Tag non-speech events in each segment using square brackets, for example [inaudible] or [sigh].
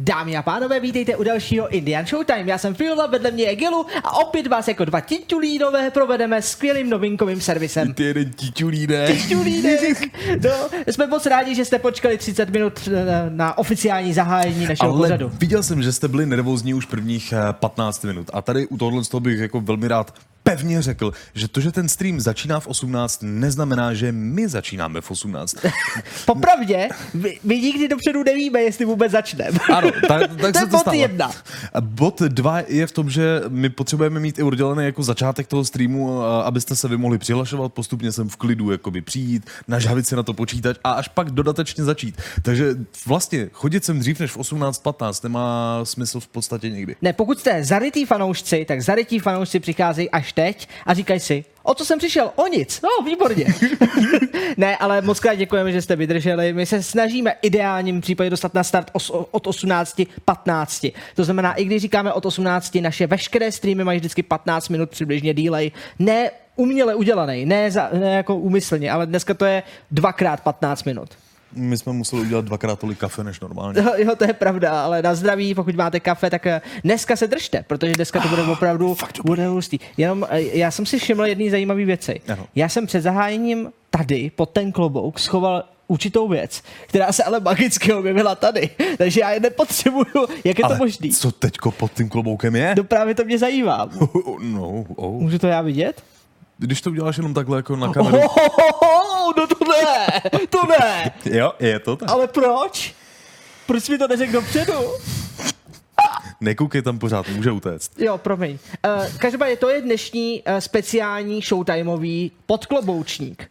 Dámy a pánové, vítejte u dalšího Indian Showtime. Já jsem Fiola, vedle mě je Gilu a opět vás jako dva tiťulínové provedeme skvělým novinkovým servisem. Ty jeden tiťulínek. Tiťulínek. [laughs] No, jsme moc rádi, že jste počkali 30 minut na, na oficiální zahájení našeho Ale pořadu. viděl jsem, že jste byli nervózní už prvních eh, 15 minut. A tady u tohohle z toho bych jako velmi rád pevně řekl, že to, že ten stream začíná v 18, neznamená, že my začínáme v 18. [laughs] Popravdě, my, my nikdy dopředu nevíme, jestli vůbec začneme. Ano, tak, tak [laughs] To je se to bod stalo. jedna. A Bod dva je v tom, že my potřebujeme mít i oddělený jako začátek toho streamu, abyste se vy mohli přihlašovat, postupně sem v klidu jakoby přijít, nažhavit si na to počítač a až pak dodatečně začít. Takže vlastně chodit sem dřív než v 18.15 nemá smysl v podstatě nikdy. Ne, pokud jste zarytý fanoušci, tak zarytí fanoušci přicházejí až teď a říkají si, o co jsem přišel? O nic. No, výborně. [laughs] ne, ale moc krát děkujeme, že jste vydrželi. My se snažíme ideálním případě dostat na start os- od 18.15. To znamená, i když říkáme od 18, naše veškeré streamy mají vždycky 15 minut přibližně delay. Ne uměle udělaný, ne, za, ne jako úmyslně, ale dneska to je dvakrát 15 minut. My jsme museli udělat dvakrát tolik kafe než normálně. Jo, jo, to je pravda, ale na zdraví, pokud máte kafe, tak eh, dneska se držte, protože dneska to bude opravdu bude hustý. Jenom eh, já jsem si všiml jedné zajímavé věci. Ano. Já jsem před zahájením tady pod ten klobouk schoval určitou věc, která se ale magicky objevila tady. [laughs] Takže já je nepotřebuju. Jak je to Ale možný? co teďko pod tím kloboukem je? No právě to mě zajímá. [laughs] No, oh. Můžu to já vidět? Když to uděláš jenom takhle jako na kameru. Oh, no to ne, to ne. [laughs] Jo, je to tak. Ale proč? Proč mi to neřekl dopředu? Nekoukej tam pořád, může utéct. Jo, promiň. Uh, každopádně to je dnešní uh, speciální showtimeový podkloboučník.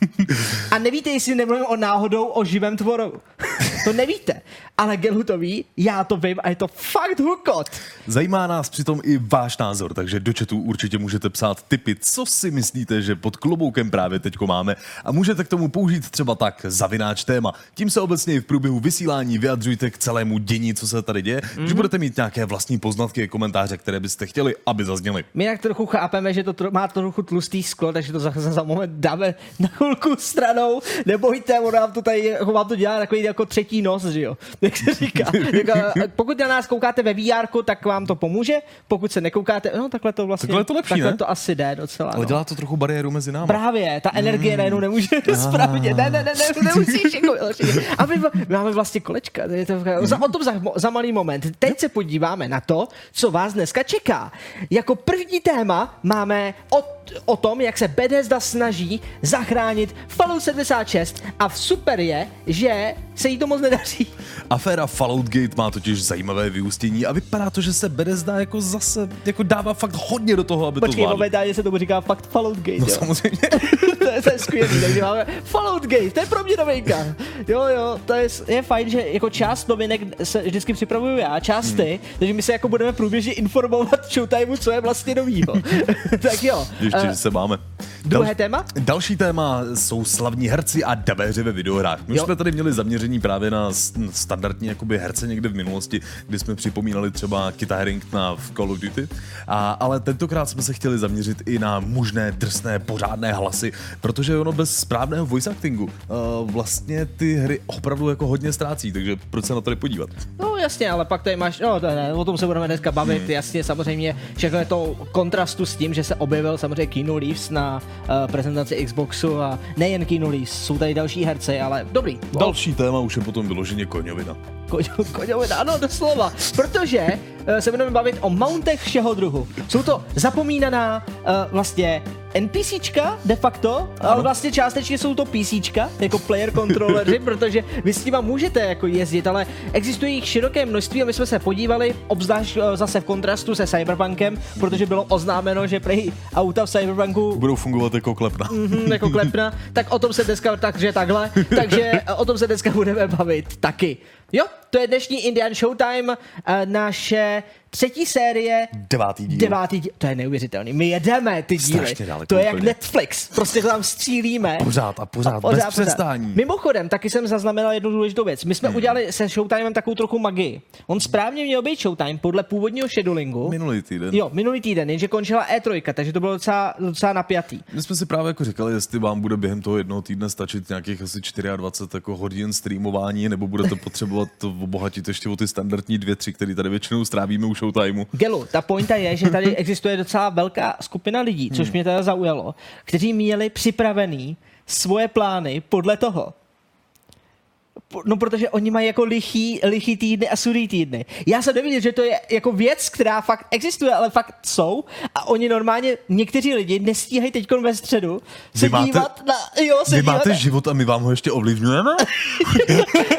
[laughs] A nevíte, jestli nemluvím o náhodou o živém tvorovu. [laughs] To nevíte. Ale Gelu to ví, já to vím a je to fakt hukot. Zajímá nás přitom i váš názor, takže do chatu určitě můžete psát tipy, co si myslíte, že pod kloboukem právě teďko máme a můžete k tomu použít třeba tak zavináč téma. Tím se obecně i v průběhu vysílání vyjadřujte k celému dění, co se tady děje, mm-hmm. když budete mít nějaké vlastní poznatky, komentáře, které byste chtěli, aby zazněly. My jak trochu chápeme, že to tro- má trochu tlustý sklo, takže to za, za, za moment dáme na chvilku stranou. Nebojte, on nám to tady, vám to dělá takový jako třetí nos, že jo? [laughs] Jak se říká. jako, pokud na nás koukáte ve VR, tak vám to pomůže. Pokud se nekoukáte, no takhle to vlastně, Takhle to lepší, takhle ne? to asi jde docela. Ale no. dělá to trochu bariéru mezi námi. Právě, ta energie najednou nemůže [laughs] správně. Ne, ne, ne, ne, nemusíš jako. A my, my máme vlastně kolečka. to Je to, za, o tom za, za malý moment. Teď se podíváme na to, co vás dneska čeká. Jako první téma máme o, o tom, jak se Bethesda snaží zachránit Fallout 76 a v super je, že se jí to moc nedaří. Aféra Fallout Gate má totiž zajímavé vyústění a vypadá to, že se Bethesda jako zase jako dává fakt hodně do toho, aby to Počkej, zvládli. momentálně se tomu říká fakt Fallout Gate, No jo. samozřejmě. [laughs] to, je, to je skvělý, takže máme Fallout Gate, to je pro mě novinka. Jo, jo, to je, je fajn, že jako část novinek se vždycky připravuju já, část ty, Hmm. takže my se jako budeme průběžně informovat Showtimeu, co je vlastně novýho. [laughs] tak jo. Ještě, eh, že se máme. druhé téma? Další téma jsou slavní herci a dabéři ve videohrách. My Jo. jsme tady měli zaměření právě na standardní jakoby herce někde v minulosti, kdy jsme připomínali třeba Kita Haringtona v Call of Duty, a, ale tentokrát jsme se chtěli zaměřit i na mužné, drsné, pořádné hlasy, protože ono bez správného voice actingu uh, vlastně ty hry opravdu jako hodně ztrácí, takže proč se na to nepodívat? No jasně, ale pak tady máš, no to ne, o tom se budeme dneska bavit, hmm. jasně, samozřejmě všechno je to kontrastu s tím, že se objevil samozřejmě Keanu Reeves na uh, prezentaci Xboxu a nejen Keanu Reeves, jsou tady další herci, ale dobrý. Další téma už je potom vyloženě koňovina. Koňo- Koňovina, ano, doslova. Protože uh, se budeme bavit o mountech všeho druhu. Jsou to zapomínaná uh, vlastně NPCčka de facto, ale vlastně částečně jsou to PCčka, jako player controlleři, [laughs] protože vy s nima můžete jako jezdit, ale existuje jich široké množství a my jsme se podívali, obzvlášť zase v kontrastu se Cyberpunkem, protože bylo oznámeno, že prej auta v Cyberpunku Budou fungovat jako klepna. Mhm, jako klepna, tak o tom se dneska, [laughs] takže takhle, takže o tom se dneska budeme bavit taky. Jo, to je dnešní Indian Showtime, eh, naše třetí série, Devátý díl. devátý díl. To je neuvěřitelný, my jedeme ty díly. To je jak úplně. Netflix, prostě to tam střílíme. Pořád a pořád, bez přestání. Mimochodem, taky jsem zaznamenal jednu důležitou věc. My jsme Hmm. udělali se Showtimem takovou trochu magii. On správně měl být Showtime podle původního schedulingu. Minulý týden. Jo, minulý týden, jenže končila E3, takže to bylo docela, docela napjatý. My jsme si právě jako říkali, jestli vám bude během toho jednoho týdne stačit nějakých asi 24 jako hodin streamování, nebo budete potřebovat to obohatit ještě o ty standardní dvě, tři, které tady většinou strávíme u Showtimeu. Gelu, ta pointa je, že tady existuje docela velká skupina lidí, což mě teda zaujalo, kteří měli připravený svoje plány podle toho. No, protože oni mají jako lichý, lichý týdny a sudý týdny. Já jsem neviděl, že to je jako věc, která fakt existuje, ale fakt jsou. A oni normálně, někteří lidi nestíhají teď ve středu se Vy máte- dívat na... Jo, se Vy dívat máte na, život a my vám ho ještě ovlivňujeme? [laughs]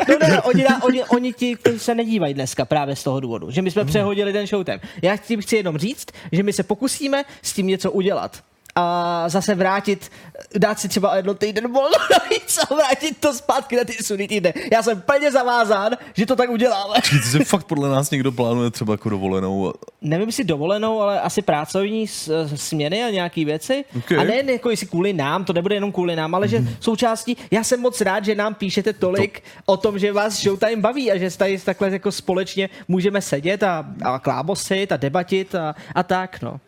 No ne, oni, na, oni, oni ti, kteří se nedívají dneska právě z toho důvodu, že my jsme přehodili ten showtime. Já tím chci jenom říct, že my se pokusíme s tím něco udělat a zase vrátit, dát si třeba jedno týden volno [laughs] navíc a vrátit to zpátky na ty sudy týdny. Já jsem plně zavázán, že to tak uděláme. Že [laughs] fakt podle nás někdo plánuje třeba jako dovolenou. Nevím, jestli dovolenou, ale asi pracovní s- směny a nějaký věci. Okay. A ne jako jestli kvůli nám, to nebude jenom kvůli nám, ale že součástí, já jsem moc rád, že nám píšete tolik to... o tom, že vás Showtime baví a že tady takhle jako společně můžeme sedět a, a klábosit a debatit a, a tak, no.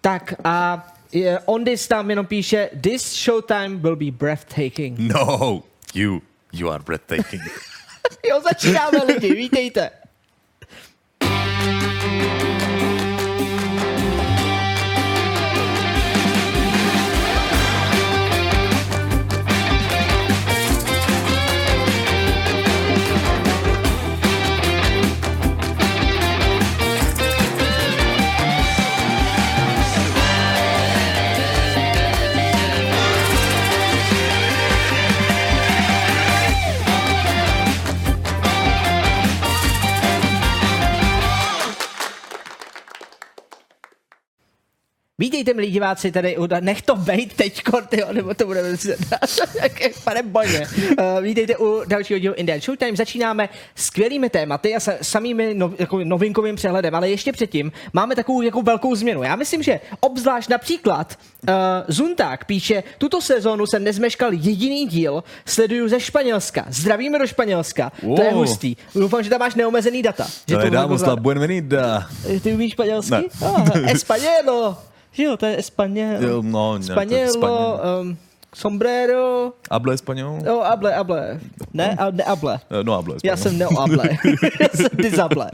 Tak a je, on this tam jenom píše, this Showtime will be breathtaking. [laughs] No, you, you are breathtaking. Jo, začínáme lidi, vítejte. Vítejte, milí diváci, tady, u- nech to bejt teďko, tyjo, nebo to budeme [laughs] pane bože. Uh, vítejte u dalšího dílu Indian Showtime. Začínáme skvělými tématy a sa, samými no, jako novinkovým přehledem, ale ještě předtím máme takovou jako velkou změnu. Já myslím, že obzvlášť například uh, Zunták píše, tuto sezónu jsem nezmeškal jediný díl, sleduju ze Španělska. Zdravíme do Španělska. To je Wow. hustý. Doufám, že tam máš neomezený data. Že To je damos jako- buenvenida. ty umíš španělsky? Ne. Oh. [laughs] Jo, to je español. Jo, no, Español. um, sombrero. Hable español? Jo, able, able. Ne, a, ne able. Eh, No, hable Já jsem neoable. [laughs] Já jsem disable.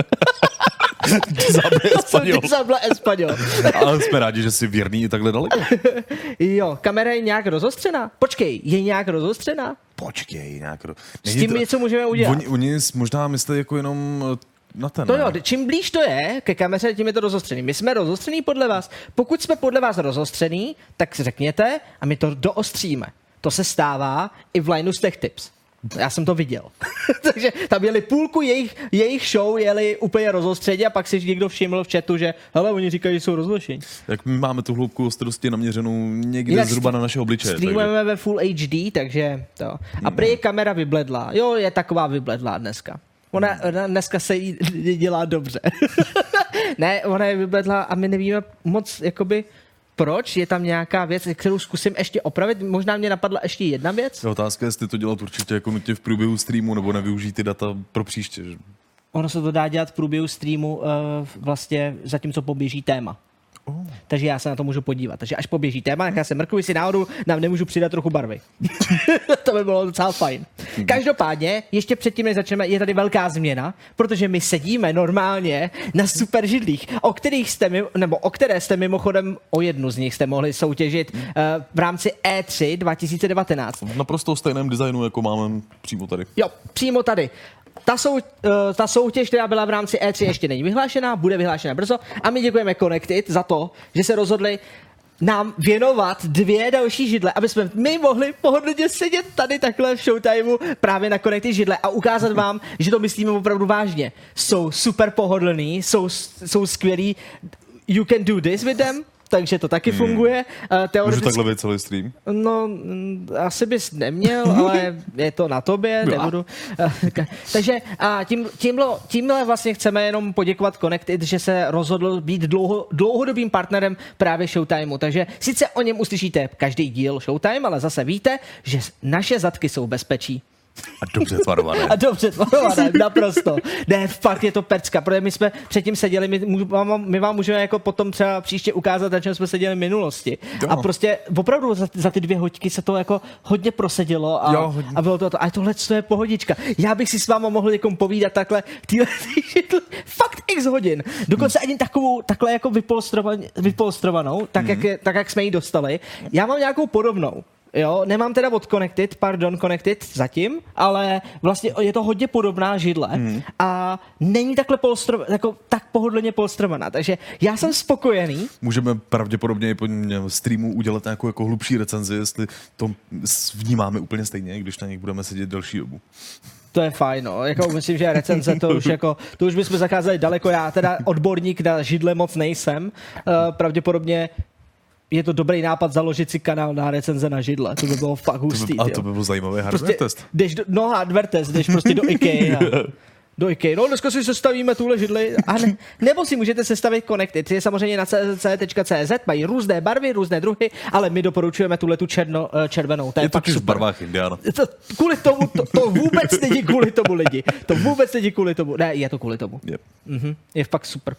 Disable español. Ale jsme rádi, že jsi věrný i takhle daleko. [laughs] Jo, kamera je nějak rozostřená? Počkej, je nějak rozostřená? Počkej, nějak. ro- S tím něco můžeme udělat. Oni, oni možná myslí jako jenom ten. To ne? jo, čím blíž to je ke kameře, tím je to rozostřený. My jsme rozostřený podle vás. Pokud jsme podle vás rozostřený, tak řekněte a my to doostříme. To se stává i v lineu z Tech Tips. Já jsem to viděl. [laughs] Takže tam jeli půlku jejich, jejich show, jeli úplně rozostředě a pak si někdo všiml v chatu, že hele, oni říkají, že jsou rozlišení. Jak my máme tu hloubku ostrosti naměřenou někde Jinak zhruba na naše obličeje. takže- Streamujeme ve Full HD, takže to. A prý je kamera vybledlá. Jo, je taková vybledlá dneska. Ona, ona dneska se jí dělá dobře. [laughs] ne, ona je vybledlá a my nevíme moc, jakoby, proč. Je tam nějaká věc, kterou zkusím ještě opravit. Možná mě napadla ještě jedna věc. Je otázka, jestli to dělat určitě jako nutně v průběhu streamu, nebo nevyužít ty data pro příště. že? Ono se to dá dělat v průběhu streamu uh, vlastně zatímco poběží téma. Oh. Takže já se na to můžu podívat. Takže až poběží téma, tak já se mrknu, jestli náhodou nám nemůžu přidat trochu barvy. [laughs] to by bylo docela fajn. Každopádně, ještě předtím, než začneme, je tady velká změna, protože my sedíme normálně na super židlích, o kterých jste, mi, nebo o které jste mimochodem, o jednu z nich jste mohli soutěžit uh, v rámci E E3 2019. V naprosto stejném designu, jako máme přímo tady. Jo, přímo tady. Ta, sou, uh, ta soutěž, která byla v rámci E3, ještě není vyhlášená, bude vyhlášena brzo. A my děkujeme Connected za to, že se rozhodli nám věnovat dvě další židle, aby jsme my mohli pohodlně sedět tady takhle v showtimeu právě na Connected židle a ukázat vám, že to myslíme opravdu vážně. Jsou super pohodlný, jsou, jsou skvělí. You can do this with them, takže to taky funguje. Uh, Můžu teoreticky, takhle být celý stream? No, mm, asi bys neměl, [laughs] ale je to na tobě, Byla. nebudu. Takže a tím, tímhle, tímhle vlastně chceme jenom poděkovat Connected, že se rozhodl být dlouho, dlouhodobým partnerem právě Showtimeu. Takže sice o něm uslyšíte každý díl Showtime, ale zase víte, že naše zadky jsou bezpečí. A dobře tvarované. [laughs] A dobře tvarované, naprosto. Ne, fakt je to pecka, protože my jsme předtím seděli, my, my vám můžeme jako potom třeba příště ukázat, na čem jsme seděli v minulosti. Jo. A prostě opravdu za, za ty dvě hoďky se to jako hodně prosedilo a, jo, hodně. a bylo to to. A tohle to je pohodička. Já bych si s váma mohl někomu povídat takhle [laughs] týhle, fakt x hodin. Dokonce hmm. ani takovou, takhle jako vypolstrovanou, tak, hmm. jak je, tak jak jsme ji dostali. Já mám nějakou podobnou. Jo, nemám teda od Connected, pardon, Connected zatím, ale vlastně je to hodně podobná židle hmm. a není takhle polstro, jako, tak pohodlně polstrovaná, takže já jsem spokojený. Můžeme pravděpodobně i po streamu udělat nějakou jako hlubší recenzi, jestli to vnímáme úplně stejně, když na nich budeme sedět delší dobu. To je fajn, no. Jako myslím, že recenze to už jako, to už bychom zakázali daleko. Já teda odborník na židle moc nejsem. Uh, pravděpodobně je to dobrý nápad založit si kanál na recenze na židle. To by bylo fakt hustý. To by, a to by byl zajímavý hardware prostě, test. Jdeš do, no hardware test, jdeš prostě do IKEA. [laughs] do IKEA. No dneska si sestavíme tuhle židli. [laughs] A ne, nebo si můžete sestavit Connected. Je samozřejmě na cz.cz, mají různé barvy, různé druhy, ale my doporučujeme tuhle tu černo, eh, červenou. To je, je to v barvách Indiana. To, kvůli tomu, to, to, vůbec není kvůli tomu lidi. To vůbec není kvůli tomu. Ne, je to kvůli tomu. Yep. Mm-hmm, je fakt super.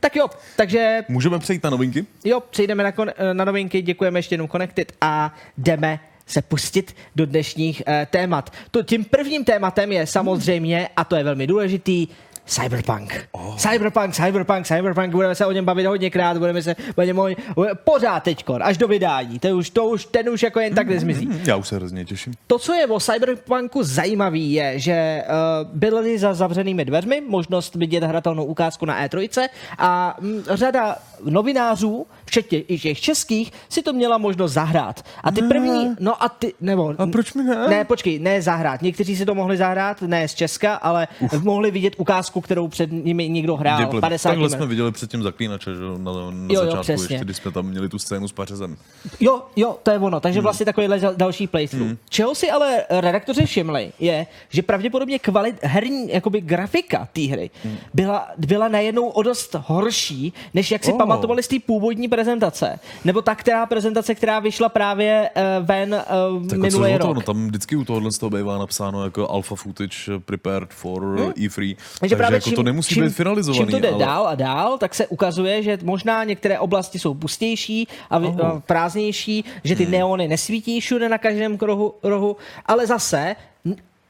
Tak jo, takže... Můžeme přejít na novinky? Jo, přejdeme na, kon, na novinky, děkujeme ještě jednou Connected a jdeme se pustit do dnešních uh, témat. To, tím prvním tématem je samozřejmě, a to je velmi důležitý, Cyberpunk. Oh. Cyberpunk, Cyberpunk, Cyberpunk, budeme se o něm bavit hodněkrát, budeme se o něm mluvit pořád teďkon, až do vydání. To už, to už, ten už jako jen tak nezmizí. Já už se hrozně těším. To, co je o Cyberpunku zajímavý, je, že uh, byly za zavřenými dveřmi možnost vidět hratelnou ukázku na E3 a m, řada novinářů, včetně i těch českých, si to měla možnost zahrát. A ty první, no a ty, nebo... A proč mi ne? Ne, počkej, ne zahrát. Někteří si to mohli zahrát, ne z Česka, ale Uf. mohli vidět ukázku, kterou před nimi někdo hrál. Děple. 50 Takhle jsme viděli předtím Zaklínače, že na, na jo, začátku, jo, ještě, když jsme tam měli tu scénu s pařezem. Jo, jo, to je ono. Takže hmm. vlastně takovýhle další playthrough. Hmm. Čeho si ale redaktoři všimli, je, že pravděpodobně kvalit, herní jakoby grafika té hry hmm. byla, byla najednou o dost horší, než jak si oh pamatovali z té původní prezentace, nebo ta, která prezentace, která vyšla právě uh, ven uh, tak minulý rok. no, tam vždycky u tohohle z toho bývá napsáno jako alpha footage prepared for hmm. E3, takže, právě jako čím, to nemusí čím, být finalizovaný. Čím to jde ale... dál a dál, tak se ukazuje, že možná některé oblasti jsou pustější a oh. prázdnější, že ty hmm. neony nesvítí všude na každém rohu, rohu ale zase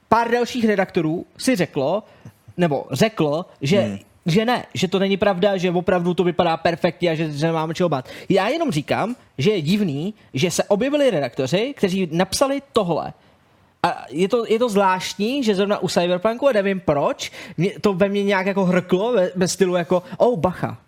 pár dalších redaktorů si řeklo, nebo řeklo, že hmm že ne, že to není pravda, že opravdu to vypadá perfektně a že se nemáme čeho bát. Já jenom říkám, že je divný, že se objevili redaktoři, kteří napsali tohle. A je to, je to zvláštní, že zrovna u Cyberpunku, a nevím proč, to ve mně nějak jako hrklo ve, ve stylu jako, oh bacha,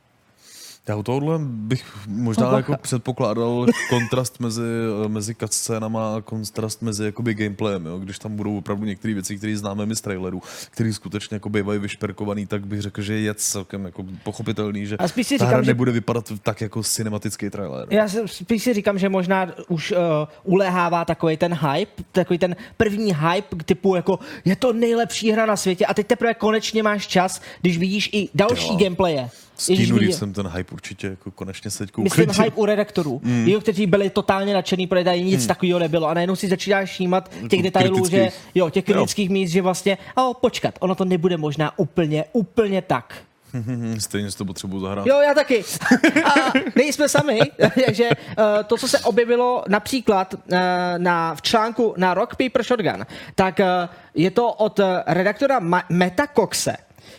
já u tohohle bych možná no, jako předpokládal kontrast mezi, mezi cutscénama a kontrast mezi jakoby gameplayem, jo? když tam budou opravdu některé věci, které známe my z trailerů, které skutečně jako bývají vyšperkovaný, tak bych řekl, že je celkem jako pochopitelný, že a spíš si ta říkám, hra nebude že... vypadat tak jako cinematický trailer. Já spíš si říkám, že možná už uh, ulehává takový ten hype, takový ten první hype typu jako je to nejlepší hra na světě a teď teprve konečně máš čas, když vidíš i další jo. gameplaye. Stínu, když jsem ten hype určitě jako konečně se teď Myslím hype u redaktorů, [laughs] mm. jo, kteří byli totálně nadšený, protože tady nic mm. takového nebylo a najednou si začínáš všímat těch jako detailů, že jo, těch kritických jo. míst, že vlastně, oh, počkat, ono to nebude možná úplně, úplně tak. [laughs] Stejně to potřebuji zahrát. Jo, já taky. A nejsme sami, [laughs] takže uh, to, co se objevilo například uh, na, v článku na Rock Paper Shotgun, tak uh, je to od redaktora Ma- Meta Coxe,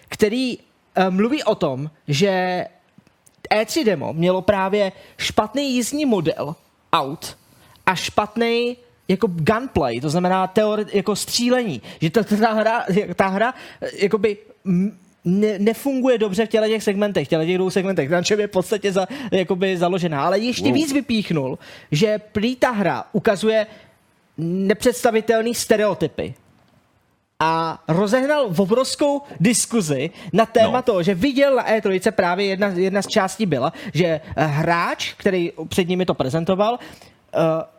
který Eh, mluví o tom, že E3 demo mělo právě špatný jízdní model aut a špatný jako gunplay, to znamená teori, jako střílení, že ta, ta hra, ta hra eh, jakoby ne, nefunguje dobře v těle těch segmentech, v těle těch dvou segmentech, na čem je v podstatě za, jakoby založená. Ale ještě wow. víc vypíchnul, že prý ta hra ukazuje nepředstavitelné stereotypy a rozehnal obrovskou diskuzi na téma no. toho, že viděl na E3 právě jedna, jedna z částí byla, že hráč, který před nimi to prezentoval, uh,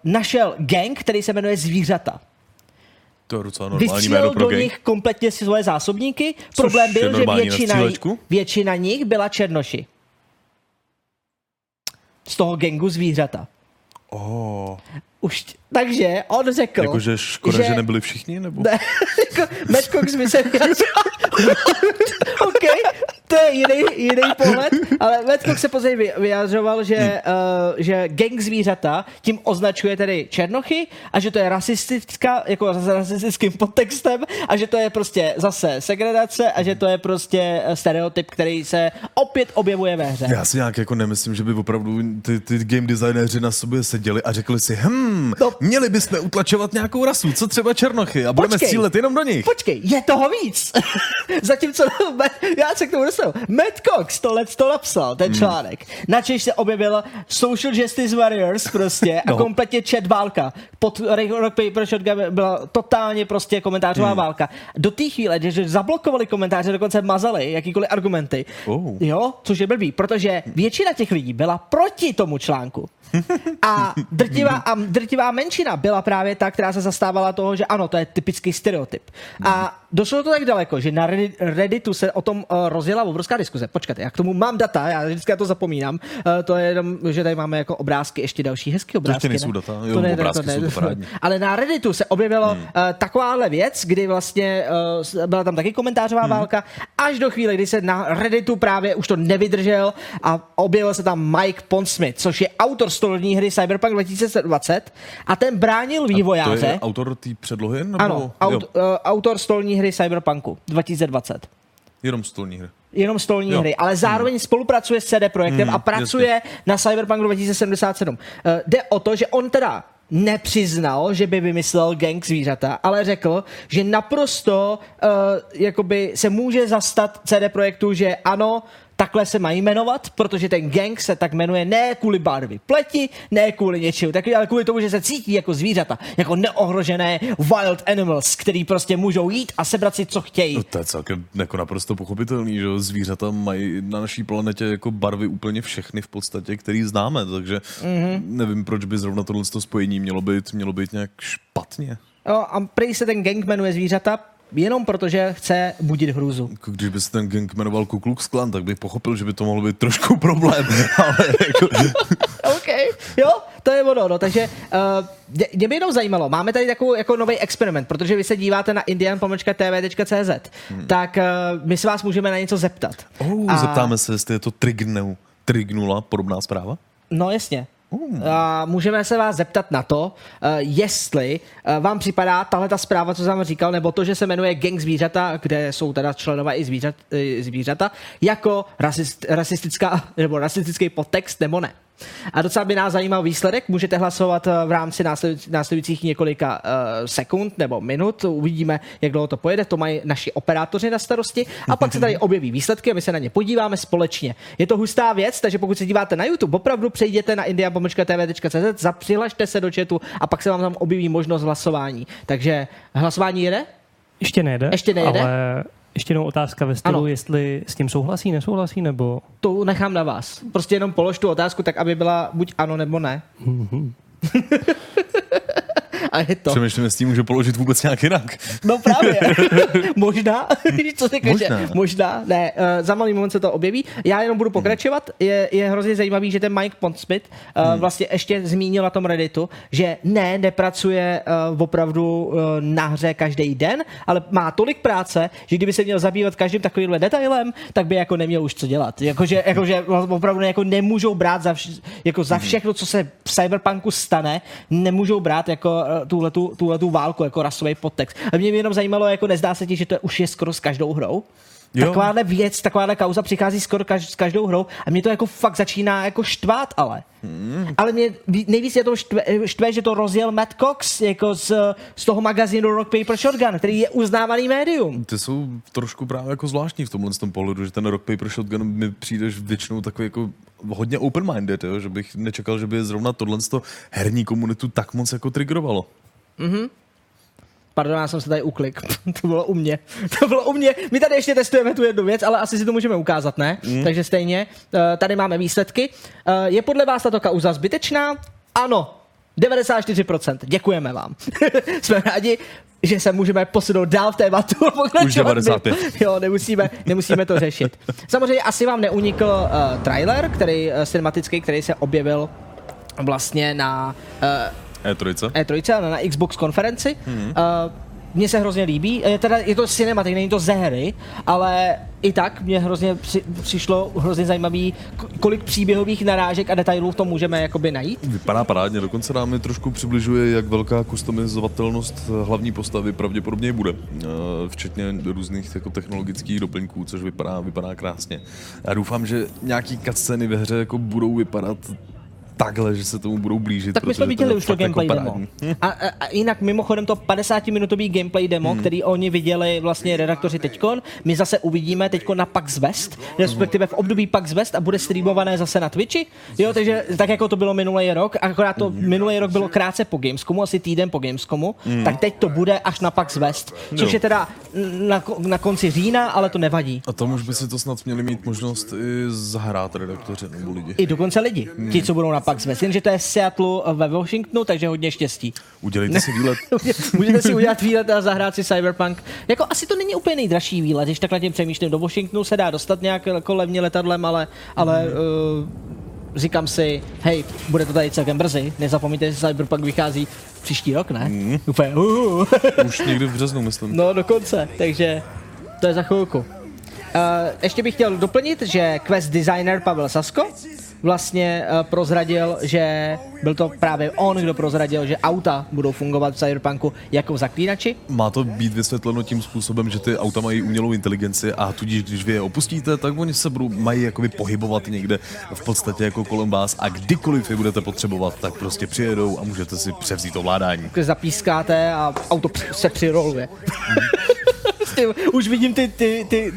našel gang, který se jmenuje Zvířata. To je docela normální jméno pro do gang. nich kompletně si svoje zásobníky. Což Problém byl, že většina, většina nich byla černoši. Z toho gangu Zvířata. Oh. Už, takže on řekl... Jakože škoda, že, že nebyli všichni, nebo? Ne, [laughs] jako Matt Cox by se [laughs] OK, to je jiný, jiný pohled, ale Cox se později vyjadřoval, že, uh, že gang zvířata tím označuje tedy černochy a že to je rasistická, jako s rasistickým podtextem a že to je prostě zase segregace a že to je prostě stereotyp, který se opět objevuje ve hře. Já si nějak jako nemyslím, že by opravdu ty, ty game designéři na sobě seděli a řekli si, hm, no. měli bychom utlačovat nějakou rasu, co třeba černochy a budeme střílet jenom do nich. Počkej, je toho víc. [laughs] Zatímco, [laughs] já se k tomu dostanu. Matt Cox tohle to napsal, ten hmm. článek. Hmm. Načež se objevil Social Justice Warriors prostě a no. kompletně chat válka. Pod Rock Paper Shotgun byla totálně prostě komentářová hmm. válka. Do té chvíle, že zablokovali komentáře, dokonce mazali jakýkoliv argumenty. Oh. Jo, což je blbý, protože většina těch lidí byla proti tomu článku. [laughs] A drtivá, a drtivá menšina byla právě ta, která se zastávala toho, že ano, to je typický stereotyp. A došlo to tak daleko, že na Redditu se o tom uh, rozjela obrovská diskuze. Počkejte, já k tomu mám data, já vždycky to zapomínám. Uh, to je jenom, že tady máme jako obrázky, ještě další hezké obrázky. To nejsou data, jo, to ne, obrázky to ne, jsou to parádní. [laughs] Ale na Redditu se objevilo hmm. uh, takováhle věc, kdy vlastně byla tam taky komentářová hmm. válka, až do chvíle, kdy se na Redditu právě už to nevydržel a objevil se tam Mike Pondsmith, což je autor stolní hry Cyberpunk 2020 a ten bránil vývojáře. A to je autor té předlohy? Nebo? Ano, aut, autor stolní hry Cyberpunku 2020. Jenom stolní hry. Jenom stolní jo. hry, ale zároveň hmm. spolupracuje s CD Projektem hmm, a pracuje jasně. na Cyberpunk 2077. Uh, eh, jde o to, že on teda nepřiznal, že by vymyslel gang zvířata, ale řekl, že naprosto uh, jakoby se může zastat CD Projektu, že ano, takhle se mají jmenovat, protože ten gang se tak jmenuje ne kvůli barvy pleti, ne kvůli něčemu takový, ale kvůli tomu, že se cítí jako zvířata, jako neohrožené wild animals, který prostě můžou jít a sebrat si, co chtějí. No to je celkem jako naprosto pochopitelný, že zvířata mají na naší planetě jako barvy úplně všechny v podstatě, který známe, takže mm-hmm. nevím, proč by zrovna tohle spojení mělo být, mělo být nějak špatně. Jo, a prý se ten gang jmenuje zvířata, jenom protože chce budit hrůzu. Když by se ten gang jmenoval Ku Klux Klan, tak bych pochopil, že by to mohlo být trošku problém. [laughs] ale jako... [laughs] OK, jo, to je ono, no, takže uh, mě by jenom zajímalo, máme tady takovou jako nový experiment, protože vy se díváte na indian.tv.cz, hmm. tak uh, my se vás můžeme na něco zeptat. Oh, A... Zeptáme se, jestli je to trignou, trignula podobná zpráva? No jasně. A můžeme se vás zeptat na to, uh, jestli uh, vám připadá tahle ta zpráva, co jsem vám říkal, nebo to, že se jmenuje Gang zvířata, kde jsou teda členové i zvířat, zvířata, jako rasist, rasistická [laughs] nebo rasistický podtext, nebo ne. A docela by nás zajímal výsledek. Můžete hlasovat eh, v rámci následujících několika uh, sekund nebo minut. Uvidíme, jak dlouho to pojede. To mají naši operátoři na starosti. A pak se tady objeví výsledky a my se na ně podíváme společně. Je to hustá věc, takže pokud se díváte na YouTube, opravdu přejděte na india.tv.cz, zapřihlašte se do chatu a pak se vám tam objeví možnost hlasování. Takže hlasování jede? Ještě nejde. Ještě nejde. Ale ještě jednou otázka ve stylu, ano. jestli s tím souhlasí, nesouhlasí, nebo... To nechám na vás. Prostě jenom polož tu otázku tak, aby byla buď ano, nebo ne. Mm-hmm. [laughs] A je to. Přemýšlím, jestli můžu položit vůbec nějak jinak. No právě. [laughs] možná. Co ty možná. možná. Ne, uh, za malý moment se to objeví. Já jenom budu pokračovat. Je, je hrozně zajímavý, že ten Mike Pondsmith uh, hmm. vlastně ještě zmínil na tom Redditu, že ne, nepracuje uh, opravdu uh, na hře každý den, ale má tolik práce, že kdyby se měl zabývat každým takovýmhle detailem, tak by jako neměl už co dělat. Jakože, jakože opravdu jako nemůžou brát za, vš- jako za hmm. všechno, co se v Cyberpunku stane, nemůžou brát jako tuhletu, tuhletu válku jako rasový podtext. A mě jenom zajímalo, jako nezdá se ti, že to už je skoro s každou hrou? Jo. Takováhle věc, takováhle kauza přichází skoro kaž, s každou hrou a mě to jako fakt začíná jako štvát, ale. Hmm. Ale mě nejvíc je to štve, štve, že to rozjel Matt Cox jako z, z toho magazínu Rock Paper Shotgun, který je uznávaný médium. Ty jsou trošku právě jako zvláštní v tomhle tom pohledu, že ten Rock Paper Shotgun mi přijdeš většinou takový jako hodně open-minded, jo? že bych nečekal, že by zrovna tohle herní komunitu tak moc jako triggerovalo. Mhm. Pardon, já jsem se tady uklik. [laughs] to bylo u mě. [laughs] To bylo u mě. My tady ještě testujeme tu jednu věc, ale asi si to můžeme ukázat, ne? Mm. Takže stejně. Uh, tady máme výsledky. Uh, je podle vás tato kauza zbytečná? Ano. 94%. Děkujeme vám. [laughs] Jsme rádi, že se můžeme posunout dál v tématu Už 95. Jo, nemusíme, nemusíme to řešit. Samozřejmě asi vám neunikl uh, trailer, který uh, cinematický, který se objevil vlastně na uh, E3. E3, ale na Xbox konferenci. Mm-hmm. Uh, mně se hrozně líbí, je, teda, je to cinematik, není to ze hry, ale i tak mě hrozně při, přišlo hrozně zajímavý, kolik příběhových narážek a detailů v tom můžeme jakoby najít. Vypadá parádně, dokonce nám mi trošku přibližuje, jak velká customizovatelnost hlavní postavy pravděpodobně bude, včetně různých jako technologických doplňků, což vypadá, vypadá krásně. Já doufám, že nějaký cutscény ve hře jako budou vypadat takhle, že se tomu budou blížit. Tak my jsme viděli už to jako gameplay jako demo. A, a, a jinak mimochodem to 50-minutový gameplay demo, hmm. který oni viděli vlastně redaktoři teďkon, my zase uvidíme teďko na PAX West, respektive v období PAX West a bude streamované zase na Twitchi. Jo, takže tak jako to bylo minulý rok, akorát to hmm. minulý rok bylo krátce po Gamescomu, asi týden po Gamescomu, hmm. tak teď to bude až na PAX West, což jo. je teda na, na konci října, ale to nevadí. A tam už by si to snad měli mít možnost i zahrát redaktoři nebo lidi. I dokonce lidi, hmm. ti, co budou na pak Myslím, že to je v Seattle ve Washingtonu, takže hodně štěstí. Udělejte si výlet. [laughs] Můžete si udělat výlet a zahrát si Cyberpunk. Jako asi to není úplně nejdražší výlet, když takhle tím přemýšlím. Do Washingtonu se dá dostat nějak jako levně letadlem, ale, ale mm. uh, říkám si, hej, bude to tady celkem brzy, nezapomeňte, že Cyberpunk vychází příští rok, ne? Mm. Úplně, uh. [laughs] Už někdy v březnu, myslím. No, dokonce, takže to je za chvilku. Uh, ještě bych chtěl doplnit, že quest designer Pavel Sasko vlastně uh, prozradil, že byl to právě on, kdo prozradil, že auta budou fungovat v Cyberpunku jako zaklínači. Má to být vysvětleno tím způsobem, že ty auta mají umělou inteligenci a tudíž, když vy je opustíte, tak oni se budou, mají jakoby pohybovat někde v podstatě jako kolem vás a kdykoliv je budete potřebovat, tak prostě přijedou a můžete si převzít ovládání. Když zapískáte a auto se přiroluje. [laughs] [laughs] Už vidím ty, ty, ty,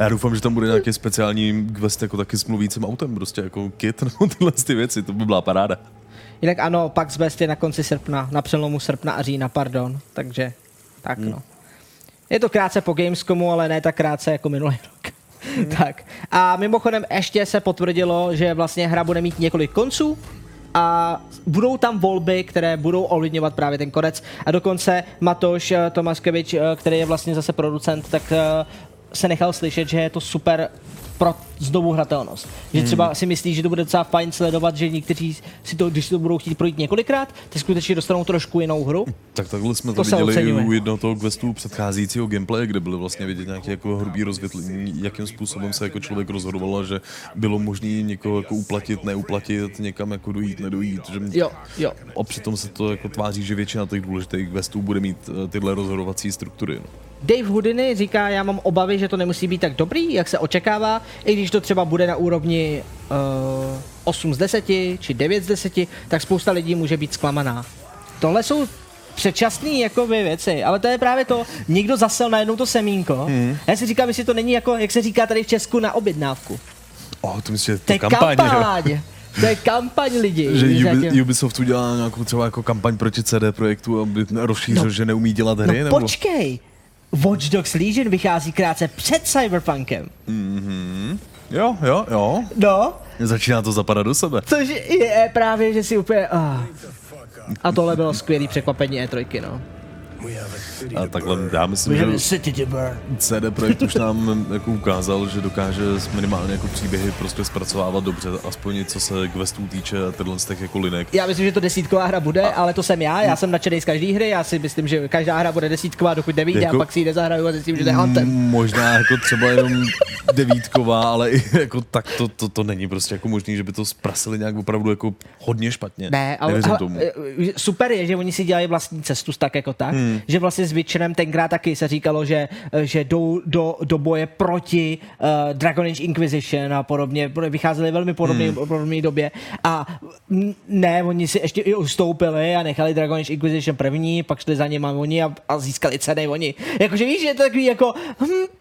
já doufám, že tam bude nějaký speciální quest jako taky s mluvícím autem, prostě jako kit [laughs] nebo tyhle ty věci, to by byla paráda. Jinak ano, pak West je na konci srpna, na přelomu srpna a října, pardon, takže tak hmm. no. Je to krátce po Gamescomu, ale ne tak krátce jako minulý rok. [laughs] Hmm. tak. A mimochodem ještě se potvrdilo, že vlastně hra bude mít několik konců, a budou tam volby, které budou ovlivňovat právě ten konec. A dokonce Matoš eh, Tomaskevič, eh, který je vlastně zase producent, tak eh, se nechal slyšet, že je to super pro znovu hratelnost. Že hmm. třeba si myslí, že to bude docela fajn sledovat, že někteří si to, když si to budou chtít projít několikrát, tak skutečně dostanou trošku jinou hru. Tak takhle jsme to, to viděli u jednoho toho questu předcházejícího gameplay, kde byly vlastně vidět nějaké jako hrubý rozvětlení, jakým způsobem se jako člověk rozhodoval, že bylo možné někoho jako uplatit, neuplatit, někam jako dojít, nedojít. Že jo, jo. A přitom se to jako tváří, že většina těch důležitých questů bude mít eh, tyhle rozhodovací struktury. No. Dave Houdini říká, já mám obavy, že to nemusí být tak dobrý, jak se očekává, i když to třeba bude na úrovni uh, 8 z 10 či 9 z 10, tak spousta lidí může být zklamaná. Tohle jsou předčasný jako věci, ale to je právě to, někdo zasel najednou to semínko. Hmm. Já si říkám, jestli to není jako, jak se říká tady v Česku, na objednávku. Oh, to myslím, že to je kampaň. kampaň. To je kampaň lidí. Že Ubi, Ubisoft udělal nějakou třeba jako kampaň proti CD projektu, aby rozšířil, no, že neumí dělat hry? No nebo? počkej, Watch Dogs Legion vychází krátce před Cyberpunkem. Mhm. Jo, jo, jo. No. Začíná to zapadat do sebe. Což je právě, že si úplně... Oh. A tohle bylo skvělý překvapení E3, no. A takhle já myslím, že CD Projekt už nám jako ukázal, že dokáže minimálně jako příběhy prostě zpracovávat dobře, aspoň co se questů týče tyhle z těch jako linek. Já myslím, že to desítková hra bude, a... ale to jsem já, já jsem nadšený z každé hry, já si myslím, že každá hra bude desítková, dokud nevíde jako... a pak si ji nezahraju a zjistím, že to je Anthem. Možná jako třeba jenom devítková, ale i jako tak to, to, to není prostě jako možný, že by to zprasili nějak opravdu jako hodně špatně. Ne, ale, ale tomu. super je, že oni si dělají vlastní cestu tak jako tak, hmm. že vlastně s Witcherem tenkrát taky se říkalo, že, že jdou do, do boje proti uh, Dragon Age Inquisition a podobně, vycházeli velmi podobně, hmm. podobné době a ne, oni si ještě i ustoupili a nechali Dragon Age Inquisition první, pak šli za ním oni a, a získali ceny oni. Jakože víš, že je to takový jako, hm,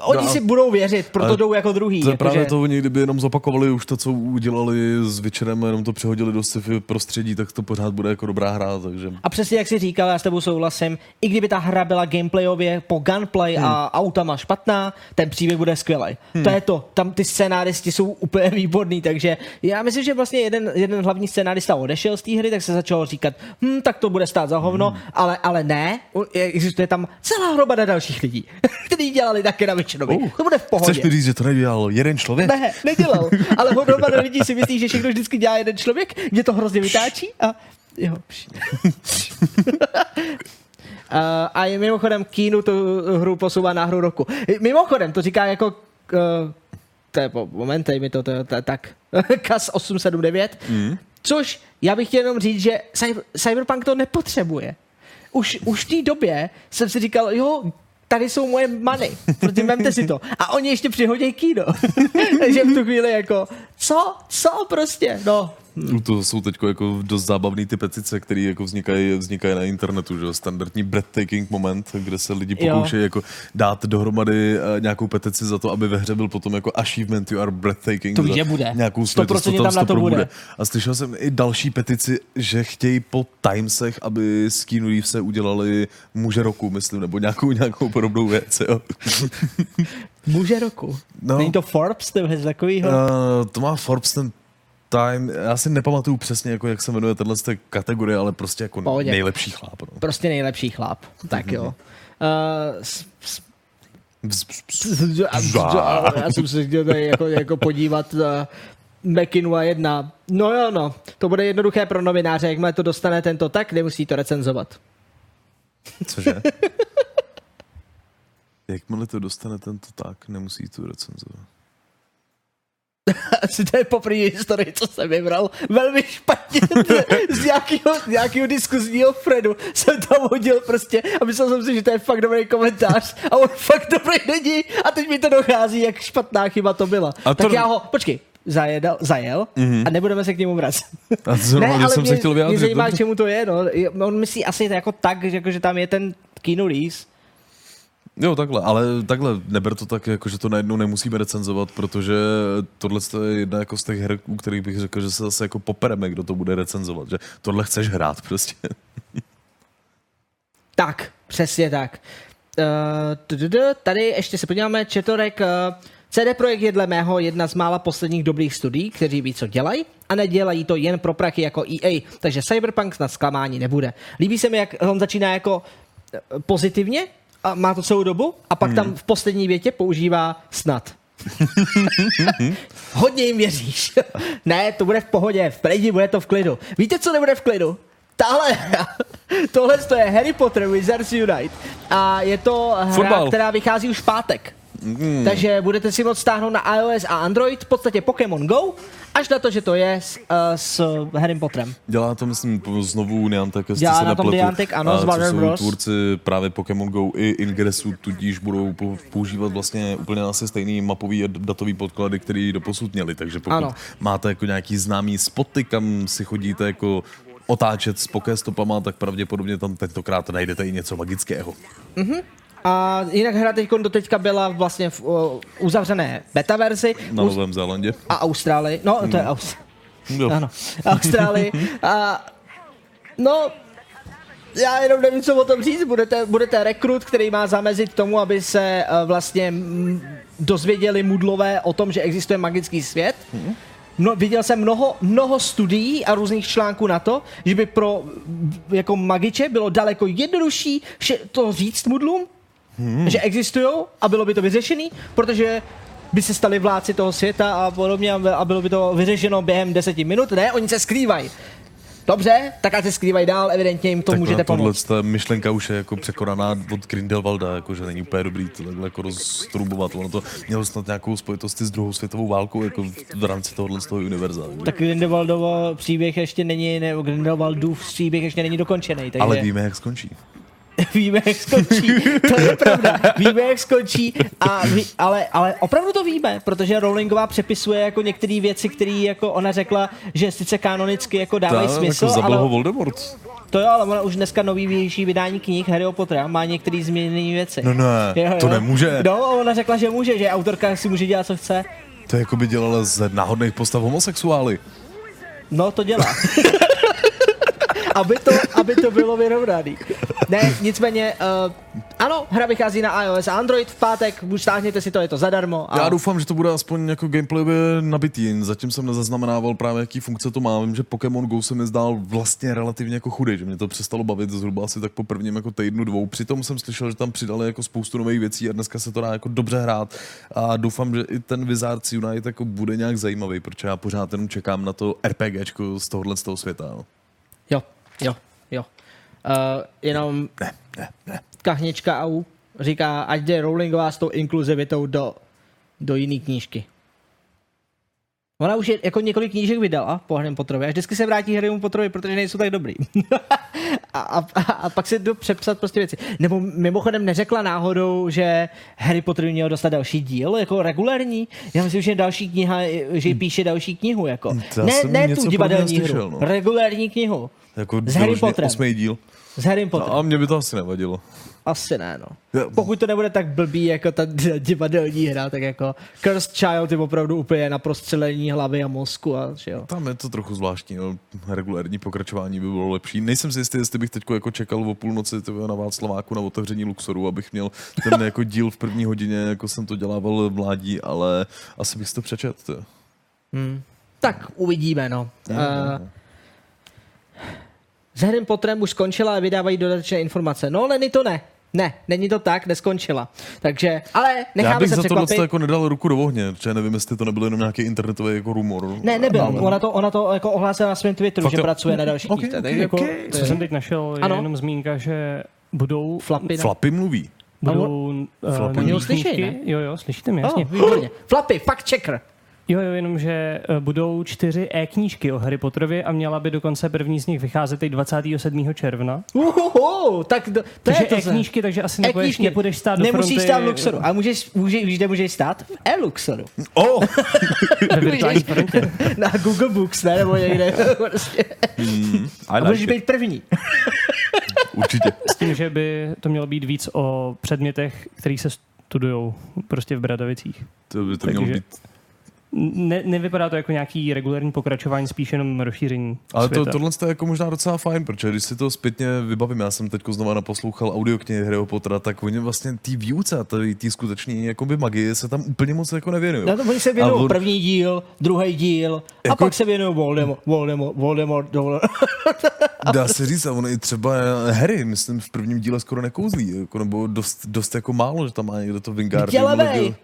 oni no, si budou věřit, proto jdou jako druhý. To je jako právě že... to, oni kdyby jenom zopakovali už to, co udělali s Witcherem, jenom to přehodili do sci-fi prostředí, tak to pořád bude jako dobrá hra. Takže... A přesně jak jsi říkal, já s tebou souhlasím, i kdyby ta hra byla gameplayově po gunplay hmm. a autama špatná, ten příběh bude skvělý. Hmm. To je to, tam ty scénáristi jsou úplně [laughs] výborný, takže já myslím, že vlastně jeden, jeden hlavní scénárista odešel z té hry, tak se začalo říkat, hm, tak to bude stát za hovno, hmm. ale, ale ne, existuje tam celá hromada dalších lidí, [laughs] kteří dělali také na Savičnovi. Uh, to bude v pohodě. Chceš mi říct, že to nedělal jeden člověk? Ne, nedělal. Ale hromada lidí si myslí, že všechno vždycky dělá jeden člověk, mě to hrozně vytáčí a jo. Uh, [laughs] a je mimochodem Kínu tu hru posouvá na hru roku. Mimochodem, to říká jako... Uh, to je, moment, mi to, to, to, tak, [laughs] KAS 879, mm. což já bych chtěl jenom říct, že Cyberpunk to nepotřebuje. Už, už v té době jsem si říkal, jo, tady jsou moje many, protože vemte si to. A oni ještě přihodí kino. [laughs] Takže v tu chvíli jako, co, co prostě, no. To jsou teď jako dost zábavné ty petice, které jako vznikají, vznikají na internetu, že standardní breathtaking moment, kde se lidi pokoušejí jako dát dohromady uh, nějakou petici za to, aby ve hře byl potom jako achievement, you are breathtaking. To že bude. Nějakou 100% tam, tam na to bude. bude. A slyšel jsem i další petici, že chtějí po Timesech, aby Keanu se udělali muže roku, myslím, nebo nějakou, nějakou podobnou věc, jo. [laughs] muže roku? No. Není to Forbes, to je takovýho? Uh, to má Forbes ten Time, já si nepamatuju přesně, jako jak se jmenuje tahle kategorie, ale prostě jako Pohodě. nejlepší chlap. No. Prostě nejlepší chlap, tak jo. Uh, já jsem se chtěl tady jako, jako podívat na Mekinu a jedna. No jo, no, to bude jednoduché pro novináře, jakmile to dostane tento tak, nemusí to recenzovat. Cože? [laughs] jakmile to dostane tento tak, nemusí to recenzovat. [laughs] Asi to je poprvé historii, co jsem vybral. Velmi špatně. [laughs] z, nějakého, z nějakého diskuzního Fredu jsem tam hodil prostě a myslel jsem si, že to je fakt dobrý komentář a on fakt dobrý není a teď mi to dochází, jak špatná chyba to byla. A to... Tak já ho, počkej, zajedal, zajel mm-hmm. a nebudeme se k němu vracet. A zrovna, ne, ale jsem mě, se chtěl vyjádřit. Mě zajímá, k čemu to je. No. On myslí asi jako tak, že, jako, že tam je ten Keanu Reeves Jo, takhle, ale takhle neber to tak, jako, že to najednou nemusíme recenzovat, protože tohle je jedna jako z těch her, u kterých bych řekl, že se zase jako popereme, kdo to bude recenzovat, že tohle chceš hrát prostě. [laughs] Tak, přesně tak. Uh, tady ještě se podíváme, Četorek, uh, CD Projekt je dle mého jedna z mála posledních dobrých studií, kteří ví, co dělají a nedělají to jen pro prachy jako EA, takže Cyberpunk na zklamání nebude. Líbí se mi, jak on začíná jako eh, pozitivně, a má to celou dobu a pak hmm. tam v poslední větě používá snad. [laughs] Hodně jim věříš. [laughs] ne, to bude v pohodě, v pledi bude to v klidu. Víte, co nebude v klidu? Tahle Tohle je Harry Potter Wizards Unite a je to hra, Football. která vychází už v pátek. Mm. Takže budete si moct stáhnout na iOS a Android v podstatě Pokémon Go, až na to, že to je s, uh, s Harry Potterem. Dělá to, myslím, znovu Niantic, jestli Dělá se na tom Niantic, ano, z Warner Bros. tvůrci právě Pokémon Go i Ingresu, tudíž budou používat vlastně úplně asi stejný mapový a datový podklady, který doposud měli, takže pokud ano. máte jako nějaký známý spoty, kam si chodíte jako otáčet s pokéstopama, tak pravděpodobně tam tentokrát najdete i něco magického. Mm-hmm. A jinak hra teď do teďka byla vlastně v uh, uzavřené beta verzi. Na Novém Zélandě. A Austrálii. No, to je hmm. Aus... Ano, Austrálii. A, no, já jenom nevím, co o tom říct. Budete, budete rekrut, který má zamezit tomu, aby se uh, vlastně dozvěděli mudlové o tom, že existuje magický svět. Hmm. No, viděl jsem mnoho, mnoho studií a různých článků na to, že by pro jako magiče bylo daleko jednodušší to říct mudlům, hmm. že existují a bylo by to vyřešený, protože by se stali vládci toho světa a podobně a bylo by to vyřešeno během deseti minut. Ne, oni se skrývají. Dobře, tak ať se skrývají dál, evidentně jim to tak můžete pomoct. Ta myšlenka už je jako překonaná od Grindelwalda, jako že není úplně dobrý to takhle jako roztrubovat. Ono to mělo snad nějakou spojitosti s druhou světovou válkou jako v rámci tohohle z toho univerza. Tak Grindelwaldovo příběh ještě není, ne, Grindelwaldův příběh ještě není dokončený. Takže... Ale víme, jak skončí. [laughs] víme, jak skončí. To je pravda. Víme, jak skončí. A ví, ale, ale opravdu to víme, protože Rowlingová přepisuje jako některé věci, které jako ona řekla, že sice kanonicky jako dávají Ta, smysl. Jako ale... Voldemort. To jo, ale ona už dneska nový větší vydání knih Harry Pottera má některé změněné věci. No ne, jo, jo. to nemůže. No, ona řekla, že může, že autorka si může dělat, co chce. To jako by dělala z náhodných postav homosexuály. No, to dělá. [laughs] aby, to, aby to bylo vyrovnaný. Ne, nicméně, uh, ano, hra vychází na iOS a Android v pátek, už stáhněte si to, je to zadarmo. A... Já doufám, že to bude aspoň jako gameplayově nabitý. Zatím jsem nezaznamenával právě, jaký funkce to má. Vím, že Pokémon Go se mi zdál vlastně relativně jako chudý, že mě to přestalo bavit zhruba asi tak po prvním jako týdnu dvou. Přitom jsem slyšel, že tam přidali jako spoustu nových věcí a dneska se to dá jako dobře hrát. A doufám, že i ten Wizards Unite jako bude nějak zajímavý, protože já pořád jenom čekám na to RPGčko z tohohle z toho světa. Jo, jo, jo. Uh, jenom ne, ne, ne. kahnička AU říká, ať jde Rowlingová s tou inkluzivitou do, do jiné knížky. Ona už je, jako několik knížek vydala po Harry Potterovi a vždycky se vrátí Harrymu Potterovi, protože nejsou tak dobrý. [laughs] a, a, a, pak si jdu přepsat prostě věci. Nebo mimochodem neřekla náhodou, že Harry Potter měl dostat další díl, jako regulární. Já myslím, že další kniha, že píše další knihu, jako. ne, ne tu divadelní hru, no. regulární knihu. Jako s Harry Potterem. Osmý díl. S Harry Potterem. No, a mě by to asi nevadilo. Asi ne, no. Pokud to nebude tak blbý jako ta [laughs] divadelní hra, tak jako Cursed Child je opravdu úplně na prostřelení hlavy a mozku a že jo. Tam je to trochu zvláštní, no. regulární pokračování by bylo lepší. Nejsem si jistý, jestli bych teď jako čekal o půlnoci na Václaváku na otevření Luxoru, abych měl ten [laughs] jako díl v první hodině, jako jsem to dělával v mládí, ale asi bych si to přečet. Hmm. Tak uvidíme, no. Uh, s Harry Potterem už skončila a vydávají dodatečné informace. No, Lenny to ne. Ne, není to tak, neskončila. Takže, ale necháme Já bych se za překvapit. to jako nedal ruku do ohně, protože nevím, jestli to nebylo jenom nějaký internetový jako rumor. Ne, nebyl. Ale... Ona to, ona to jako ohlásila na svém Twitteru, Fakt že jo? pracuje na další okay, okay, takže okay. Jako, co jsem teď našel, je ano? jenom zmínka, že budou... Flapy, ne? Flapy mluví. Budou uh, Flapy. slyší, ne? Jo, jo, slyšíte mě, jasně. Oh, Flapy, fact checker. Jo, jo, jenom, že eh, budou čtyři e-knížky o Harry Potterovi a měla by dokonce první z nich vycházet teď 27. června. Uhuhu, tak do, to takže je to e-knížky, takže asi nepůjdeš, nepůjdeš stát do Nemusíš fronty. stát v Luxoru, a můžeš, můžeš, víš, kde můžeš stát? V e-Luxoru. Oh! [laughs] Na Google Books, ne, nebo někde. [laughs] Prostě. Mm, a můžeš být první. Určitě. S tím, že by to mělo být víc o předmětech, které se studují prostě v Bradavicích. To by to takže... mělo být ne, nevypadá to jako nějaký regulární pokračování, spíš jenom rozšíření Ale světa. to, tohle je jako možná docela fajn, protože když si to zpětně vybavím, já jsem teď znova naposlouchal audioknihy Harryho Pottera, tak oni vlastně ty výuce a ty skutečné jakoby magie se tam úplně moc jako nevěnují. No to oni se věnují on... první díl, druhý díl jako... a pak se věnují Voldemort, Voldemort, Voldemort, [laughs] Voldemort. Dá se říct, a on i třeba Harry, myslím, v prvním díle skoro nekouzlí, jako, nebo dost, dost jako málo, že tam má někdo to Wingardium.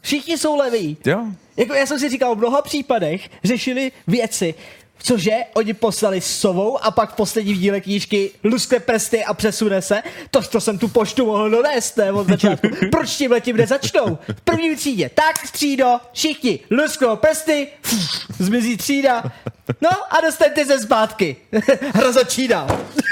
Všichni jsou leví. Jo. Jako já jsem si říkal, v mnoha případech řešili věci, Cože? Oni poslali s sovou a pak v poslední díle knížky luskne prsty a přesune se? To, to jsem tu poštu mohl donést, ne, od začátku. Proč tím letím nezačnou? V první třídě. Tak, střído, všichni, lusknou prsty, fuf, zmizí třída. No a dostaňte se zpátky. [laughs] Hra začíná.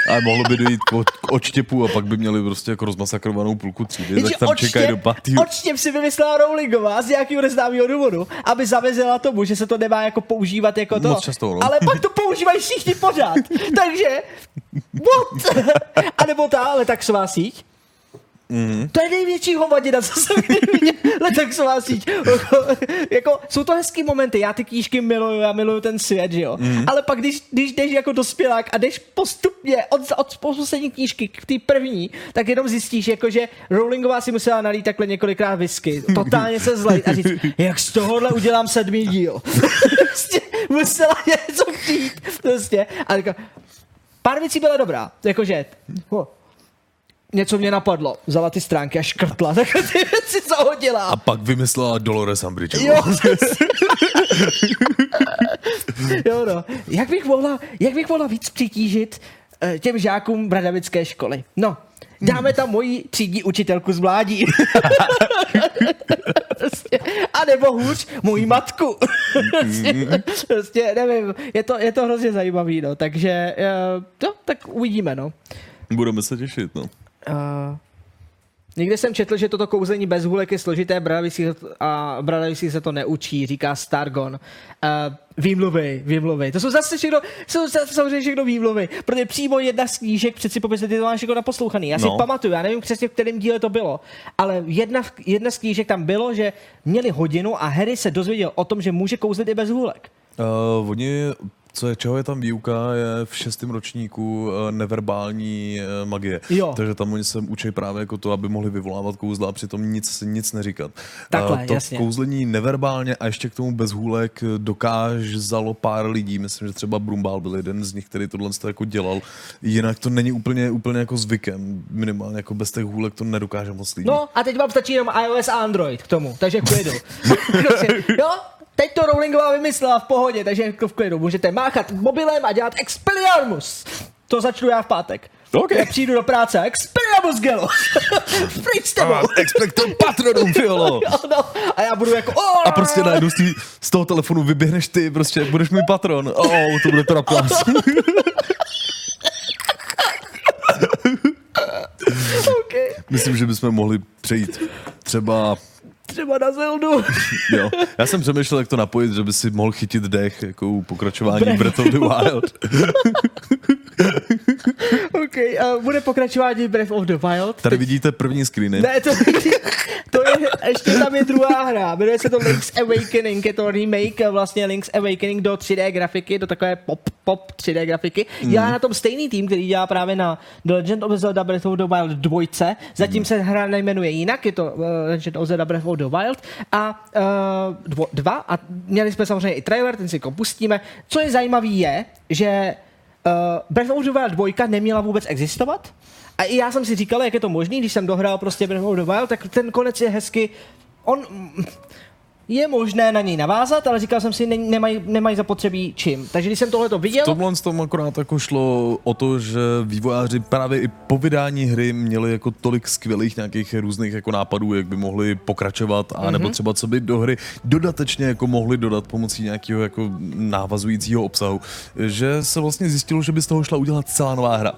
A mohlo by dojít k, k odštěpu a pak by měli prostě jako rozmasakrovanou půlku třídy, tak tam čekají do patý. Odštěp si vymyslela Rowlingová z nějakého neznámého důvodu, aby zamezila tomu, že se to nemá jako používat jako to. Moc často, no. Ale pak to používají všichni pořád. [laughs] Takže, what? [laughs] A nebo ta letaxová síť, Mm. To je největší hovadina, co jsem kdy viděl. Letaxová síť. [laughs] jako, jsou to hezký momenty, já ty knížky miluju, já miluju ten svět, že jo. Mm. Ale pak, když, když jdeš jako dospělák a jdeš postupně od, od poslední knížky k té první, tak jenom zjistíš, jako, že Rowlingová si musela nalít takhle několikrát whisky, totálně se zlejt a říct, [laughs] jak z tohohle udělám sedmý díl. [laughs] prostě musela něco chtít. Prostě. A říká, pár věcí byla dobrá, jakože, něco mě napadlo, vzala ty stránky a škrtla, [laughs] tak ty věci zahodila. A pak vymyslela Dolores Umbridge. Jo, [laughs] jo no. Jak bych mohla, jak bych mohla víc přitížit uh, těm žákům Bradavické školy? No, dáme tam moji třídní učitelku z mládí. [laughs] a nebo hůř, moji matku. prostě, nevím, je to, je to hrozně zajímavý, no, takže, uh, no, tak uvidíme, no. Budeme se těšit, no. Uh, Někde jsem četl, že toto kouzení bez hůlek je složité a Bradavici se to neučí, říká Stargon. Uh, výmluvy, výmluvy. To jsou zase všechno, jsou samozřejmě všechno výmluvy, protože přímo jedna z knížek, přeci popis, ty to máš jako naposlouchaný. Já si no. pamatuju, já nevím přesně, v kterém díle to bylo, ale jedna, jedna z knížek tam bylo, že měli hodinu a Harry se dozvěděl o tom, že může kouzlit i bez hůlek. Uh, oni co je, čeho je tam výuka, je v šestém ročníku eh, neverbální eh, magie. Jo. Takže tam oni se učí právě jako to, aby mohli vyvolávat kouzla a přitom nic, nic neříkat. Takhle, Eh, to jasně. kouzlení neverbálně a ještě k tomu bez hůlek dokáž zalo pár lidí. Myslím, že třeba Brumbál byl jeden z nich, který tohle to jako dělal. Jinak to není úplně, úplně jako zvykem. Minimálně jako bez těch hůlek to nedokáže moc lidí. No a teď vám stačí jenom iOS a Android k tomu, takže. Prostě, [laughs] jo, teď to Rowlingová vymyslela v pohodě, takže v klidu. Můžete máchat mobilem a dělat Expelliarmus. To začnu já v pátek. OK. Já přijdu do práce, Expelliarmus Gelo. [laughs] Pryč s tebou. Expecto Patronum, Fiolo! [laughs] No, a já budu jako, oh, A prostě najednou z, tý, z toho telefonu vyběhneš ty, prostě budeš můj patron. Oh, to bude trapás. [laughs] okay. Myslím, že bychom mohli přejít třeba třeba na Zeldu. [laughs] Jo. Já jsem přemýšlel, jak to napojit, že by si mohl chytit dech jako u pokračování Breath of the Wild. [laughs] [laughs] OK, uh, bude pokračování Breath of the Wild. Tady vidíte první screeny. Ne, to, to je, ještě tam je druhá hra, jmenuje se to Link's Awakening, je to remake vlastně Link's Awakening do 3D grafiky, do takové pop, pop 3D grafiky. Dělá na tom stejný tým, který dělá právě na The Legend of Zelda Breath of the Wild 2. Zatím se hra nejmenuje jinak, je to uh, Legend of Zelda Breath of the Wild a uh, dvo, dva a měli jsme samozřejmě i trailer, ten si jako pustíme. Co je zajímavé je, že Breath the Wild 2 neměla vůbec existovat, a i já jsem si říkal, jak je to možné, když jsem dohrál prostě Breath of the Wild, tak ten konec je hezky, on je možné na něj navázat, ale říkal jsem si, ne, nemají, nemají zapotřebí čím. Takže když jsem tohle to viděl, V tomhle z tom akorát jako šlo o to, že vývojáři právě i po vydání hry měli jako tolik skvělých nějakých různých jako nápadů, jak by mohli pokračovat, a nebo třeba co by do hry dodatečně jako mohli dodat pomocí nějakého jako návazujícího obsahu, že se vlastně zjistilo, že by z toho šla udělat celá nová hra.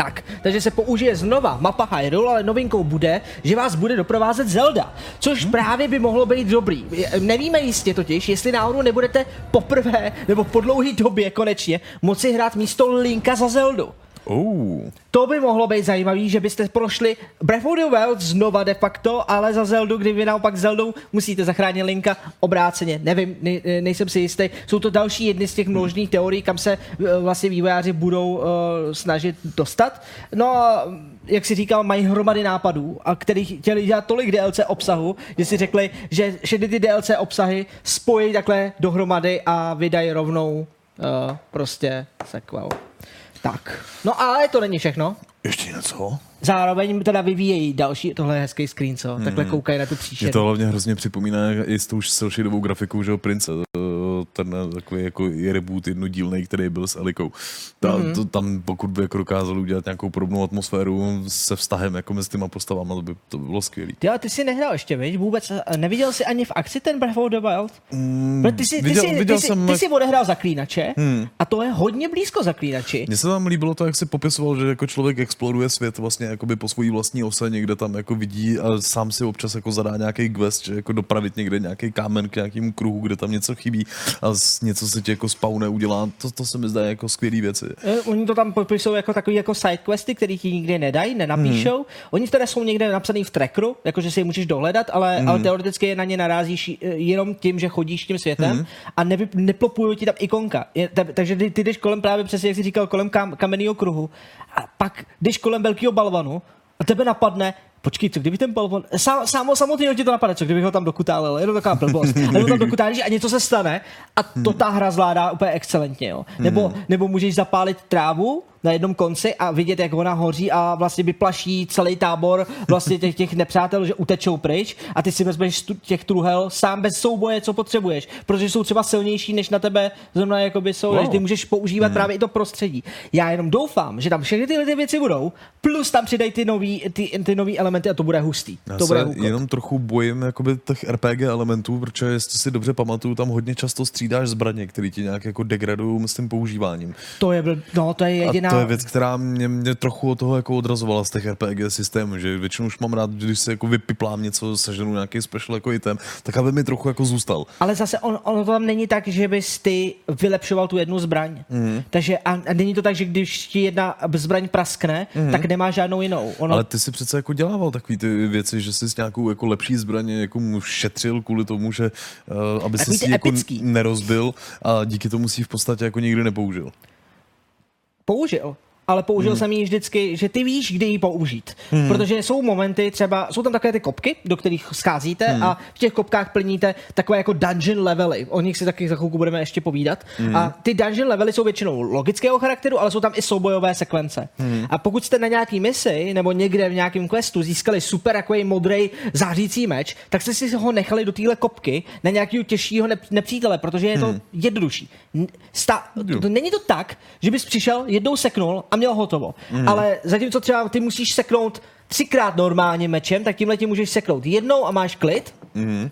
Tak, takže se použije znova mapa Hyrule, ale novinkou bude, že vás bude doprovázet Zelda, což právě by mohlo být dobrý. Nevíme jistě totiž, jestli náhodou nebudete poprvé nebo po dlouhé době konečně moci hrát místo Linka za Zeldu. Oh. To by mohlo být zajímavý, že byste prošli Breath of the Wild znova de facto, ale za Zeldu, kdy vy naopak Zeldou musíte zachránit Linka obráceně. Nevím, nej, nejsem si jistý. Jsou to další jedny z těch množných teorií, kam se eh, vlastně vývojáři budou uh, snažit dostat. No a jak si říkal, mají hromady nápadů, a který chtěli dělat tolik DLC obsahu, že si řekli, že všechny ty DLC obsahy spojí takhle dohromady a vydají rovnou uh, prostě sequel. Tak, no ale to není všechno. Ještě něco? Zároveň teda vyvíjejí další, tohle je hezký screen, co? Takhle koukají na tu Mě příšeru. to hlavně hrozně připomíná i s tou silšidovou grafikou, že jo, Prince, to- ten takový jako reboot jednodílný, který byl s Elikou. Ta, Mhm. mm-hmm. to, tam pokud by jako dokázal udělat nějakou podobnou atmosféru se vztahem jako mezi těma postavama, to by to bylo skvělé. Ty, ty jsi nehrál ještě, viď? Vůbec eh, neviděl jsi ani v akci ten Breath of the Wild? Mm, ty jsi, ty viděl- jsi, viděl ty jsem, ty jsi odehrál zaklínače hmm. a to je hodně blízko zaklínači. Mně se tam líbilo to, jak si popisoval, že jako člověk exploruje svět vlastně jakoby po svojí vlastní ose, někde tam jako vidí a sám si občas jako zadá nějaký quest, že jako dopravit někde nějaký kámen k nějakému kruhu, kde tam něco chybí a z- něco se ti jako spawne udělá. To, to se mi zdá jako skvělý věci. Eh, Oni to tam popisují jako takový jako sidequesty, který ti nikdy nedají, nenapíšou. Hmm. Oni teda jsou někde napsaný v trackeru, jakože si je můžeš dohledat, ale, hmm. ale teoreticky je na ně narazíš eh, jenom tím, že chodíš tím světem hmm. a nevy, neplopují ti tam ikonka. Je, ta, takže ty, ty jdeš kolem právě přesně, jak jsi říkal, kolem kam, kamenného kruhu a pak jdeš kolem velkého balvanu a tebe napadne, Počkej, co kdyby ten balvan, sám, samo, samotného ti to napadne, co kdybych ho tam dokutálil, je to taková blbost, nebo tam dokutálíš a něco se stane a to ta hra zvládá úplně excelentně, jo. Nebo, nebo můžeš zapálit trávu na jednom konci a vidět, jak ona hoří a vlastně vyplaší celý tábor vlastně těch, těch nepřátel, že utečou pryč a ty si vezmeš těch truhel sám bez souboje, co potřebuješ, protože jsou třeba silnější, než na tebe zrovna jakoby jsou, wow. Ty můžeš používat hmm. právě i to prostředí. Já jenom doufám, že tam všechny tyhle ty věci budou, plus tam přidají ty nový, ty, ty nový elementy a to bude hustý. Já to se bude hukot. jenom trochu bojím jakoby těch RPG elementů, protože jestli si dobře pamatuju, tam hodně často střídáš zbraně, které ti nějak jako degradují s tím používáním. To je, no, to je jediná To je věc, která mě, mě trochu od toho jako odrazovala z těch RPG systémů, že většinou už mám rád, když si jako vypiplám něco, seženu nějaký special jako item, tak aby mi trochu jako zůstal. Ale zase on, ono to tam není tak, že bys ty vylepšoval tu jednu zbraň. Mm. Takže a, a není to tak, že když ti jedna zbraň praskne, mm. tak nemá žádnou jinou. Ono... Ale ty si přece jako dělával takový ty věci, že jsi s nějakou jako lepší zbraně jako mu šetřil kvůli tomu, že uh, aby se si jako nerozbil a díky tomu si v podstatě jako nikdy nepoužil. Použil ale použil hmm. jsem ji vždycky, že ty víš, kdy ji použít. Hmm. Protože jsou momenty, třeba jsou tam takové ty kopky, do kterých scházíte hmm. a v těch kopkách plníte takové jako dungeon levely. O nich si taky za chvilku budeme ještě povídat. Hmm. A ty dungeon levely jsou většinou logického charakteru, ale jsou tam i soubojové sekvence. Hmm. A pokud jste na nějaký misi nebo někde v nějakém questu získali super takový modrý zářící meč, tak jste si ho nechali do téhle kopky na nějakého těžšího nepřítele, protože je to hmm. jednodušší. Sta- to, není to tak, že bys přišel, jednou seknul a měl hotovo. Mm. Ale zatímco třeba ty musíš seknout třikrát normálně mečem, tak tímhle tím můžeš seknout jednou a máš klid. Mm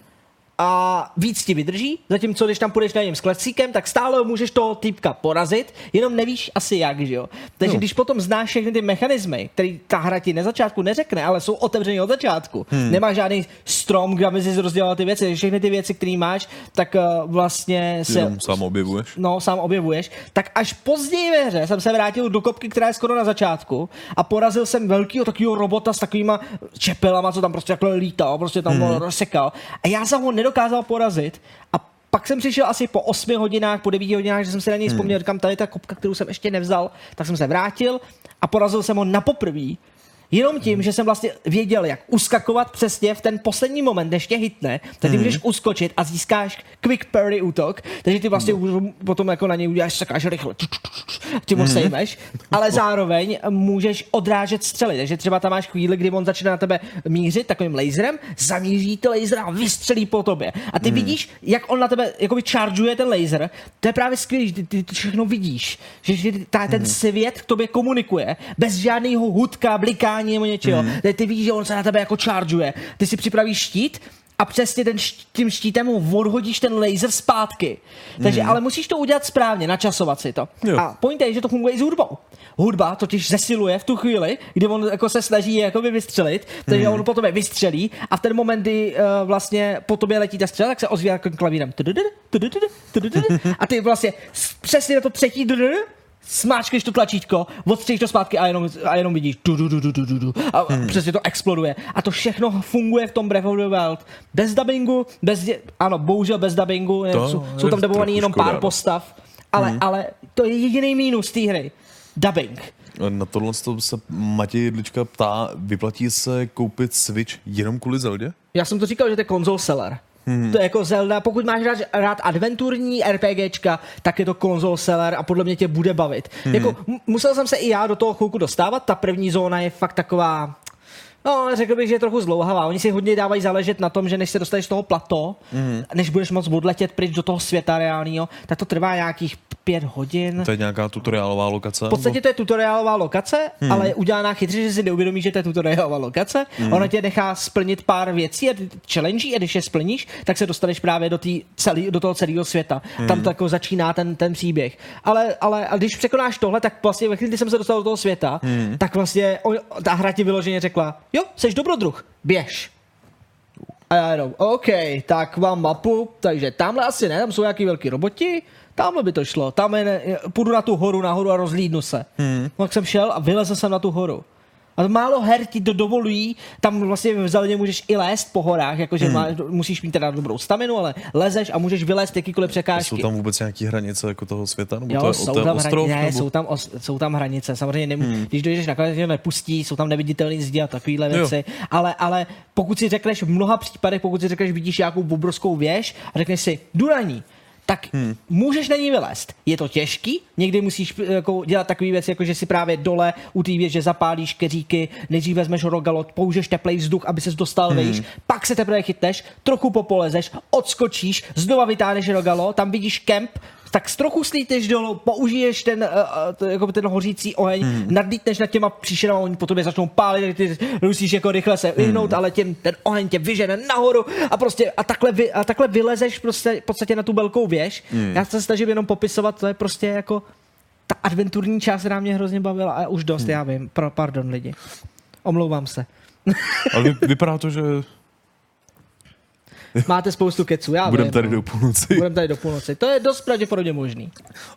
a víc ti vydrží, zatímco když tam půjdeš na něm s klecíkem, tak stále můžeš toho týpka porazit, jenom nevíš asi jak, že jo. Takže no. když potom znáš všechny ty mechanismy, které ta hra ti na začátku neřekne, ale jsou otevřené od začátku, hmm. nemá žádný strom, kde by si rozdělal ty věci, všechny ty věci, které máš, tak uh, vlastně se... Jenom sám objevuješ. No, sám objevuješ. Tak až později ve hře jsem se vrátil do kopky, která je skoro na začátku a porazil jsem velkého takového robota s takovýma čepelama, co tam prostě takhle lítal, prostě tam hmm. rozsekal. A já jsem ho nedokázal porazit a pak jsem přišel asi po 8 hodinách, po 9 hodinách, že jsem se na něj vzpomněl, hmm. říkám, tady ta kopka, kterou jsem ještě nevzal, tak jsem se vrátil a porazil jsem ho na poprvé. Jenom tím, že jsem vlastně věděl, jak uskakovat přesně v ten poslední moment, než tě hitne, tak ty mm. můžeš uskočit a získáš quick parry útok, takže ty vlastně mm. potom jako na něj uděláš, sakáš rychle, ty mu mm. sejmeš, ale zároveň můžeš odrážet střely, takže třeba tam máš chvíli, kdy on začne na tebe mířit takovým laserem, zamíří ty laser a vystřelí po tobě. A ty mm. vidíš, jak on na tebe jakoby chargeuje ten laser, to je právě skvělé, ty, ty to všechno vidíš, že ta, ten mm. svět k tobě komunikuje, bez žádného hudka, bliká skakání nebo něčeho. Mm. Ty víš, že on se na tebe jako chargeuje. Ty si připravíš štít a přesně ten, tím štítem mu odhodíš ten laser zpátky. Takže, mm. ale musíš to udělat správně, načasovat si to. Jo. A point je, že to funguje i s hudbou. Hudba totiž zesiluje v tu chvíli, kdy on jako se snaží jakoby vystřelit, takže mm. on po tobě vystřelí a v ten moment, kdy uh, vlastně po tobě letí ta střela, tak se ozví jako klavírem. [laughs] A ty vlastně přesně na to třetí smáčkneš to tlačítko, odstřiš to zpátky a jenom, a jenom vidíš du, du, du, du, du, du, a hmm. přesně to exploduje. A to všechno funguje v tom Breath of the Wild. Bez dubbingu, bez, dě, ano, bohužel bez dubbingu, to jsou, jsou tam dubovaný jenom škoda, pár no. postav, ale, hmm. ale to je jediný mínus té hry. Dubbing. Na tohle se Matěj Jedlička ptá, vyplatí se koupit Switch jenom kvůli Zeldě? Já jsem to říkal, že to je konzol seller. Hmm. To je jako Zelda, pokud máš rád, rád adventurní RPGčka, tak je to konzol seller a podle mě tě bude bavit. Hmm. Jako, musel jsem se i já do toho chvilku dostávat, ta první zóna je fakt taková No, řekl bych, že je trochu zlouhavá. Oni si hodně dávají záležet na tom, že než se dostaneš z toho plato, mm. než budeš moc odletět pryč do toho světa reálného, tak to trvá nějakých pět hodin. To je nějaká tutoriálová lokace? V podstatě to je tutoriálová lokace, hmm. ale je udělaná chytře, že si neuvědomíš, že to je tutoriálová lokace. Hmm. Ona tě nechá splnit pár věcí a challenge, a když je splníš, tak se dostaneš právě do, tý celý, do toho celého světa. Hmm. Tam to jako začíná ten, ten příběh. Ale, ale a když překonáš tohle, tak vlastně ve chvíli, kdy jsem se dostal do toho světa, hmm. tak vlastně on, ta hra ti vyloženě řekla, jo, jsi dobrodruh, běž. A já jenom, OK, tak mám mapu, takže tamhle asi ne, tam jsou nějaký velký roboti, tamhle by to šlo, tam je, půjdu na tu horu, nahoru a rozlídnu se. Hmm. Tak jsem šel a vylezl jsem na tu horu. A málo her ti to dovolují, tam vlastně v Zeldě můžeš i lézt po horách, jakože hmm. má, musíš mít teda dobrou staminu, ale lezeš a můžeš vylézt jakýkoliv překážky. Jsou tam vůbec nějaké hranice jako toho světa? Nebo jo, to je, jsou, to je tam ostrov, hranice, ne, jsou, tam os, jsou tam hranice. Samozřejmě, nem, hmm. když dojdeš na konec, nepustí, jsou tam neviditelné zdi a takovéhle věci. Ale, ale pokud si řekneš v mnoha případech, pokud si řekneš, vidíš nějakou obrovskou věž a řekneš si, jdu na ní, tak hmm. můžeš na ní vylézt. Je to těžký, někdy musíš jako, dělat takové věci, jako že si právě dole u té věže zapálíš keříky, nejdřív vezmeš rogalot, použiješ teplý vzduch, aby se dostal hmm. vejš, pak se teprve chytneš, trochu popolezeš, odskočíš, znova vytáhneš rogalo, tam vidíš kemp, tak trochu slítneš dolů, použiješ ten, uh, jako ten hořící oheň, hmm. nadlítneš nad těma příšerama, oni po tobě začnou pálit, ty musíš jako rychle se vyhnout, hmm. ale tím, ten oheň tě vyžene nahoru a prostě a takhle, vy, a takhle vylezeš prostě v podstatě na tu velkou věž. Hmm. Já se snažím jenom popisovat, to je prostě jako ta adventurní část, která mě hrozně bavila a už dost, hmm. já vím, pro, pardon lidi. Omlouvám se. Ale vy, vypadá to, že Máte spoustu keců, já budeme tady no. do půlnoci. Budeme tady do půlnoci. To je dost pravděpodobně možný.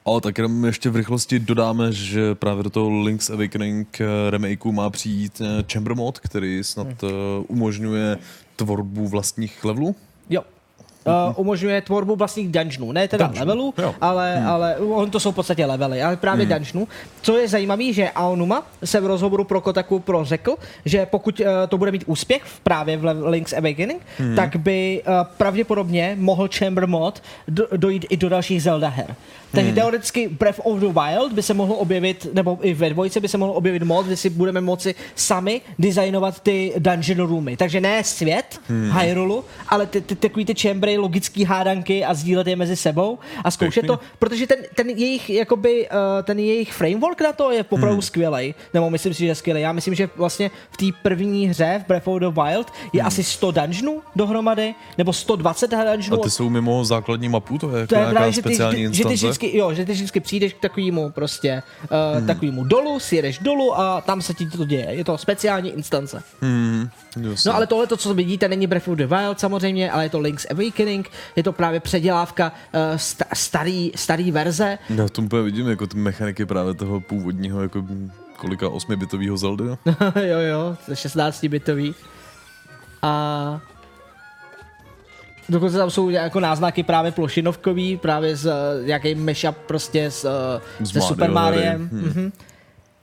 A tak jenom ještě v rychlosti dodáme, že právě do toho Link's Awakening eh, remakeu má přijít eh, Chamber Mod, který snad Hmm. eh, umožňuje tvorbu vlastních levelů. Uh, umožňuje tvorbu vlastních dungeonů, ne teda Dungeonů, levelů, jo. ale, hmm. ale on to jsou v podstatě levely, ale právě hmm. dungeonů. Co je zajímavé, že Aonuma se v rozhovoru pro Kotaku prořekl, že pokud uh, to bude mít úspěch v- právě v Link's Awakening, hmm. tak by uh, pravděpodobně mohl Chamber Mod do, dojít i do dalších Zelda her. Takže hmm. teoreticky Breath of the Wild by se mohlo objevit, nebo i ve dvojce by se mohlo objevit mod, kde si budeme moci sami designovat ty dungeon roomy. Takže ne svět hmm. Hyrule, ale ty, ty, takový ty chambry, logický hádanky a sdílet je mezi sebou a zkoušet to, protože ten, ten jejich, jakoby, uh, ten jejich framework na to je opravdu hmm. skvělý. Nebo myslím si, že je skvělý. Já myslím, že vlastně v té první hře v Breath of the Wild je hmm. asi 100 dungeonů dohromady, nebo 120 dungeonů. A ty jsou mimo základní mapu, to je To je nějaká právě, že ty, speciální že, že ty instance. Vždycky, jo, že ty vždycky přijdeš k takovému prostě, uh, hmm. takovému dolu, si jedeš dolů a tam se ti to děje. Je to speciální instance. Hmm. No ale tohle, to, co vidíte, není Breath of the Wild samozřejmě, ale je to Link's Awakening, je to právě předělávka uh, sta- starý, starý verze. Já v tom úplně vidím jako ty mechaniky právě toho původního jako kolika osmibitového Zelda. [laughs] jo, jo, to je 16-bitový. A Dokonce tam jsou jako náznaky právě plošinovkový, právě z uh, nějaký mashup prostě s, uh, S se Super Mario hry. Mariem. Hmm. Mhm.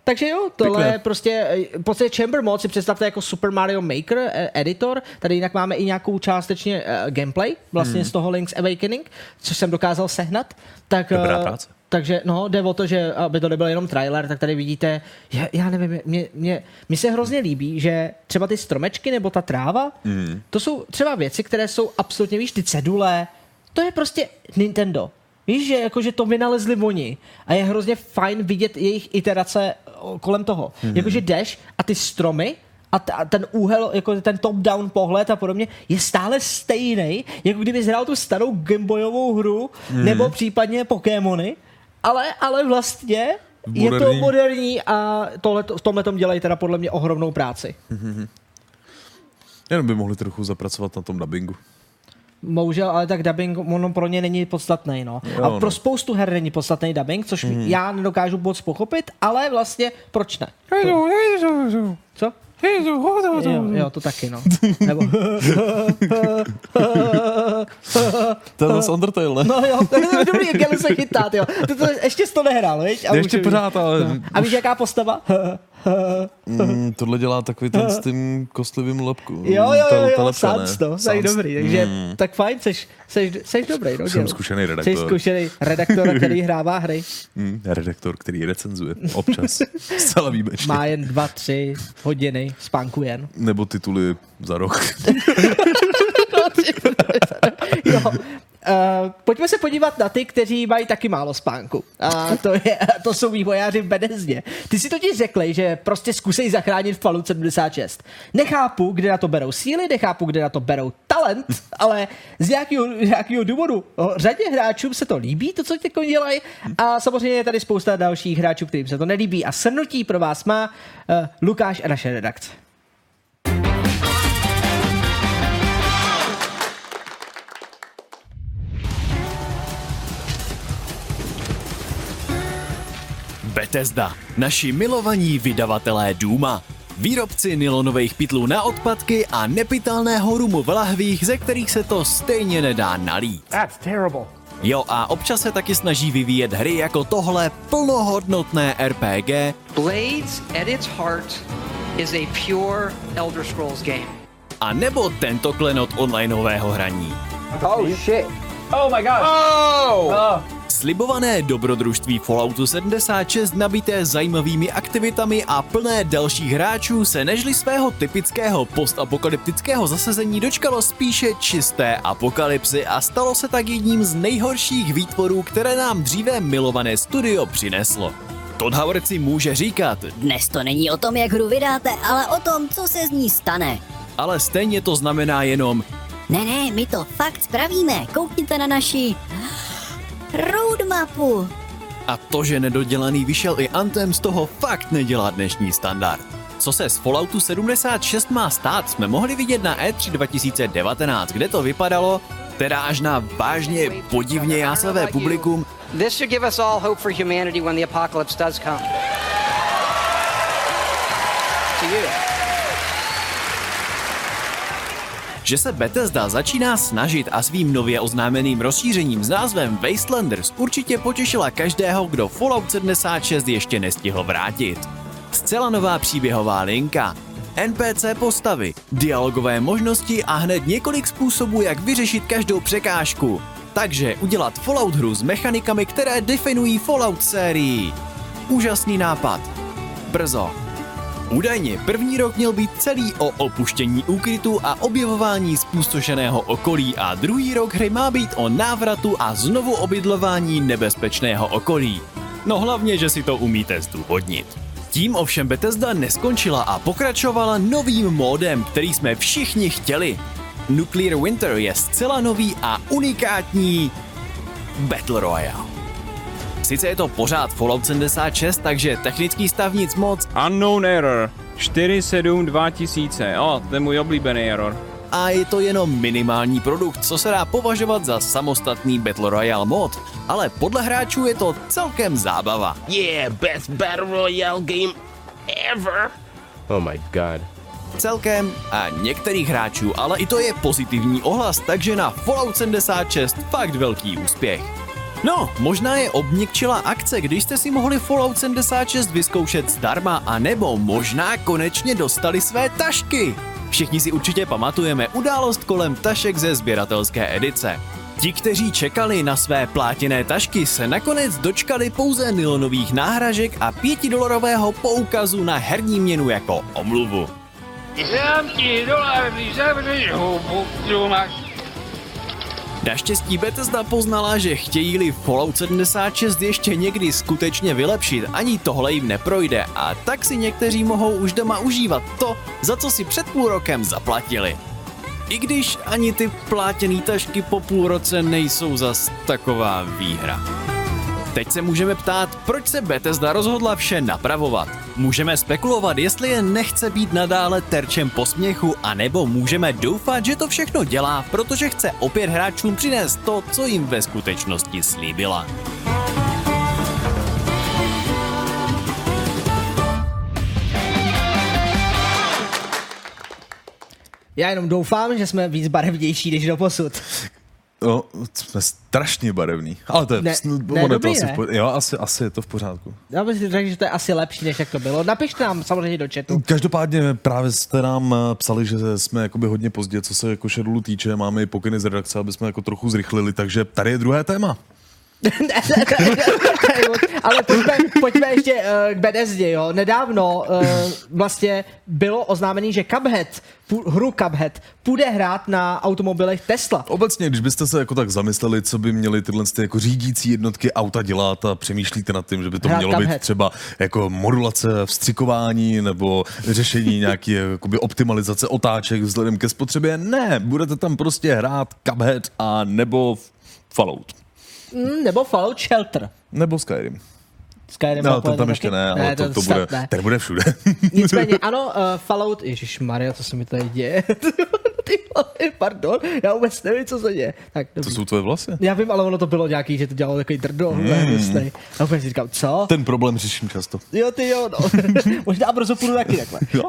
Takže jo, tohle Pěkné. je prostě, eh, v podstatě Chamber Mod si představte jako Super Mario Maker eh, editor, tady jinak máme i nějakou částečně gameplay, vlastně z toho Link's Awakening, což jsem dokázal sehnat. Tak, Dobrá eh, práce. Takže no, jde o to, že aby to nebyl jenom trailer, tak tady vidíte, já, já nevím, mě, mě, mě se hrozně líbí, že třeba ty stromečky nebo ta tráva, mm. to jsou třeba věci, které jsou absolutně, víš, ty cedule, to je prostě Nintendo. Víš, že jakože to vynalezli oni a je hrozně fajn vidět jejich iterace kolem toho. Mm. Jakože jdeš a ty stromy a, t- a ten úhel, jako ten top-down pohled a podobně, je stále stejný, jako kdyby hrál tu starou Gameboyovou hru, mm. nebo případně Pokémony, ale, ale vlastně je to Moderní. moderní a tohle, v tomhle tom dělají teda podle mě ohromnou práci. Jenom by mohli trochu zapracovat na tom dubbingu. Bohužel, ale tak dubbing ono pro ně není podstatný. No. Jo, a no. pro spoustu her není podstatný dubbing, což mm. já nedokážu moc pochopit, ale vlastně proč ne? Co? Jo, jo, to taky, no. Nebo, To je zase Undertale, ne? no jo, to je dobrý, jak se chytá, jo. To, to, ještě jsi to nehrál, viď? A Ještě pořád, ale No. A víš, jaká postava? Mm, tohle dělá takový ten s tím kostlivým lepku. Jo, jo, jo, jo? Sans, to, tak Sans. dobrý, takže Mm. tak fajn, seš, seš, seš dobrý, no, Jsem dělo. zkušený Jsi redaktor. zkušený redaktor, který [laughs] hrává hry. Mm, redaktor, který recenzuje občas. [laughs] Zcela výjimečně. Má jen dva, tři hodiny spánku jen. Nebo tituly za rok. [laughs] jo. Uh, pojďme se podívat na ty, kteří mají taky málo spánku. A to, je, [laughs] to jsou vývojáři v Bedezně. Ty si totiž řekli, že prostě zkusej zachránit Fallout 76. Nechápu, kde na to berou síly, nechápu, kde na to berou talent, ale z nějakého, nějakého důvodu řadě hráčům se to líbí, to, co teď dělají, a samozřejmě je tady spousta dalších hráčů, kterým se to nelíbí. A shrnutí pro vás má uh, Lukáš a naše redakce. Bethesda, naši milovaní vydavatelé Duma. Výrobci nylonových pytlů na odpadky a nepitelného rumu v lahvích, ze kterých se to stejně nedá nalít. That's terrible. Jo a občas se taky snaží vyvíjet hry jako tohle plnohodnotné RPG, Blades at its heart is a pure Elder Scrolls game. a nebo tento klenot onlineového hraní. Oh shit. Oh my gosh. Oh. Slibované dobrodružství Falloutu 76 nabité zajímavými aktivitami a plné dalších hráčů se nežli svého typického postapokalyptického zasazení dočkalo spíše čisté apokalypsy a stalo se tak jedním z nejhorších výtvorů, které nám dříve milované studio přineslo. Todd Howard si může říkat, Dnes to není o tom, jak hru vydáte, ale o tom, co se z ní stane. ale stejně to znamená jenom Ne, ne, my to fakt spravíme. Koukněte na naši roadmapu. A to, že nedodělaný vyšel i Anthem, z toho fakt nedělá dnešní standard. Co se z Falloutu 76 má stát, jsme mohli vidět na E E3 2019, kde to vypadalo, teda až na vážně podivně jásavé publikum, This should give us all hope for humanity when the apocalypse does come. To you. Že se Bethesda začíná snažit a svým nově oznámeným rozšířením s názvem Wastelanders určitě potěšila každého, kdo Fallout 76 ještě nestihl vrátit. Zcela nová příběhová linka, NPC postavy, dialogové možnosti a hned několik způsobů, jak vyřešit každou překážku. Takže udělat Fallout hru s mechanikami, které definují Fallout sérii. Úžasný nápad. Brzo. Údajně první rok měl být celý o opuštění úkrytu a objevování zpustošeného okolí a druhý rok hry má být o návratu a znovu obydlování nebezpečného okolí. No hlavně, že si to umíte zdůvodnit. Tím ovšem Bethesda neskončila a pokračovala novým módem, který jsme všichni chtěli. Nuclear Winter je zcela nový a unikátní Battle Royale. Sice je to pořád Fallout 76, takže technický stav nic moc, Unknown error. 47 2000. O, to je můj oblíbený error. a je to jenom minimální produkt, co se dá považovat za samostatný Battle Royale mod, ale podle hráčů je to celkem zábava. Yeah, best battle royale game ever. Oh my god. Celkem a některých hráčů, ale i to je pozitivní ohlas, takže na Fallout 76 fakt velký úspěch. No, možná je obněkčila akce, když jste si mohli Fallout 76 vyzkoušet zdarma, a nebo možná konečně dostali své tašky. Všichni si určitě pamatujeme událost kolem tašek ze sběratelské edice. Ti, kteří čekali na své plátěné tašky, se nakonec dočkali pouze nylonových náhražek a pětidolarového poukazu na herní měnu jako omluvu. Dám ti dolar, když zavřeš hubu, tu máš. Naštěstí Bethesda poznala, že chtějí-li Fallout 76 ještě někdy skutečně vylepšit, ani tohle jim neprojde a tak si někteří mohou už doma užívat to, za co si před půl rokem zaplatili. I když ani ty plátěný tašky po půl roce nejsou zas taková výhra. Teď se můžeme ptát, proč se Bethesda rozhodla vše napravovat. Můžeme spekulovat, jestli je nechce být nadále terčem posměchu, anebo můžeme doufat, že to všechno dělá, protože chce opět hráčům přinést to, co jim ve skutečnosti slíbila. Já jenom doufám, že jsme víc barevnější než do posud. No, jsme strašně barevný. Ale to je, Ne- ne, ne, je to dobrý, asi, ne? v po, jo, asi, asi je to v pořádku. Já bych si řekl, že to je asi lepší, než jak to bylo. Napište nám samozřejmě do chatu. Každopádně právě jste nám eh, psali, že jsme jakoby hodně pozdě, co se jako Shadowlu týče, máme i pokyny z redakce, aby jsme jako trochu zrychlili, takže tady je druhé téma. [laughs] Ale pojďme, pojďme ještě uh, k Bethesdě, jo. Nedávno uh, vlastně bylo oznámený, že Cuphead, pů, hru Cuphead, půjde hrát na automobilech Tesla. Obecně, když byste se jako tak zamysleli, co by měly tyhle ty jako řídící jednotky auta dělat a přemýšlíte nad tím, že by to Hrát mělo Cuphead. být třeba jako modulace vstřikování nebo řešení [laughs] nějaké jakoby optimalizace otáček vzhledem ke spotřebě, ne, budete tam prostě hrát Cuphead a nebo Fallout. Mm, nebo Fallout Shelter. Nebo Skyrim. Skyrim No, to pojedu tam ještě taky? ne, ale to, to, bude, snad ne. ten bude všude. [laughs] Nicméně, [laughs] ano, uh, Fallout, Ježíš Maria, co se mi tady děje? [laughs] Ty vole, pardon, já vůbec nevím, co se děje. Tak, To jsou tvoje vlasy. Já vím, ale ono to bylo nějaký, že to dělalo takový drdo, mm. hnusnej. A úplně si říkám, co? Ten problém řeším často. Jo, ty jo, no. Možná brzo půjdu taky takhle. Jo.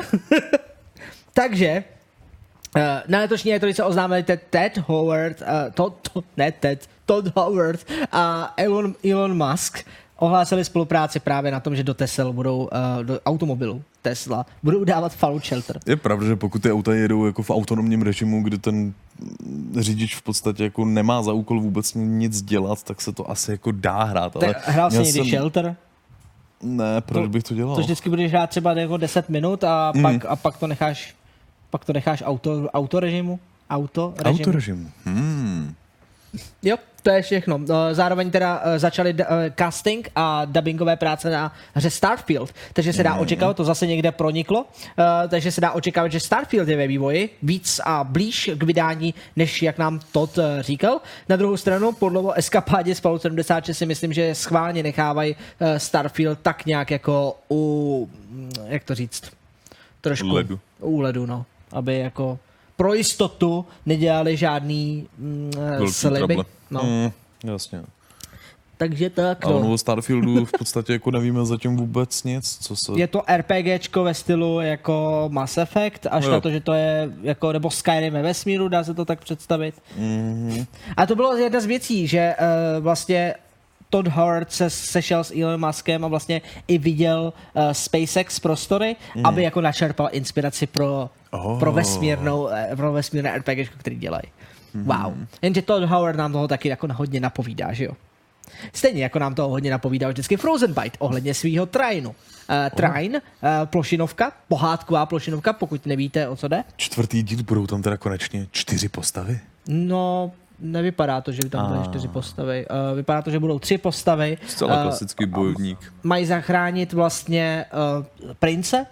Takže, uh, na letošní E3 se oznámili Ted, Ted Howard, uh, to, to, ne Ted, Todd Howard a Elon, Elon Musk ohlásili spolupráci právě na tom, že do Tesla budou, uh, do automobilů Tesla, budou dávat Fallout Shelter. Je pravda, že pokud ty auta jedou jako v autonomním režimu, kde ten řidič v podstatě jako nemá za úkol vůbec nic dělat, tak se to asi jako dá hrát. Ale Tak hrál jsi někdy Shelter? Ne, proč bych to dělal? To vždycky budeš hrát třeba jako 10 minut a Mhm. pak, a pak to necháš pak to necháš auto, auto režimu? Auto režimu? Autorežim. Hmm. Jo, to je všechno. Eh, Zároveň teda eh, začali eh, casting a dubbingové práce na hře Starfield, takže se dá očekávat, to zase někde proniklo, takže se dá očekávat, že Starfield je ve vývoji víc a blíž k vydání, než jak nám Todd říkal. Na druhou stranu, podle eskapádě z Fallout 76 si myslím, že schválně nechávají Starfield tak nějak jako u, mm, jak to říct, trošku U ledu. u ledu, no. Aby jako pro jistotu nedělali žádný mm, sliby. trable. No. Mm, jasně. Takže tak, no. o Starfieldu v podstatě jako nevíme zatím vůbec nic, co se... Je to RPGčko ve stylu jako Mass Effect, až Jo. na to, že to je jako, nebo Skyrim ve vesmíru, dá se to tak představit. Mhm. A to bylo jedna z věcí, že uh, vlastně Todd Howard se sešel s Elon Muskem a vlastně i viděl uh, SpaceX prostory, mm. aby jako načerpal inspiraci pro, Oh. pro vesmírnou, eh, pro vesmírné RPG, který dělají. Wow. Jenže Todd Howard nám toho taky jako hodně napovídá, že jo? Stejně jako nám to hodně napovídal vždycky Frozen Byte ohledně svého Trinu. Uh, Trine, uh, plošinovka, pohádková plošinovka, pokud nevíte, o co jde. Čtvrtý díl budou tam teda konečně čtyři postavy? No, nevypadá to, že by tam byly čtyři postavy. Uh, vypadá to, že budou tři postavy. Zcela Eh, klasický bojovník. mají zachránit vlastně prince,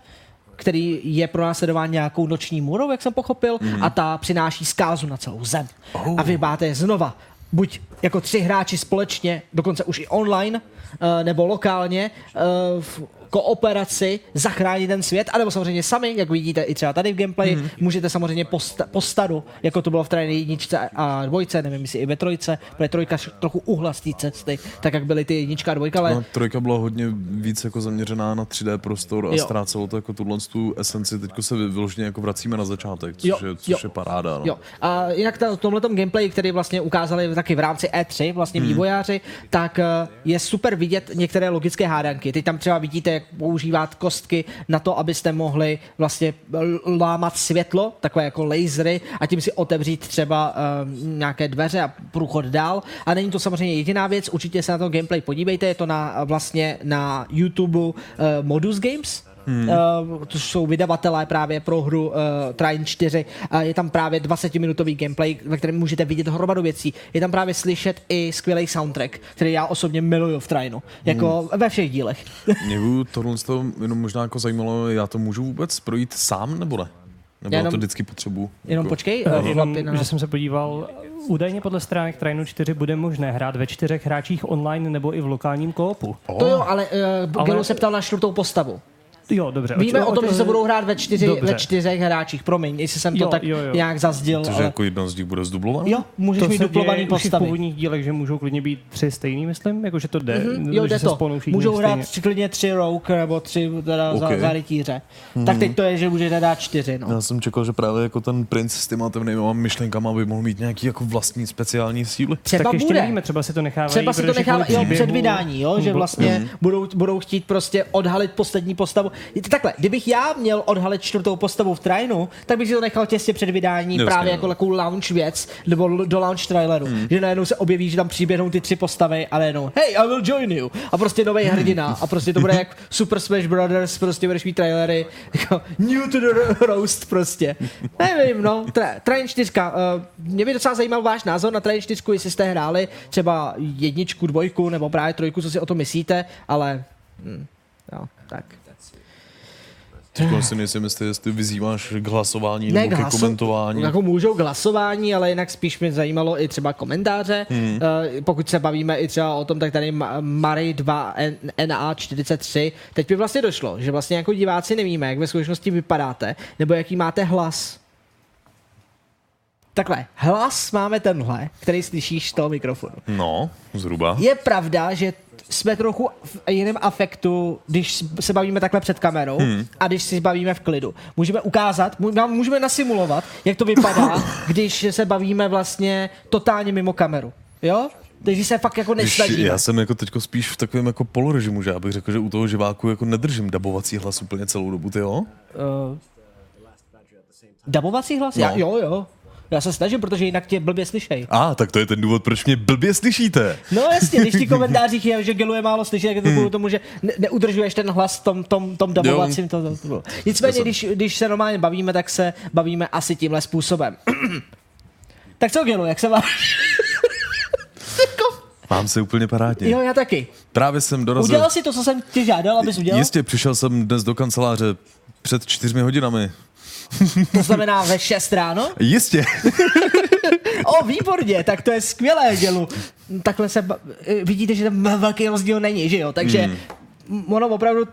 který je pro následování nějakou noční můrou, jak jsem pochopil, mm. a ta přináší zkázu na celou zem. Oh. A vy máte je znova buď jako tři hráči společně, dokonce už i online, uh, nebo lokálně v kooperaci zachránit ten svět, anebo samozřejmě sami, jak vidíte i třeba tady v gameplay, mm. můžete samozřejmě posta- postadu, jako to bylo v Trine jedničce a dvojce, nevím, jestli i ve trojce, protože trojka š- trochu uhla z té cesty, tak jak byly ty jednička a dvojka, ale No, trojka byla hodně víc jako zaměřená na 3D prostor a Jo. ztrácelo to jako tuhle tu esenci. Teďko se vyloženě jako vracíme na začátek, což, Jo, je, což jo. je paráda. No. Jo. A jinak ta, v tomhle gameplay, který vlastně ukázali taky v rámci E3, vlastně Hmm. vývojáři, tak eh, je super vidět některé logické hádanky. Teď tam třeba vidíte, jak používat kostky na to, abyste mohli vlastně lámat světlo, takové jako lasery a tím si otevřít třeba um, nějaké dveře a průchod dál. A není to samozřejmě jediná věc, určitě se na to gameplay podívejte, je to na, vlastně na YouTube uh, Modus Games, Hmm. Uh, to jsou vydavatelé právě pro hru uh, Trine 4. Uh, je tam právě 20-minutový gameplay, ve kterém můžete vidět hromadu věcí. Je tam právě slyšet i skvělý soundtrack, který já osobně miluju v Trinu. Jako ve všech dílech. [laughs] Mě by tohle toho jenom možná jako zajímalo, já to můžu vůbec projít sám nebo ne? Nebo já Jenom- to vždycky potřebuju? Jenom jako, počkej, Eh, uh, Jenom, chlapi, no. že jsem se podíval, údajně podle stránek Trinu 4 bude možné hrát ve čtyřech hráčích online nebo i v lokálním koopu. To jo, ale uh, Ale- Gelu se ptal na čtvrtou postavu. Jo, dobře. Víme o tom, že se budou hrát ve, čtyři, Dobře. ve čtyřech hráčích. Promiň, jestli jsem to Jo, tak jo, jo. nějak zazděl. Takže Ale... jako jedna z nich bude zdublovaná? Jo, můžeš To mít duplovaný už i v postavy. původních dílech, že můžou klidně být tři stejný, myslím, jako že to jde. Mhm, jo, jde to. Můžou hrát stejně. tři, klidně tři rouk nebo tři teda okay. za, za rytíře. Tak teď to je, že můžete dát čtyři. No. Já jsem čekal, že právě jako ten princ s těma temnýma myšlenkama by mohl mít nějaký jako vlastní speciální síly. Třeba tak ještě bude. nevíme, třeba si to nechávají. Třeba si to protože nechá kvůli jo, příběhu- před vydání, jo, že vlastně budou, budou chtít prostě odhalit poslední postavu. To Takhle, kdybych já měl odhalit čtvrtou postavu v Trinu, tak bych si to nechal těsně před vydání Jasně, právě no. jako takovou launch věc, nebo do launch traileru, že najednou se objeví, že tam přiběhnou ty tři postavy a najednou, hey, I will join you. A prostě nový hrdina. A prostě to bude jak [laughs] Super Smash Brothers, prostě budeš mít trailery, jako new to the roast prostě. Nevím, no. Tra- Train 4. Uh, mě by docela zajímal váš názor na Train 4, jestli jste hráli třeba jedničku, dvojku nebo právě trojku, co si o tom myslíte, ale... Hm, jo, tak. Teďko si nejsem jistý, jestli vyzýváš k hlasování Ne, nebo k ke hlasu- komentování. Jako můžou k hlasování, ale jinak spíš mě zajímalo i třeba komentáře. Hmm. Uh, pokud se bavíme i třeba o tom, tak tady Ma- Mary 2 N- NA43. Teď by vlastně došlo, že vlastně jako diváci nevíme, jak ve skutečnosti vypadáte, nebo jaký máte hlas. Takhle, hlas máme tenhle, který slyšíš z toho mikrofonu. No, zhruba. Je pravda, že jsme trochu v jiném afektu, když se bavíme takhle před kamerou hmm. a když si bavíme v klidu. Můžeme ukázat, můžeme nasimulovat, jak to vypadá, [laughs] když se bavíme vlastně totálně mimo kameru. Jo? Takže se fakt jako Když nesnažíme. já jsem jako teďko spíš v takovém jako polorežimu, že já bych řekl, že u toho živáku jako nedržím dabovací hlas úplně celou dobu, ty jo? Uh, dabovací hlas? No. Já, jo, jo. Já se snažím, protože jinak tě blbě slyšej. A, ah, tak to je ten důvod, proč mě blbě slyšíte. No jasně, když ti [laughs] komentářích je, že Gelu je málo slyšet, tak je to kvůli tomu, že ne- neudržuješ ten hlas v tom, tom, tom dabovacím. To, to, to bylo. Nicméně, když, když se normálně bavíme, tak se bavíme asi tímhle způsobem. [clears throat] tak co, Gelu, jak se máš? Mám [laughs] se úplně parádně. Jo, já taky. Právě jsem dorazil. Udělal si to, co jsem tě žádal, abys udělal? Jistě, přišel jsem dnes do kanceláře před čtyřmi hodinami. To znamená ve 6 ráno? Jistě. [laughs] O, výborně, tak to je skvělé, dělu. Takhle se, vidíte, že tam velký rozdíl není, že jo? Takže Hmm. mm. ono opravdu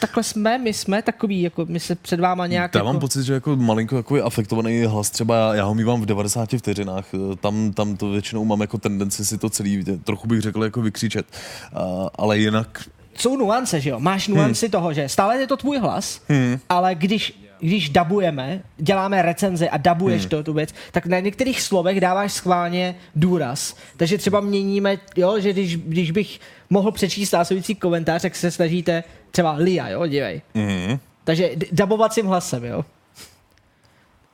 takhle jsme, my jsme takový, jako my se před váma nějak Já jako... mám pocit, že jako malinko takový afektovaný hlas, třeba já, já ho mívám v 90 vteřinách, eh, tam, tam to většinou mám jako tendenci si to celý, trochu bych řekl jako vykřičet, uh, ale jinak jsou nuance, že jo? Máš nuanci hmm. toho, že stále je to tvůj hlas, hmm. ale když když dabujeme, děláme recenze a dabuješ hmm. to, tu věc, tak na některých slovech dáváš schválně důraz. Takže třeba měníme, jo, že když, když bych mohl přečíst následující komentář, tak se snažíte třeba Lia, jo, dívej. mm, Takže dabovacím hlasem, jo.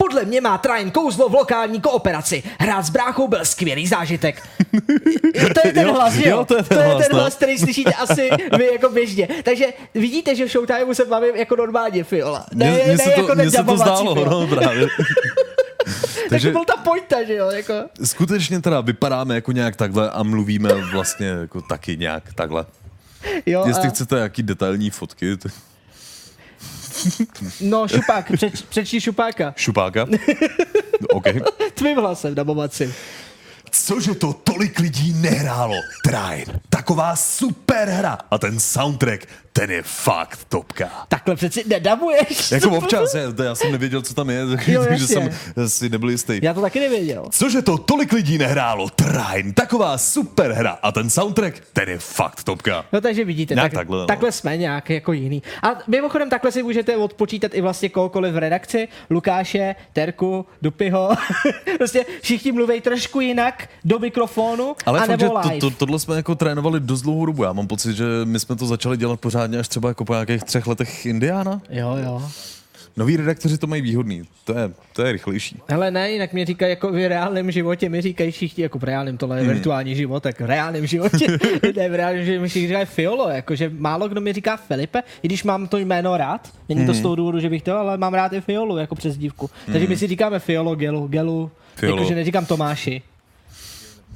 Podle mě má Train kouzlo v lokální kooperaci. Hrát s bráchou byl skvělý zážitek. To je ten Jo, hlas, jo? jo, to je ten to je hlas, ten no. hlas, který slyšíte asi vy jako běžně. Takže vidíte, že v Showtimeu se bavím jako normálně Fiola. Ne, mně, ne, mně se jako to, mně se to zdálo, Fiola. no právě. [laughs] Takže Takže byl ta pointa, že jo? Jako. skutečně teda vypadáme jako nějak takhle a mluvíme vlastně jako taky nějak takhle. Jo, Jestli a, chcete jaký detailní fotky, tak [laughs] no, šupák, přeč, přečti šupáka. šupáka. [laughs] OK. Tvým hlasem dabovacím. Cože to tolik lidí nehrálo? Train, taková super hra. A ten soundtrack, ten je fakt topka. Takhle přeci nedabuješ. [laughs] Jako občas, já, já jsem nevěděl, co tam je, [laughs] Jo, takže jsem si nebyl jistý. Já to taky nevěděl. Cože to tolik lidí nehrálo? Train, taková super hra. A ten soundtrack, ten je fakt topka. No takže vidíte, tak, takhle, no. takhle jsme nějak jako jiný. A mimochodem takhle si můžete odpočítat i vlastně kohokoliv v redakci, Lukáše, Terku, Dupyho, [laughs] prostě všichni mluví trošku jinak do mikrofonu Ale a fakt, nebo to, live. to, tohle jsme jako trénovali dost dlouhou dobu. Já mám pocit, že my jsme to začali dělat pořádně až třeba jako po nějakých třech letech Indiana. Jo, jo. Noví redaktoři to mají výhodný. To je, to je rychlejší. Hele, ne, jinak mě říkají, jako v reálném životě mi říkají všichni, jako v reálném, tohle je Hmm. virtuální život, tak v reálném životě, [laughs] ne, v reálném životě mi všichni říkají Fiolo, jakože málo kdo mi říká Filipe, i když mám to jméno rád, není Hmm. to z toho důvodu, že bych to, ale mám rád i Fiolu jako přezdívku. Takže my si říkáme Fiolo, Gelu, Gelu, Fiolo. jakože neříkám Tomáši.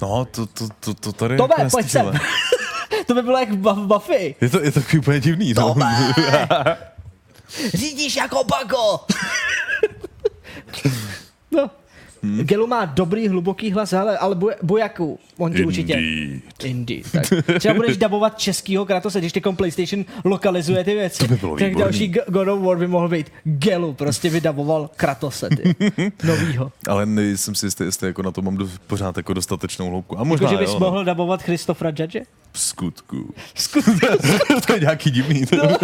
No, to, to, to, to tady Tome, jako pojď sem. [laughs] to by bylo jak v Buff- Buffy. Je to, je to takový úplně divný. No. Tome! [laughs] Řídíš jako Pago! [laughs] no. Hmm. Gelu má dobrý, hluboký hlas, ale, ale buj, bujaku, on ti určitě... Indeed. Tak. Třeba budeš dabovat českýho Kratose, když teďkom PlayStation lokalizuje ty věci. To by bylo tak další God of War by mohl být Gelu, prostě vydaboval Kratose, ty. [laughs] novýho. Ale nejsem si jistý, jestli jako na to mám do, pořád jako dostatečnou hloubku. A možná Jako, že bys jo, no. mohl dabovat Christophera Judge? V skutku. Skutečně. [laughs] to je nějaký divný. To. [laughs]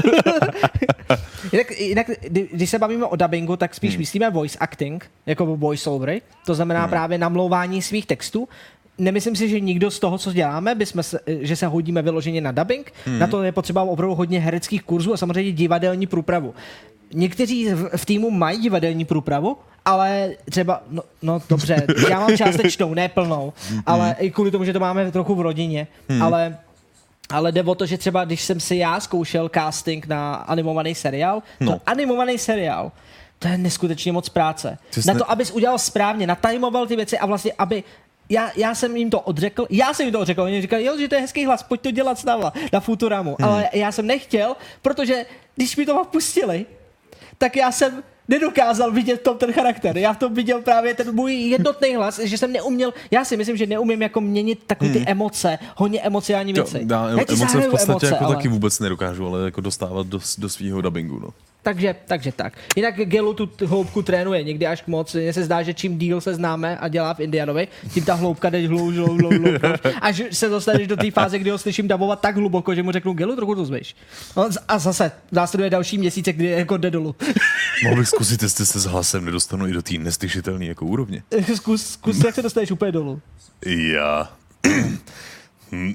Jinak, jinak, kdy- když se bavíme o dubbingu, tak spíš hmm. myslíme voice acting, jako voice overy. To znamená hmm. právě namlouvání svých textů. Nemyslím si, že nikdo z toho, co děláme, se, že se hodíme vyloženě na dubbing. Hmm. Na to je potřeba opravdu hodně hereckých kurzů a samozřejmě divadelní průpravu. Někteří v, v týmu mají divadelní průpravu, ale třeba, no, no dobře, já mám [laughs] částečnou, ne plnou, ale i kvůli tomu, že to máme trochu v rodině, hmm. ale ale jde o to, že třeba když jsem si já zkoušel casting na animovaný seriál, no. To animovaný seriál, to je neskutečně moc práce. Jsi Na ne- to, abys udělal správně, natajmoval ty věci a vlastně, aby já, já jsem jim to odřekl, já jsem jim to odřekl, oni říkali, jo, že to je hezký hlas, pojď to dělat s náma na Futuramu, hmm. ale já jsem nechtěl, protože když mi to pustili, tak já jsem nedokázal vidět v tom ten charakter. Já v tom viděl právě ten můj jednotný hlas, že jsem neuměl, já si myslím, že neumím jako měnit takové ty emoce, hodně emocionální věci. Já, Já ti emoce v podstatě emoce, jako ale- taky vůbec nedokážu, ale jako dostávat do, do svého dubbingu. No. Takže, takže tak. Jinak Gelu tu hloubku trénuje někdy až moc. Mně se zdá, že čím díl se známe a dělá v Indianovi, tím ta hloubka jde hlouž, hlouž, hlouž, hlouž. Až se dostaneš do té fáze, kdy ho slyším dabovat tak hluboko, že mu řeknu Gelu, trochu to zvyš. No, a zase následuje další měsíce, kdy jako jde dolů. Mohl bych zkusit, jestli se s hlasem nedostanu i do té neslyšitelné jako úrovně. [laughs] zkus, zkus, jak se dostaneš úplně dolů. Já. [clears throat] Hm.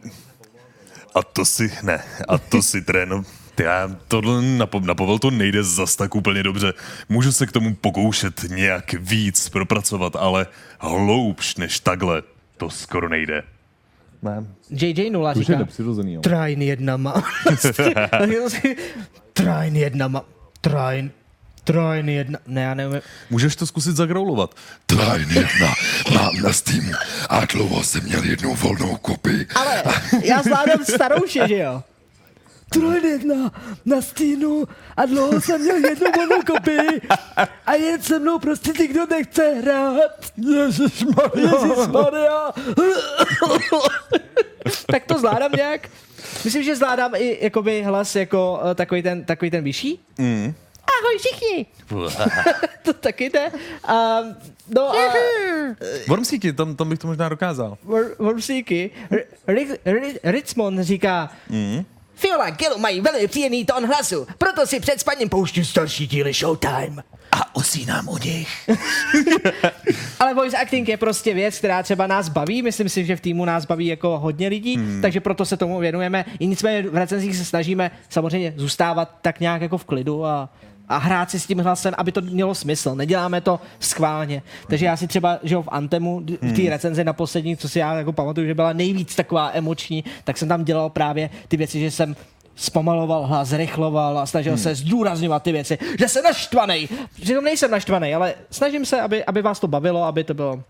A to si, ne, a to si trénu. Já tohle na, po- na povel to nejde zas tak úplně dobře. Můžu se k tomu pokoušet nějak víc propracovat, ale hloubš než takhle to skoro nejde. Ne, JJ Nula to je říká, nepřirozený. jo. Train jedna má. [laughs] Train jedna má. Train. Trojn jedna, ne, já nevím. Můžeš to zkusit zagroulovat. Trine jedna mám na Steamu a dlouho jsem měl jednu volnou kopii. Ale já zvládám starouše, že jo? Trojn jedna na stínu a dlouho jsem měl jednu volnou kopii a jen se mnou prostě ty, kdo nechce hrát. Ježišmarja. Ježišmarja. tak to zvládám nějak. Myslím, že zvládám i jakoby hlas jako uh, takový ten, takový ten vyšší. Mm. Ahoj všichni. [laughs] to taky jde. A, no a Wormsíky, tam, tam bych to možná dokázal. Wor- Wormsíky. R- Rick- Ri- Ritzmond říká, Mm. Fiola a Gil mají velmi příjemný tón hlasu, proto si před spaním pouštím starší díly Showtime. A usínám u nich. [laughs] Ale voice acting je prostě věc, která třeba nás baví. Myslím si, že v týmu nás baví jako hodně lidí, hmm. takže proto se tomu věnujeme. I nicméně v recenzích se snažíme samozřejmě zůstávat tak nějak jako v klidu a, a hrát si s tím hlasem, aby to mělo smysl. Neděláme to schválně. Takže já si třeba, že jo, v Antemu, v té recenzi na poslední, co si já jako pamatuju, že byla nejvíc taková emoční, tak jsem tam dělal právě ty věci, že jsem zpomaloval hlas, zrychloval a snažil hmm. se zdůrazňovat ty věci, že jsem naštvaný. Přitom nejsem naštvaný, ale snažím se, aby, aby vás to bavilo, aby to bylo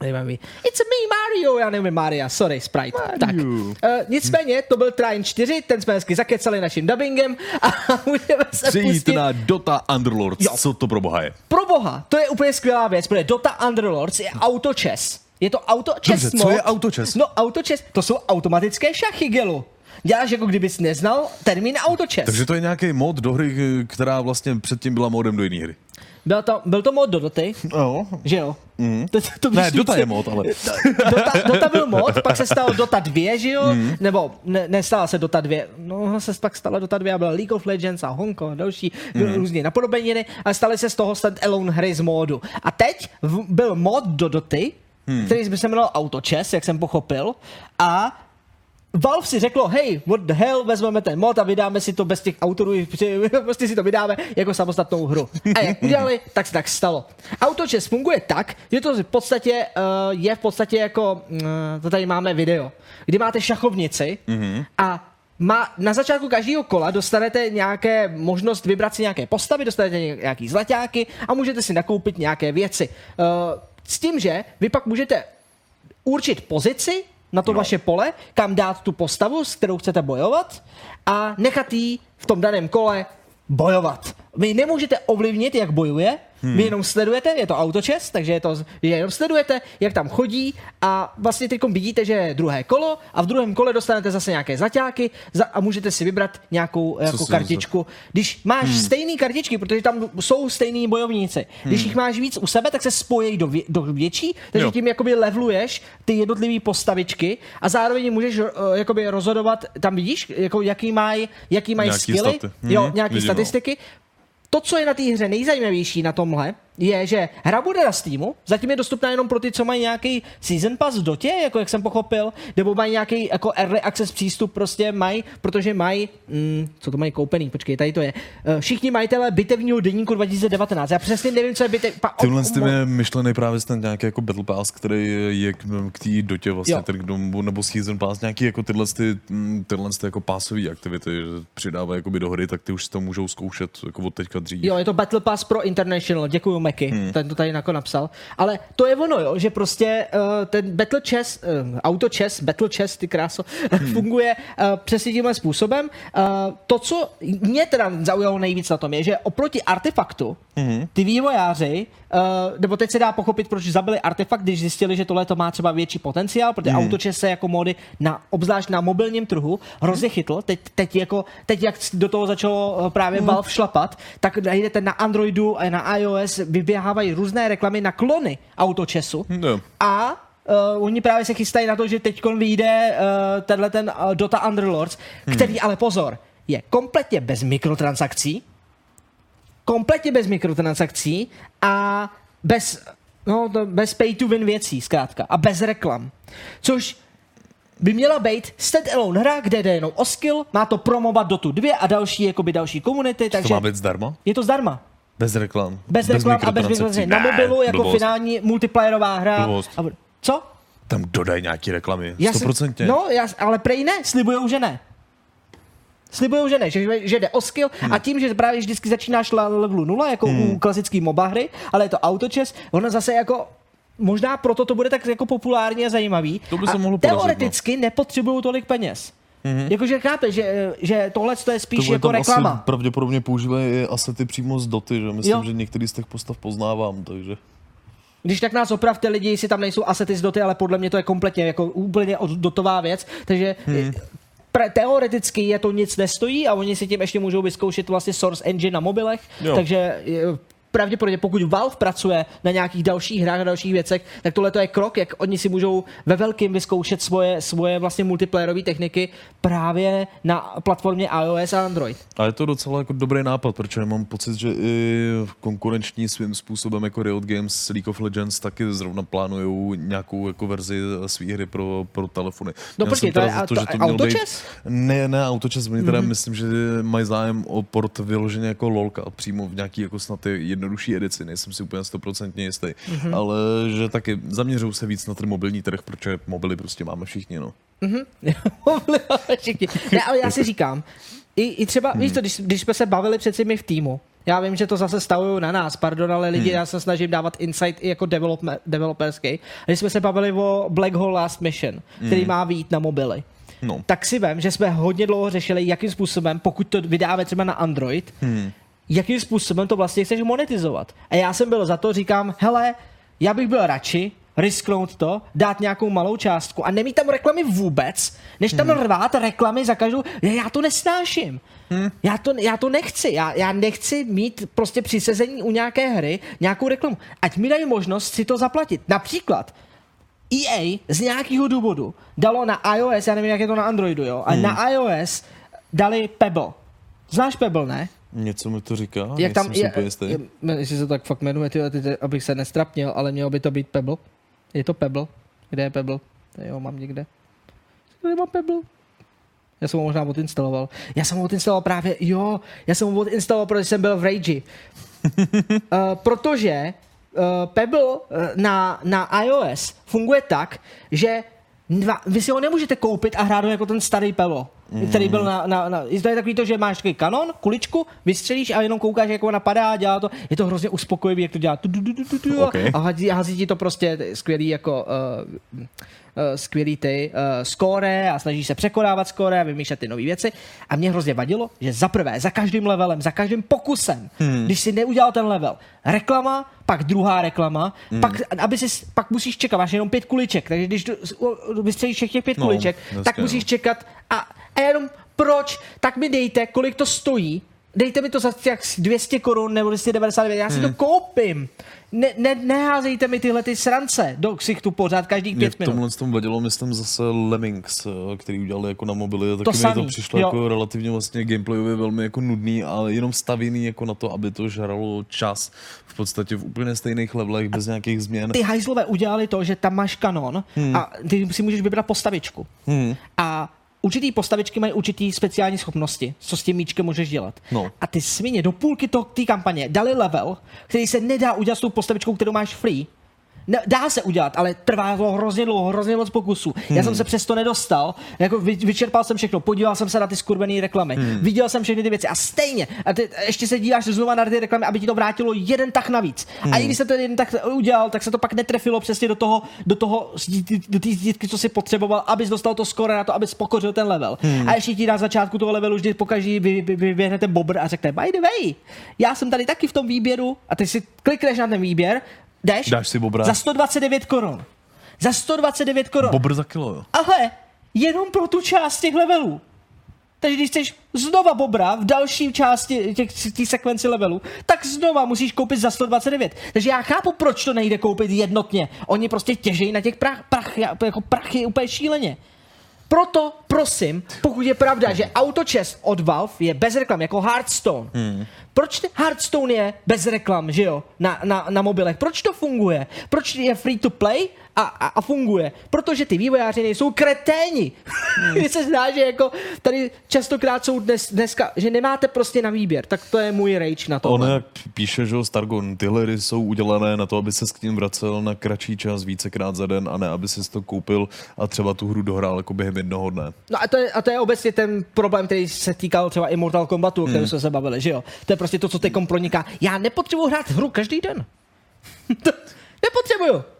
Zajímavý. It's a me, Mario! Já nevím Maria, sorry, Sprite. Mario. Tak. Uh, nicméně, to byl Trine 4, ten jsme hezky zakecali naším dubbingem a [laughs] můžeme se Přijít pustit. na Dota Underlords. Jo. Co to pro boha je? Pro boha, to je úplně skvělá věc, protože Dota Underlords je auto chess. Je to auto chess Dobře, co mod. je auto chess? No auto chess, to jsou automatické šachy, Gelu. Děláš jako kdybys neznal termín auto chess. Takže to je nějaký mod do hry, která vlastně předtím byla modem do jiné hry. Byl to, byl to mod do Doty, Jo. že jo? Mm. To, to, to Ne, Dota je mod, ale. Dota, Dota byl mod, pak se stalo Dota 2, že jo? Mm. Nebo ne, nestala se Dota 2, no se pak stala Dota 2 a byl League of Legends a Honko a další mm. různé napodobeniny a staly se z toho stand-alone hry z módu. A teď v, byl mod do Doty, Hmm. mm. který by se jmenoval Auto Chess, jak jsem pochopil, a Valve si řeklo, hej, what the hell, vezmeme ten mod a vydáme si to bez těch autorů, [laughs] prostě si to vydáme jako samostatnou hru. A jak udělali, tak se tak stalo. Autochess funguje tak, že to v podstatě uh, je v podstatě jako, uh, to tady máme video, kdy máte šachovnici mm-hmm. a má, na začátku každého kola dostanete nějaké možnost vybrat si nějaké postavy, dostanete nějaký zlaťáky a můžete si nakoupit nějaké věci. Uh, s tím, že vy pak můžete určit pozici na to no. vaše pole, kam dát tu postavu, s kterou chcete bojovat a nechat jí v tom daném kole bojovat. Vy nemůžete ovlivnit, jak bojuje, hmm. vy jenom sledujete, je to autočes, takže je to, že jenom sledujete, jak tam chodí a vlastně teď vidíte, že je druhé kolo a v druhém kole dostanete zase nějaké zaťáky za, a můžete si vybrat nějakou jako kartičku. Když máš hmm. stejné kartičky, protože tam jsou stejní bojovníci, když jich máš víc u sebe, tak se spojí do, vě, do větší, takže Jo. tím jakoby leveluješ ty jednotlivé postavičky a zároveň můžeš uh, jakoby rozhodovat, tam vidíš, jako jaký mají jaký maj skilly, staty. jo, Mhm, nějaký vidím, no. To, co je na té hře nejzajímavější na tomhle, je, že hra bude na Steamu, zatím je dostupná jenom pro ty, co mají nějaký season pass v dotě, jako jak jsem pochopil, nebo mají nějaký jako early access přístup, prostě mají, protože mají, mm, co to mají koupený, počkej, tady to je, Eh, všichni majitelé bitevního denníku 2019, já přesně nevím, co je bitev... Pa, Tímhle s tím je myšlený právě ten nějaký jako Battle Pass, který je k, k té dotě vlastně, Jo. tedy k domu, nebo Season Pass, nějaký jako tyhle, ty, tyhle ty jako pásové aktivity, že přidávají jakoby do hry, tak ty už si to můžou zkoušet jako od teďka dřív. Jo, je to Battle Pass pro International, děkuju Meky, hmm. ten to tady jako napsal. Ale to je ono, jo, že prostě uh, ten Battle Chess, uh, Auto Chess, Battle Chess, ty kráso, [laughs] hmm. funguje uh, přesně tímhle způsobem. Uh, to, co mě teda zaujalo nejvíc na tom, je, že oproti artefaktu, hmm. ty vývojáři, uh, nebo teď se dá pochopit, proč zabili artefakt, když zjistili, že tohle to má třeba větší potenciál, protože hmm. Auto Chess se jako mody, na, obzvlášť na mobilním trhu, hrozně chytl. Teď, teď, jako, teď jak do toho začalo eh, právě Valve šlapat, tak najdete na Androidu a na iOS vyběhávají různé reklamy na klony autočesu No. a Uh, oni právě se chystají na to, že teď vyjde uh, tenhle ten uh, Dota Underlords, který ale pozor, je kompletně bez mikrotransakcí, kompletně bez mikrotransakcí a bez, no, to, bez pay to win věcí, zkrátka, a bez reklam. Což by měla být stand-alone hra, kde jde jenom o skill, má to promovat Dotu 2 a další, jakoby další komunity, To takže má být zdarma? je to zdarma. Bez reklam? Bez, reklam a bez mikrotransakcí? Na mobilu jako blbost. finální multiplayerová hra. Blbost. A, co? Tam dodaj nějaký reklamy, Já jsem- stoprocentně. No, já, ale prej ne, slibujou, že ne. Slibují, že ne, že, že jde o skill Hmm. a tím, že právě vždycky začínáš na levelu 0, jako u klasický MOBA hry, ale je to autočes, ono zase jako možná proto to bude tak jako populární a zajímavý. To by a se mohlo no. teoreticky nepotřebují tolik peněz. Mm-hmm. Jakože chápe, že, že tohle to je spíš To jako reklama. asi pravděpodobně používají asety přímo z doty, že myslím, Jo. že některý z těch postav poznávám, takže... Když tak nás opravte lidi, jestli tam nejsou asety z doty, ale podle mě to je kompletně jako úplně dotová věc, takže hmm. Pre, teoreticky je to nic nestojí a oni si tím ještě můžou vyzkoušet vlastně Source Engine na mobilech, Jo. takže pravděpodobně pokud Valve pracuje na nějakých dalších hrách a dalších věcech, tak tohle to je krok, jak oni si můžou ve velkým vyzkoušet svoje, svoje vlastně multiplayerové techniky právě na platformě iOS a Android. A je to docela jako dobrý nápad, protože mám pocit, že i konkurenční svým způsobem jako Riot Games League of Legends taky zrovna plánují nějakou jako verzi své hry pro, pro telefony. No Měl počkej, to je- za to- že to autočes? Mhm. Být, ne, ne, autočes, oni teda myslím, že mají zájem o port vyloženě jako lolka přímo v nějaký jako snad ty jednodušší edici, nejsem si úplně stoprocentně jistý, Mhm. ale že taky zaměřují se víc na ten mobilní trh, protože mobily prostě máme všichni, no. [laughs] Všichni. ne, ale já si říkám, i, i třeba, víš to, když, když jsme se bavili přeci my v týmu, já vím, že to zase stavují na nás, pardon, ale lidi, já se snažím dávat insight i jako developme, developerský. A když jsme se bavili o Black Hole Last Mission, který má výjít na mobily, No. tak si vím, že jsme hodně dlouho řešili, jakým způsobem, pokud to vydáme třeba na Android, hmm. Jakým způsobem to vlastně chceš monetizovat. A já jsem byl za to, říkám, hele, já bych byl radši risknout to, dát nějakou malou částku a nemít tam reklamy vůbec, než tam hmm. rvát reklamy za každou, já to nesnáším. Hmm. Já, to, já to nechci. Já, já nechci mít prostě při sezení u nějaké hry nějakou reklamu. Ať mi dají možnost si to zaplatit. Například EA z nějakého důvodu dalo na iOS, já nevím, jak je to na Androidu, jo, ale na iOS dali Pebble. Znáš Pebble, ne? Něco mi to říká, Jak nejsem tam si je, jistý. je, jestli se to tak fakt jmenuje, tyhle, ty, abych se nestrapnil, ale mělo by to být Pebble. Je to Pebble? Kde je Pebble? Jo, mám někde. Kde mám Pebble? Já jsem ho možná odinstaloval. Já jsem ho odinstaloval právě, jo, já jsem ho odinstaloval, protože jsem byl v Rage. uh, [laughs] protože uh, Pebble uh, na, na iOS funguje tak, že dva, vy si ho nemůžete koupit a hrát ho jako ten starý Pebble. Mm. který byl na, na, na, to je takový to, že máš takový kanon, kuličku, vystřelíš a jenom koukáš, jak ho napadá, dělá to, je to hrozně uspokojivý, jak to dělá, tu, tu, tu, tu, tu, Okay. a hází, hází ti to prostě skvělý jako uh, skvělý ty uh, skóre a snažíš se překonávat skóre a vymýšlet ty nové věci. A mě hrozně vadilo, že za prvé, za každým levelem, za každým pokusem, hmm. když si neudělal ten level, reklama, pak druhá reklama, hmm. pak, aby si, pak musíš čekat, máš jenom pět kuliček, takže když vystřelíš všech těch pět No, kuliček, tak musíš čekat a, a jenom proč, tak mi dejte, kolik to stojí, dejte mi to za jak 200 korun nebo 299, já si Hmm. to koupím. Ne, ne, neházejte mi tyhle ty srance do ksichtu pořád každých Mě pět v minut. tomhle tom vadilo, myslím, zase Lemmings, eh, který udělali jako na mobily. a Taky To mi to samý, přišlo jo. jako relativně vlastně gameplayově velmi jako nudný, ale jenom stavěný jako na to, aby to žralo čas v podstatě v úplně stejných levelech, bez nějakých změn. Ty hajzlové udělali to, že tam máš kanon hmm. a ty si můžeš vybrat postavičku. Hmm. A určitý postavičky mají určitý speciální schopnosti, co s tím míčkem můžeš dělat. No. A ty svině do půlky té kampaně dali level, který se nedá udělat s tou postavičkou, kterou máš free. Ne, dá se udělat, ale trvá to hrozně dlouho, hrozně moc pokusů. Hmm. Já jsem se přesto nedostal, jako vy, vyčerpal jsem všechno, podíval jsem se na ty skurvené reklamy, hmm. viděl jsem všechny ty věci a stejně, a ty ještě se díváš znova na ty reklamy, aby ti to vrátilo jeden tak navíc. Hmm. A i když se ten jeden tak udělal, tak se to pak netrefilo přesně do toho, do toho, do té zdítky, co si potřeboval, abys dostal to skore na to, abys pokořil ten level. Hmm. A ještě ti na začátku toho levelu vždy pokaží vy, vy, vyběhne ten bobr a řekne, by the way, já jsem tady taky v tom výběru a ty si klikneš na ten výběr, jdeš, Dáš si bobra. za 129 korun. Za 129 korun. Bobr za kilo, jo. Ale jenom pro tu část těch levelů. Takže když chceš znova bobra v další části těch tý sekvenci levelů, tak znova musíš koupit za 129. Takže já chápu, proč to nejde koupit jednotně. Oni prostě těžejí na těch prach, prach, jako prachy úplně šíleně. Proto prosím, pokud je pravda, že autočest od Valve je bez reklam, jako Hearthstone, hmm. proč Hearthstone je bez reklam, že jo, na, na, na mobilech? Proč to funguje? Proč je free to play a, a, a funguje? Protože ty vývojáři nejsou kreténi. Mně se zdá, že jako tady častokrát jsou dnes, dneska, že nemáte prostě na výběr, tak to je můj rage na to. On jak píše, že Stargon, tyhle hry jsou udělané na to, aby se k ním vracel na kratší čas vícekrát za den a ne, aby si to koupil a třeba tu hru dohrál jako během jednoho dne. No a to, je, a to je obecně ten problém, který se týkal třeba i Mortal Kombatu, o kterém jsme se bavili, že jo? To je prostě to, co teď proniká. Já nepotřebuji hrát hru každý den. [laughs] Nepotřebuju.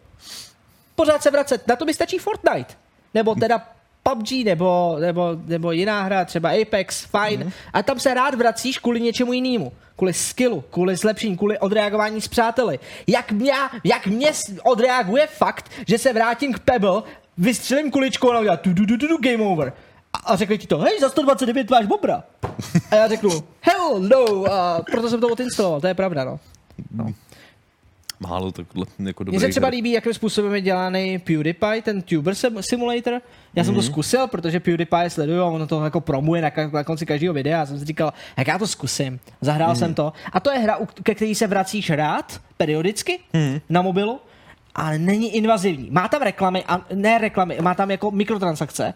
Pořád se vracet. Na to mi stačí Fortnite. Nebo teda PUBG, nebo, nebo, nebo jiná hra, třeba Apex, fajn. Mm. A tam se rád vracíš kvůli něčemu jinému. Kvůli skillu, kvůli zlepšení, kvůli odreagování s přáteli. Jak mě, jak mě odreaguje fakt, že se vrátím k Pebble, vystřelím kuličku a ona udělá tu, tu, tu, tu, tu, game over. A, řekli ti to, hej, za 129 máš bobra. A já řeknu, hell no, a proto jsem to odinstaloval, to je pravda, no. Málo takhle jako dobrý Mně se třeba líbí, jakým způsobem je dělaný PewDiePie, ten Tuber sim- Simulator. Já jsem to zkusil, protože PewDiePie sleduju a ono to jako promuje na, ka- na konci každého videa. Já jsem si říkal, jak já to zkusím. Zahrál jsem to. A to je hra, ke který se vracíš rád, periodicky, na mobilu. Ale není invazivní. Má tam reklamy, a ne reklamy, má tam jako mikrotransakce.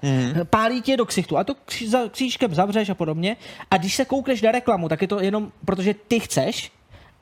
Pálí tě do ksichtu a to kři- za křížkem zavřeš a podobně. A když se koukneš na reklamu, tak je to jenom protože ty chceš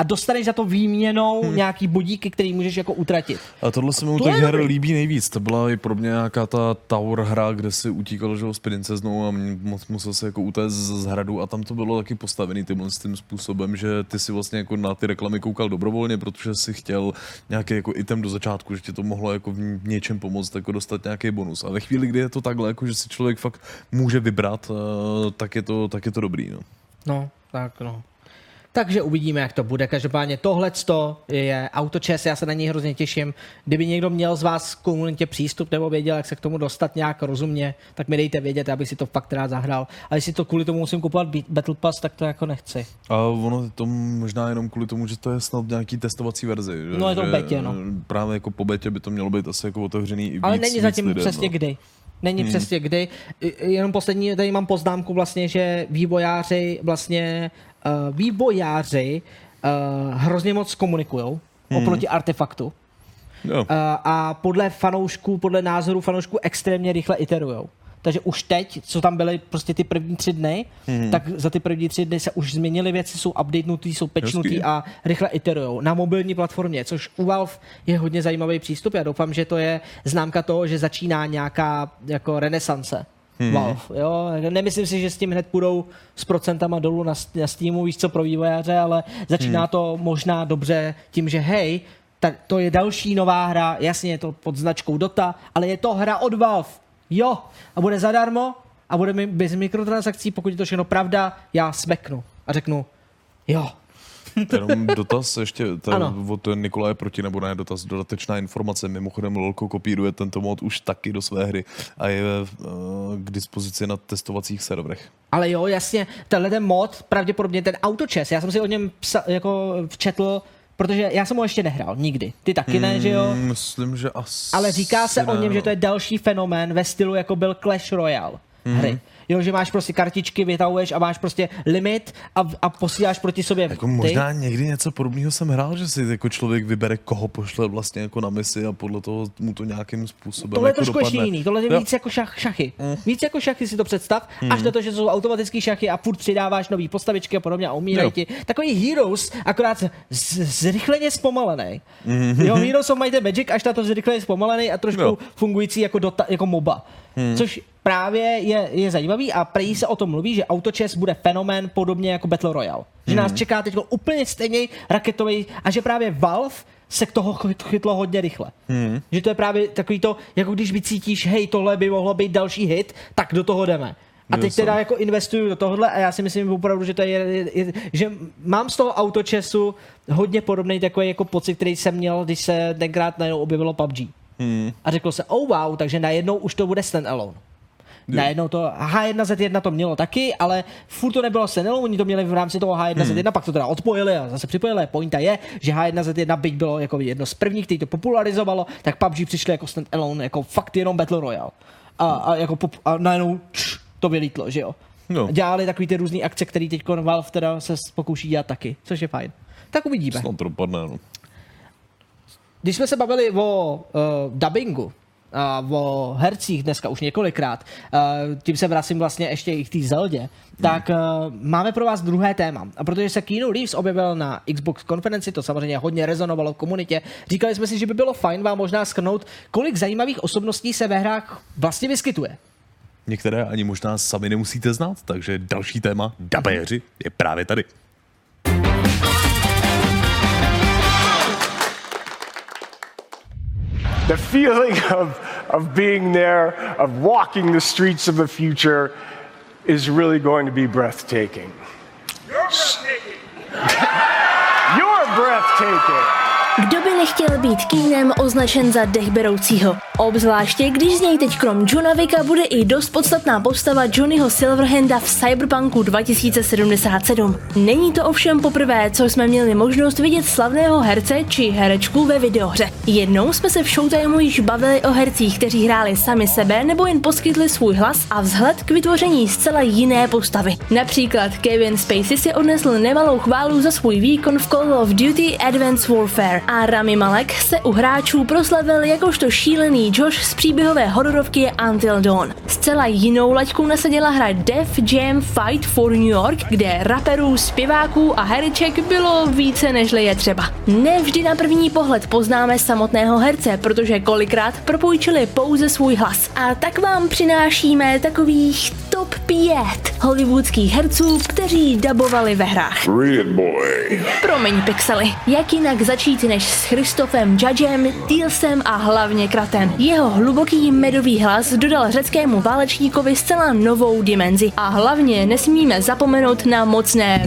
a dostaneš za to výměnou hmm. nějaký bodíky, který můžeš jako utratit. A tohle se mi u To těch her dobrý. líbí nejvíc. To byla i pro mě nějaká ta Tower hra, kde si utíkal že, jo, s princeznou a moc musel se jako utéct z, z hradu a tam to bylo taky postavený tímhle s tím způsobem, že ty si vlastně jako na ty reklamy koukal dobrovolně, protože si chtěl nějaký jako item do začátku, že ti to mohlo jako v něčem pomoct, jako dostat nějaký bonus. A ve chvíli, kdy je to takhle, jako že si člověk fakt může vybrat, eh, tak je to, tak je to dobrý. No. No, tak no. Takže uvidíme, jak to bude. Každopádně tohle je autočes, já se na něj hrozně těším. Kdyby někdo měl z vás k komunitě přístup nebo věděl, jak se k tomu dostat nějak rozumně, tak mi dejte vědět, abych si to fakt rád zahrál. A jestli to kvůli tomu musím kupovat Battle Pass, tak to jako nechci. A ono je to možná jenom kvůli tomu, že to je snad nějaký testovací verzi. že- No, je to betě, no. Právě jako po betě by to mělo být asi jako otevřený i víc, Ale není zatím lidem, přesně no. kdy. Není hmm. přesně kdy. Jenom poslední, tady mám poznámku vlastně, že vývojáři vlastně, vývojáři uh, hrozně moc komunikují hmm. oproti artefaktu. Uh, a podle fanoušků, podle názorů fanoušků extrémně rychle iterujou. Takže už teď, co tam byly prostě ty první tři dny, Mhm. mm. tak za ty první tři dny se už změnily věci, jsou updatenutý, jsou pečnutý a rychle iterujou na mobilní platformě, což u Valve je hodně zajímavý přístup. Já doufám, že to je známka toho, že začíná nějaká jako renesance. Hmm. Valve, jo? Nemyslím si, že s tím hned půjdou s procentama dolů na, na Steamu, víš co, pro vývojáře, ale začíná hmm. to možná dobře tím, že hej, ta, to je další nová hra, jasně je to pod značkou Dota, ale je to hra od Valve. Jo, a bude zadarmo a bude mi bez mikrotransakcí, pokud je to všechno pravda, já smeknu a řeknu, jo, [laughs] Jenom dotaz ještě ta, Ano. od Nikolaje proti nebo ne, dotaz, dodatečná informace. Mimochodem Lolko kopíruje tento mod už taky do své hry a je uh, k dispozici na testovacích serverech. Ale jo, jasně, tenhle ten mod, pravděpodobně ten autočes, já jsem si o něm psa, jako včetl, protože já jsem ho ještě nehrál, nikdy. Ty taky ne, že jo? Mm, Myslím, že asi Ale říká se o ne, něm, že no. to je další fenomén ve stylu, jako byl Clash Royale Mhm. hry. Jo, že máš prostě kartičky, vytahuješ a máš prostě limit a, a posíláš proti sobě Jako ty. možná někdy něco podobného jsem hrál, že si jako člověk vybere, koho pošle vlastně jako na misi a podle toho mu to nějakým způsobem Tohle je jako trošku ještě jiný, tohle je víc jako šach, šachy. Mm. Víc jako šachy si to představ, až na to, že jsou automatické šachy a furt přidáváš nový postavičky a podobně a umírají ti. Takový Heroes, akorát z- zrychleně zpomalený. Mhm. Jo, Heroes of Might and Magic, až na to zrychleně zpomalený a trošku Jo. fungující jako, dota, jako MOBA. Mhm. Což právě je, je zajímavý a prej se o tom mluví, že autočes bude fenomén podobně jako Battle Royale. Že nás Mhm. čeká teď úplně stejný raketový a že právě Valve se k toho chyt- chytlo hodně rychle. Mhm. Že to je právě takový to, jako když vycítíš, hej, tohle by mohlo být další hit, tak do toho jdeme. A teď teda jako investuju do tohohle a já si myslím opravdu, že to je, je, je že mám z toho autočesu hodně podobný takový jako pocit, který jsem měl, když se tenkrát najednou objevilo PUBG. Hmm. A řeklo se, oh wow, takže najednou už to bude standalone. Najednou to H1Z1 to mělo taky, ale furt to nebylo standalone, oni to měli v rámci toho H1Z1, hmm. pak to teda odpojili a zase připojili. Pointa je, že H1Z1 byť bylo jako jedno z prvních, který to popularizovalo, tak PUBG přišli jako standalone, jako fakt jenom Battle Royale. A, a, jako pop, a najednou čš, to vylítlo, že jo. No. Dělali takový ty různé akce, které teď Valve teda se pokouší dělat taky, což je fajn. Tak uvidíme. Snad to dopadne, no. Když jsme se bavili o uh, dubbingu, a o hercích dneska už několikrát, uh, tím se vracím vlastně ještě i k té Zeldě, tak uh, máme pro vás druhé téma. A protože se Keanu Reeves objevil na Xbox konferenci, to samozřejmě hodně rezonovalo v komunitě, říkali jsme si, že by bylo fajn vám možná schrnout, kolik zajímavých osobností se ve hrách vlastně vyskytuje. některé ani možná sami nemusíte znát, takže další téma, dabéři, je právě tady. The feeling [laughs] of, of being there, of walking the streets of the future, is really going to be breathtaking. You're breathtaking. [laughs] You're by nechtěl být Keenem označen za dechberoucího? Obzvláště, když z něj teď krom Johna Vicka bude i dost podstatná postava Johnnyho Silverhanda v Cyberpunku 2077. Není to ovšem poprvé, co jsme měli možnost vidět slavného herce či herečku ve videohře. Jednou jsme se v Showtimeu již bavili o hercích, kteří hráli sami sebe nebo jen poskytli svůj hlas a vzhled k vytvoření zcela jiné postavy. Například Kevin Spacey si odnesl nemalou chválu za svůj výkon v Call of Duty Advanced Warfare a Rami Malek se u hráčů proslavil jakožto šílený Josh z příběhové hororovky Until Dawn. Zcela jinou laťku nasadila hra Def Jam Fight for New York, kde raperů, zpěváků a hereček bylo více než je třeba. Nevždy na první pohled poznáme samotného herce, protože kolikrát propůjčili pouze svůj hlas. A tak vám přinášíme takových top 5 hollywoodských herců, kteří dabovali ve hrách. Promiň pixely, jak jinak začít než s Christophem Judgem, Tealsem a hlavně Kratem. Jeho hluboký medový hlas dodal řeckému válečníkovi zcela novou dimenzi a hlavně nesmíme zapomenout na mocné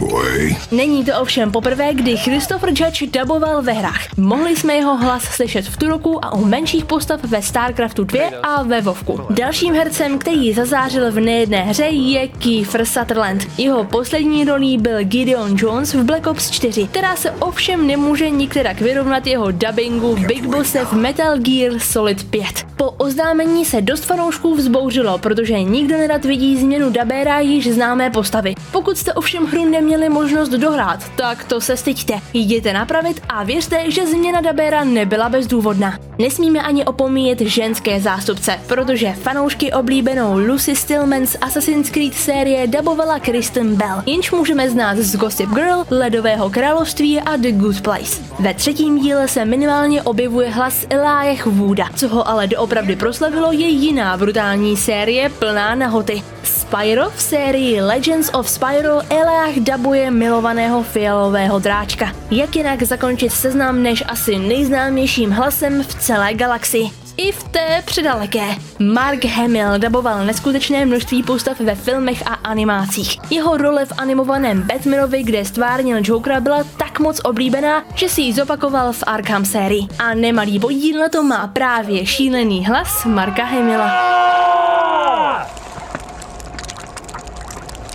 Není to ovšem poprvé, kdy Christopher Judge daboval ve hrách. Mohli jsme jeho hlas slyšet v Turoku a u menších postav ve StarCraftu 2 a ve Vovku. Dalším hercem, který zazářil v nejedné hře, je Kiefer Sutherland. Jeho poslední rolí byl Gideon Jones v Black Ops 4, která se ovšem nemůže nikterak vyrovnat jeho dubbingu Big Bosse v Metal Gear Solid 5. Po oznámení se dost fanoušků vzbouřilo, protože nikdo nerad vidí změnu dabéra již známé postavy. Pokud jste ovšem hru neměli možnost dohrát, tak to se styďte. Jděte napravit a věřte, že změna dabéra nebyla bezdůvodná. Nesmíme ani opomíjet ženské zástupce, protože fanoušky oblíbenou Lucy Stillman z Assassin's Creed série dabovala Kristen Bell, jenž můžeme znát z Gossip Girl, Ledového království a The Good Place. Ve třetím díle se minimálně objevuje hlas Elijah Wooda, co ho ale doopravdy proslavilo je jiná brutální série plná nahoty. Spyro v sérii Legends of Spyro Elijah dabuje milovaného fialového dráčka. Jak jinak zakončit seznam než asi nejznámějším hlasem v celé galaxii. I v té předaleké. Mark Hamill daboval neskutečné množství postav ve filmech a animacích. Jeho role v animovaném Batmanovi, kde stvárnil Jokera, byla tak moc oblíbená, že si ji zopakoval v Arkham sérii. A nemalý podíl na to má právě šílený hlas Marka Hamilla.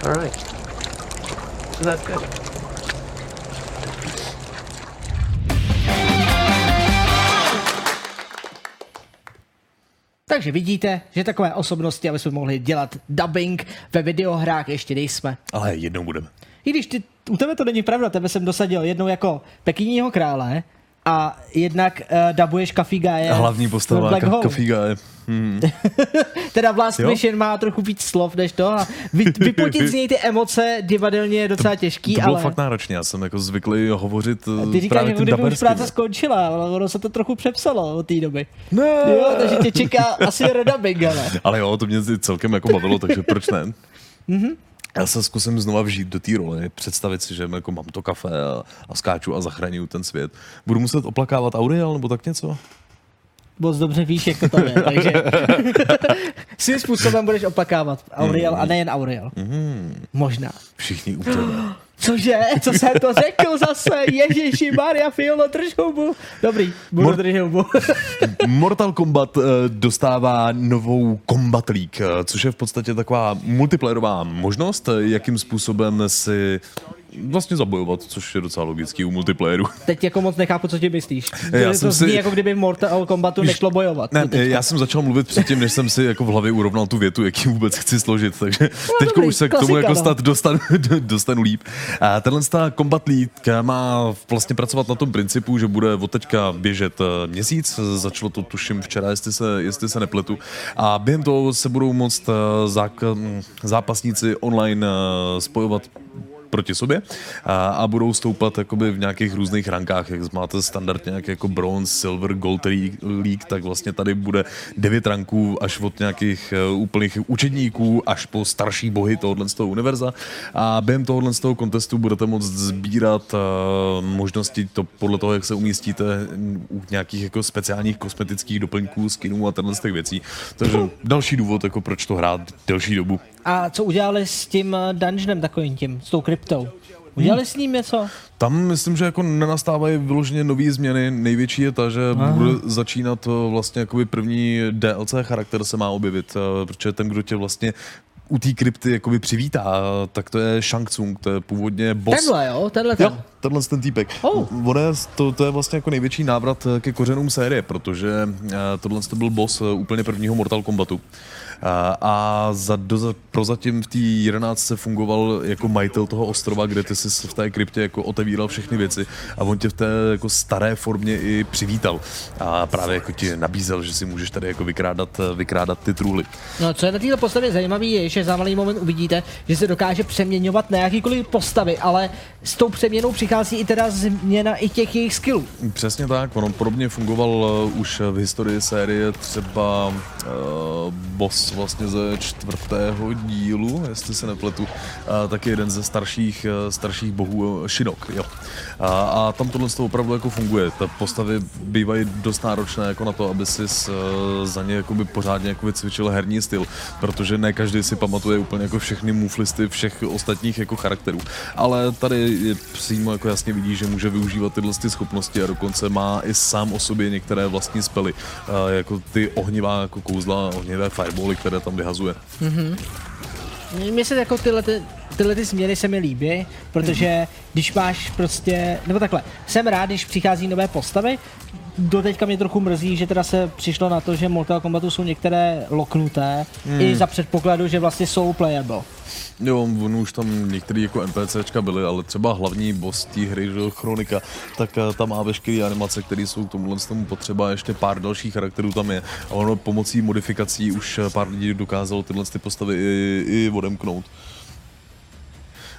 All right. So that's good. Takže vidíte, že takové osobnosti, aby jsme mohli dělat dubbing ve videohrách, ještě nejsme. Ale jednou budeme. I když ty, u tebe to není pravda, tebe jsem dosadil jednou jako pekýního krále a jednak uh, dabuješ Kafigaje. Hlavní postava Black Hole. Kafigaje. Hmm. [laughs] teda Blast Jo? Mission má trochu víc slov než to a vy, [laughs] vypotit z něj ty emoce divadelně je docela těžký, To bylo ale fakt náročné, já jsem jako zvyklý hovořit eh, ty říkáš, právě jako kdyby už práce no. skončila, ale ono se to trochu přepsalo od té doby. Ne. Jo, takže tě čeká asi redubbing, ale. [laughs] Ale jo, to mě celkem jako bavilo, takže proč ne? Mhm. Já se zkusím znova vžít do té role, představit si, že jako mám to kafe a, a skáču a zachraňuju ten svět. Budu muset oplakávat Auriel nebo tak něco? Moc dobře víš, jak to tam je, takže [laughs] svým způsobem budeš oplakávat Auriel a nejen Auriel. Mm. Možná. Všichni úplně. [gasps] Cože? Co jsem to řekl zase? Ježíši Maria, Fiolo, drž hubu. Dobrý, budu Mor- držet hubu. [laughs] Mortal Kombat eh, dostává novou Combat League, eh, což je v podstatě taková multiplayerová možnost, eh, jakým způsobem si vlastně zabojovat, což je docela logický u multiplayeru. [laughs] Teď jako moc nechápu, co ti myslíš. Já to jsem zní, si- jako kdyby v Mortal Kombatu nešlo bojovat. Ne, teďka. já jsem začal mluvit předtím, než jsem si jako v hlavě urovnal tu větu, jaký vůbec chci složit, takže teď dobrý, už se k tomu klasika, jako no. stát dostanu, [laughs] dostanu líp. A tenhle ta Combat League má vlastně pracovat na tom principu, že bude od teďka běžet eh, měsíc, začalo to tuším včera, jestli se, jestli se nepletu, a během toho se budou moct eh, zák- mm, zápasníci online eh, spojovat proti sobě a, a budou stoupat jakoby v nějakých různých rankách, jak máte standardně nějak jako bronze, silver, gold league, tak vlastně tady bude devět ranků až od nějakých uh, úplných učedníků až po starší bohy tohohle z toho univerza a během tohohle z toho kontestu budete moct sbírat uh, možnosti to podle toho, jak se umístíte u nějakých jako speciálních kosmetických doplňků, skinů a tenhle z těch věcí. Takže další důvod, jako proč to hrát delší dobu. A co udělali s tím eh, dungeonem takovým tím, s tou kryptou? Udělali s ním něco? Tam myslím, že jako nenastávají vyloženě nové změny. Největší je ta, že Aha. bude začínat eh, vlastně jakoby první DLC charakter se má objevit, eh, protože ten, kdo tě vlastně u té krypty jakoby přivítá, tak to je Shang Tsung, to je původně boss. Tenhle, jo? Tenhle ten. Jo, tenhle ten týpek. Oh. On je, to, to je vlastně jako největší návrat ke kořenům série, protože tohle to byl boss úplně prvního Mortal Kombatu. A, za, do, za, prozatím v té 11 fungoval jako majitel toho ostrova, kde ty si v té kryptě jako otevíral všechny věci a on tě v té jako staré formě i přivítal. A právě jako ti nabízel, že si můžeš tady jako vykrádat, vykrádat ty trůly. No, co je na této postavě zajímavé, je, že za malý moment uvidíte, že se dokáže přeměňovat na jakýkoliv postavy, ale s tou přeměnou přichází i teda změna i těch jejich skillů. Přesně tak, on podobně fungoval uh, už v historii série třeba uh, boss vlastně ze čtvrtého dílu, jestli se nepletu, taky jeden ze starších, uh, starších bohů uh, Shinnok, jo. A, a tam tohle toho opravdu jako funguje. Ta postavy bývají dost náročné jako na to, aby si uh, za ně jakoby pořádně jako vycvičil herní styl, protože ne každý si pamatuje úplně jako všechny muflisty všech ostatních jako charakterů. Ale tady je přímo jako jasně vidí, že může využívat tyhle ty schopnosti a dokonce má i sám o sobě některé vlastní spely, uh, jako ty ohnivá jako kouzla, ohnivé firebally, které tam vyhazuje. Mhm. Mně se jako tyhle, ty, tyhle ty změny se mi líbí, protože když máš prostě, nebo takhle, jsem rád, když přichází nové postavy, do teďka mě trochu mrzí, že teda se přišlo na to, že Mortal Kombatu jsou některé loknuté, Hmm. i za předpokladu, že vlastně jsou playable. Jo, on už tam některý jako NPCčka byly, ale třeba hlavní boss té hry, že Chronika, tak eh, tam má veškeré animace, které jsou k tomuhle tomu potřeba, ještě pár dalších charakterů tam je. A ono pomocí modifikací už eh, pár lidí dokázalo tyhle ty postavy i, i odemknout.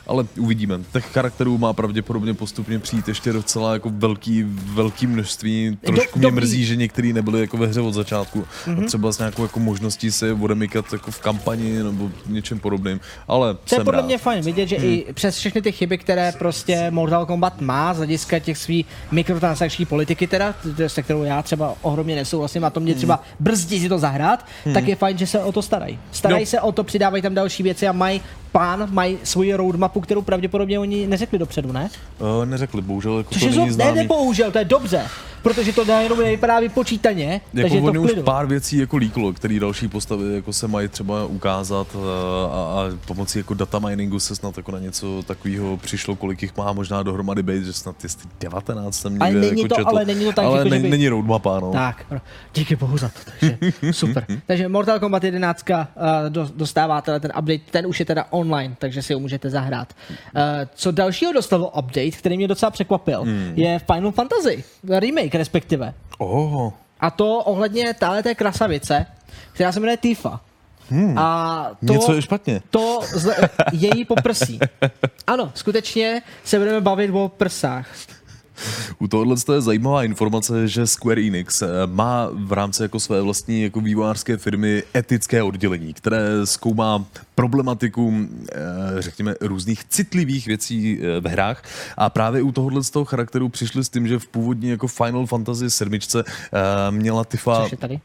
Ale uvidíme. Těch charakterů má pravděpodobně postupně přijít ještě docela jako velký, velký množství. Trošku mě dobrý. mrzí, že některý nebyli jako ve hře od začátku. Mhm. A třeba s nějakou jako možností se odemykat jako v kampani nebo něčem podobným. Ale To je podle rád. mě fajn vidět, že Hmm. i přes všechny ty chyby, které prostě Mortal Kombat má z hlediska těch svých mikrotransakční politiky teda, se kterou já třeba ohromně nesouhlasím a to mě třeba brzdí si to zahrát, Hmm. tak je fajn, že se o to starají. Starají Jo. se o to, přidávají tam další věci a mají plán, mají svoji roadmapu, kterou pravděpodobně oni neřekli dopředu, ne? Uh, neřekli, bohužel jako Což to je není ne, známý. nepoužil, to je dobře, protože to dá jenom nevypadá vypočítaně, Jako takže je to už pár věcí jako líklo, který další postavy jako se mají třeba ukázat uh, a, a pomocí jako data miningu se snad jako na něco takového přišlo, kolik jich má možná dohromady být, že snad jestli 19 jsem Ale někde není jako to- četl. ale není to tak, ale jako, že ne, by- není roadmapa, no. Tak, no, díky bohu za to, takže [laughs] super. takže Mortal Kombat 11 uh, do, dostává ten update, ten už je teda online, takže si ho můžete zahrát. Uh, co dalšího dostalo update, který mě docela překvapil, Hmm. je Final Fantasy, remake respektive. Oh. A to ohledně téhle té krasavice, která se jmenuje Tifa. Hmm. A to, Něco je špatně. To zle, její poprsí. [laughs] Ano, skutečně se budeme bavit o prsách. U tohohle je zajímavá informace, že Square Enix eh, má v rámci jako své vlastní jako vývojářské firmy etické oddělení, které zkoumá problematiku, eh, řekněme, různých citlivých věcí eh, ve hrách. A právě u tohohle z toho charakteru přišli s tím, že v původní jako Final Fantasy 7 měla Tifa Což je tady?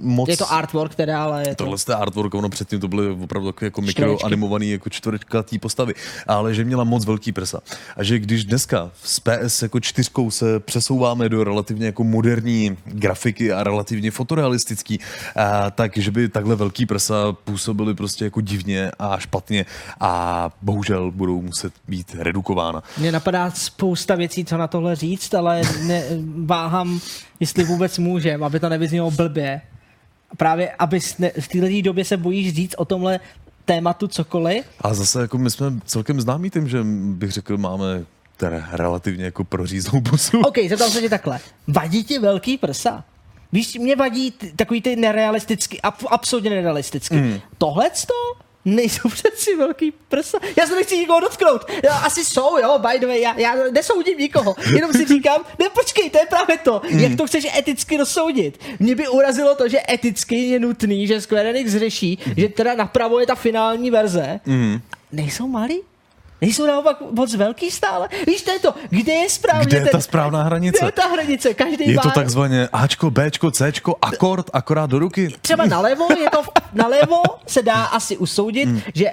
Moc... Je to artwork teda, ale je to... Tohle je artwork, ono předtím to byly opravdu takové jako Čtverečky. mikroanimovaný jako čtvrtkatý postavy, ale že měla moc velký prsa. A že když dneska s PS jako čtyřkou se přesouváme do relativně jako moderní grafiky a relativně fotorealistický, a, tak že by takhle velký prsa působily prostě jako divně a špatně a bohužel budou muset být redukována. Mně napadá spousta věcí, co na tohle říct, ale ne, váhám, jestli vůbec můžem, aby to nevyznělo blbě. A právě, aby ne, v této době se bojíš říct o tomhle tématu cokoliv. A zase jako my jsme celkem známí tím, že bych řekl, máme teda relativně jako prořízlou pusu. OK, zeptám se tě takhle. Vadí ti velký prsa? Víš, mě vadí t- takový ty nerealistický, ab, absolutně nerealistický. Mm. Tohle to? Nejsou přeci velký prsa. Já se nechci nikoho dotknout. Já, asi jsou, jo, by the way, já, já nesoudím nikoho. Jenom si říkám, ne počkej, to je právě to. Mm. Jak to chceš eticky rozsoudit? Mě by urazilo to, že eticky je nutný, že Square Enix řeší, mm. že teda napravo je ta finální verze. Mm. Nejsou malí? Nejsou naopak moc velký stále? Víš, to je to, kde je správně Kde je ten, ta správná hranice? Kde je ta hranice? Každý Je má... to takzvaně Ačko, Bčko, Cčko, akord, akorát do ruky. Třeba nalevo, je to, nalevo se dá asi usoudit, Hmm. že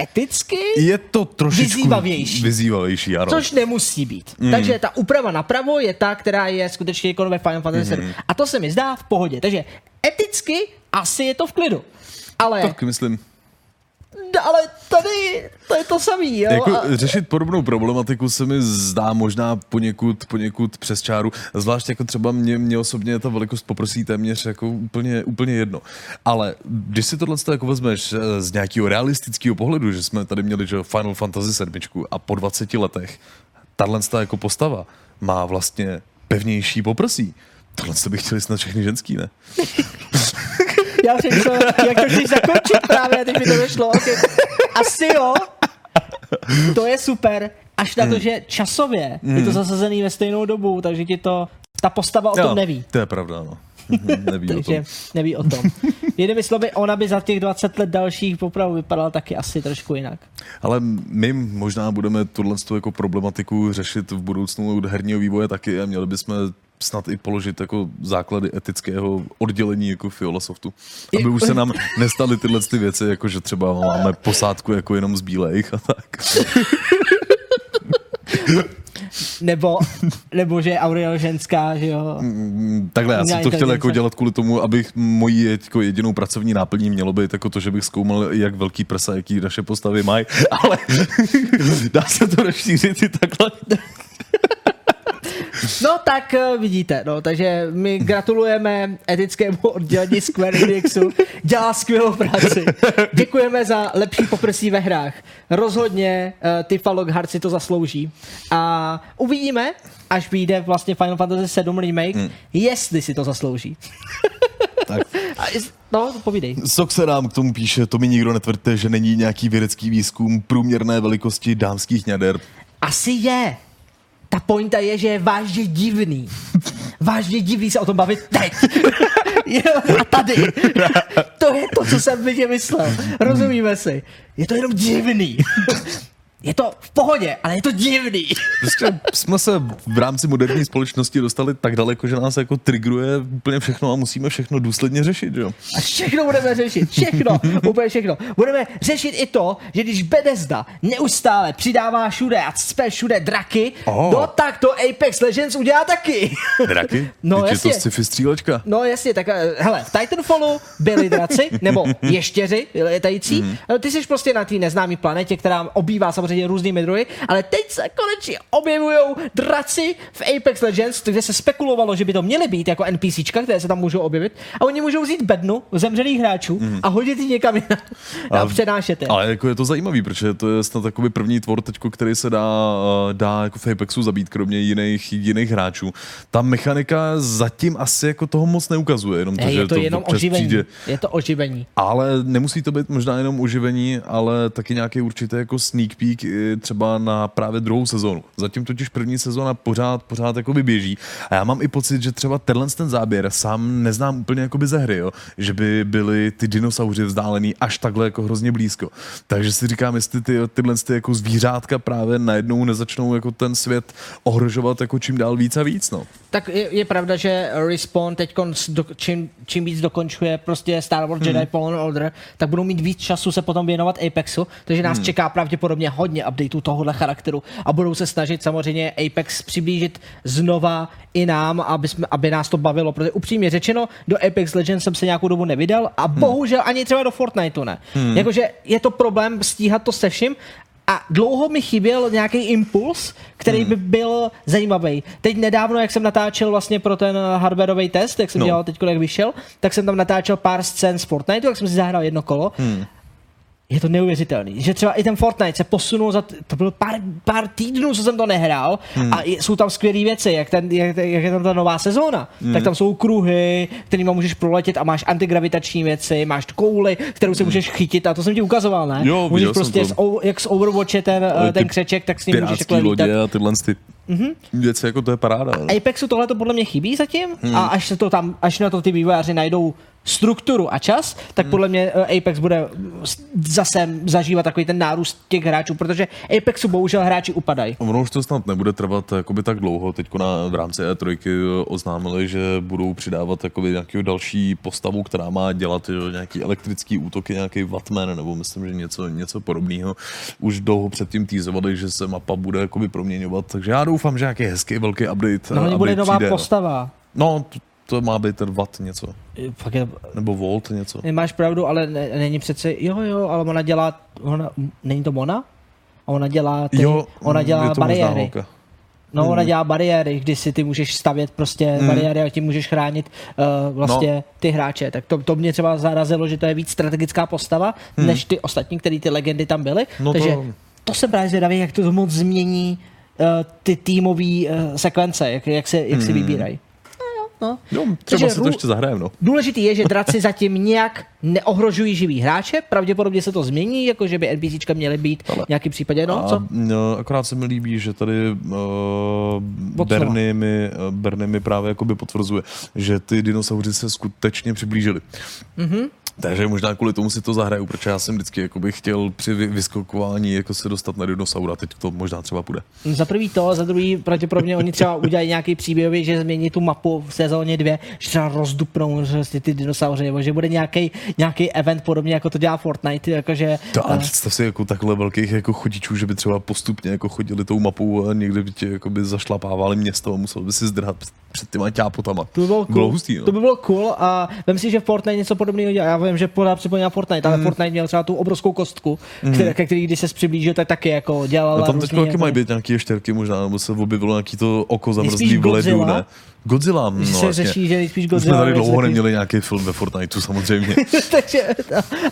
eticky Je to trošičku Vyzývavější. vyzývavější ano. Což nemusí být. Mm. Mm. Takže ta úprava napravo je ta, která je skutečně jako ve Final Fantasy. 7. A to se mi zdá v pohodě. Takže eticky asi je to v klidu. Ale, Tak myslím. Ale tady to je to samý. Jo? Jako a, řešit podobnou problematiku se mi zdá možná poněkud, poněkud přes čáru. Zvlášť jako třeba mě, mě osobně ta velikost poprosí téměř jako úplně, úplně jedno. Ale když si tohle jako vezmeš eh, z nějakého realistického pohledu, že jsme tady měli že, Final Fantasy 7 a po 20 letech tahle jako postava má vlastně pevnější poprsí. Tohle by chtěli snad všechny ženský, ne? [laughs] já přemýšlel, jak to chceš zakončit právě, teď mi to došlo. Okay. Asi jo. To je super. Až na to, Mm. že časově je to Mm. zasazený ve stejnou dobu, takže ti to, ta postava o tom Jo, neví. To je pravda, no. [laughs] Neví o tom. Takže neví o tom. Jinými slovy, ona by za těch 20 let dalších opravdu vypadala taky asi trošku jinak. Ale my možná budeme tuhle jako problematiku řešit v budoucnu od herního vývoje taky a měli bychom snad i položit jako základy etického oddělení jako Fiola Softu. Aby už se nám nestaly tyhle ty věci, jako že třeba máme posádku jako jenom z bílejch a tak. Nebo, nebo že je Auriel ženská, že jo. Mm, Takhle, já jsem to chtěl jako dělat kvůli tomu, abych mojí jako jedinou pracovní náplní mělo být jako to, že bych zkoumal, jak velký prsa, jaký naše postavy mají, ale [laughs] dá se to rozšířit i takhle. No tak eh, vidíte, no, takže my gratulujeme etickému oddělení Square Enixu, dělá skvělou práci. Děkujeme za lepší poprsí ve hrách. Rozhodně uh, ty Lockhart si to zaslouží. A uvidíme, až vyjde vlastně Final Fantasy 7 Remake, Hmm. jestli si to zaslouží. [laughs] Tak. A jest- no, povídej. Sok se nám k tomu píše, to mi nikdo netvrďte, že není nějaký vědecký výzkum průměrné velikosti dámských ňader. Asi je. Ta pointa je, že je vážně divný. Vážně divný se o tom bavit teď. [laughs] A tady. To je to, co jsem viděl myslel. Rozumíme si. Je to jenom divný. Je to v pohodě, ale je to divný. Prostě jsme se v rámci moderní společnosti dostali tak daleko, že nás jako trigruje úplně všechno a musíme všechno důsledně řešit, jo? A všechno budeme řešit, všechno, úplně všechno. Budeme řešit i to, že když Bethesda neustále přidává všude a cpe všude draky, Oh. no tak to Apex Legends udělá taky. Draky? [laughs] No, Vždyť je to jasně. sci-fi střílečka. No jasně, tak eh, hele, v Titanfallu byli draci, nebo [laughs] ještěři letající. Mm. Ty jsi prostě na té neznámé planetě, která obývá samozřejmě různými druhy, ale teď se konečně objevují draci v Apex Legends, kde se spekulovalo, že by to měly být jako NPCčka, které se tam můžou objevit. A oni můžou vzít bednu zemřelých hráčů Mhm. a hodit ji někam jinam [laughs] a přenášet je. Ale jako je to zajímavý, protože to je snad takový první tvor teďko, který se dá, eh, dá jako v Apexu zabít, kromě jiných, jiných hráčů. Ta mechanika zatím asi jako toho moc neukazuje, jenom to, Ne, že je to jenom občas oživení. přijde. Je to oživení. Ale nemusí to být možná jenom uživení, ale taky nějaký určitý jako sneak peek třeba na právě druhou sezónu. Zatím totiž první sezóna pořád, pořád jako běží. A já mám i pocit, že třeba tenhle ten záběr sám neznám úplně jako ze hry, jo? že by byly ty dinosauři vzdálený až takhle jako hrozně blízko. Takže si říkám, jestli ty, tyhle ty jako zvířátka právě najednou nezačnou jako ten svět ohrožovat jako čím dál víc a víc. No. Tak je, je pravda, že Respawn teď čím, čím víc dokončuje prostě Star Wars Hmm. Jedi Fallen Order, tak budou mít víc času se potom věnovat Apexu, takže nás Hmm. čeká pravděpodobně hodně updateů tohohle charakteru a budou se snažit samozřejmě Apex přiblížit znova i nám, aby, jsme, aby nás to bavilo, protože upřímně řečeno, do Apex Legends jsem se nějakou dobu nevydal a bohužel ani třeba do Fortniteu ne. Hmm. Jakože je to problém stíhat to se vším, a dlouho mi chyběl nějaký impuls, který Hmm. by byl zajímavý. Teď nedávno, jak jsem natáčel vlastně pro ten hardwareový test, jak jsem No. dělal teď, jak vyšel, tak jsem tam natáčel pár scén z Fortniteu, jak jsem si zahrál jedno kolo. Hmm. Je to neuvěřitelný. Že třeba i ten Fortnite se posunul za, t- to bylo pár, pár týdnů, co jsem to nehrál Hmm. a jsou tam skvělé věci, jak, ten, jak, jak je tam ta nová sezóna. Hmm. Tak tam jsou kruhy, kterými můžeš proletět a máš antigravitační věci, máš kouli, kterou si můžeš chytit a to jsem ti ukazoval, ne? Hmm. Jo, můžeš prostě, z, jak z Overwatche ten, Ale eh, ten křeček, tak s ním můžeš takhle lodě a tyhle ty Mhm. věci, jako to je paráda. no. Apexu tohle to podle mě chybí zatím Hmm. a až se to tam, až na to ty vývojáři najdou strukturu a čas, Hmm. tak podle mě eh, Apex bude zase zažívat takový ten nárůst těch hráčů, protože Apexu bohužel hráči upadají. Ono už to snad nebude trvat jakoby tak dlouho. Teď na, v rámci E3 oznámili, že budou přidávat jakoby nějakou další postavu, která má dělat jo, nějaký elektrický útoky, nějaký Watman, nebo myslím, že něco, něco podobného. Už dlouho předtím týzovali, že se mapa bude jakoby proměňovat, takže já doufám, že nějaký hezký velký update. No, update bude nová přijde, no. postava. No, to, to má být ten Watt něco. Fakt je, Nebo Volt něco. Máš pravdu, ale ne, není přece, jo jo, ale ona dělá, ona, není to Mona? A ona dělá ty, Jo, ona je dělá bariéry. No, ona Hmm. dělá bariéry, kdy si ty můžeš stavět prostě Hmm. bariéry a tím můžeš chránit uh, vlastně No. ty hráče. Tak to, to mě třeba zarazilo, že to je víc strategická postava, Hmm. než ty ostatní, který ty legendy tam byly. No to- Takže to... to jsem právě zvědavý, jak to moc změní uh, ty týmové uh, sekvence, jak, jak se, jak se Hmm. vybírají. No, Jo, třeba Takže si to ještě zahrajeme, no. Důležitý je, že draci zatím nějak neohrožují živý hráče, pravděpodobně se to změní, jako že by NPCčka měly být v nějakém případě, no a, co? no, akorát se mi líbí, že tady uh, Od Bernie, mi, uh, Bernie mi právě jakoby potvrzuje, že ty dinosauři se skutečně přiblížili. Mhm. Takže možná kvůli tomu si to zahraju, protože já jsem vždycky jakoby chtěl při vy- vyskokování jako se dostat na dinosaura, teď to možná třeba půjde. Za prvý to, a za druhý pravděpodobně oni třeba [laughs] udělají nějaký příběhový, že změní tu mapu v sezóně dvě, že třeba rozdupnou že ty, ty dinosauři, nebo že bude nějaký, nějaký event podobně jako to dělá Fortnite, jakože... To, ale eh, představ si jako takhle velkých jako chodičů, že by třeba postupně jako chodili tou mapou a někde by tě jakoby zašlapávali město a musel by si zdrhat před- těma ťápotama. To by bylo cool. Bylo hustý, no. To by bylo cool a vím si, že Fortnite něco podobného dělá. Já vím, že podá připomíná Fortnite, ale Mm. Fortnite měl třeba tu obrovskou kostku, Mhm. které, ke který když se přiblížil, tak taky jako dělala A tam teď taky mají jako- být nějaký ještěrky možná, nebo se objevilo nějaký to oko zamrzlý v ledu, ne? Godzilla, no se vlastně. řeší, že nejspíš Godzilla jsme tady dlouho takový. neměli nějaký film ve Fortniteu samozřejmě. [laughs] Takže,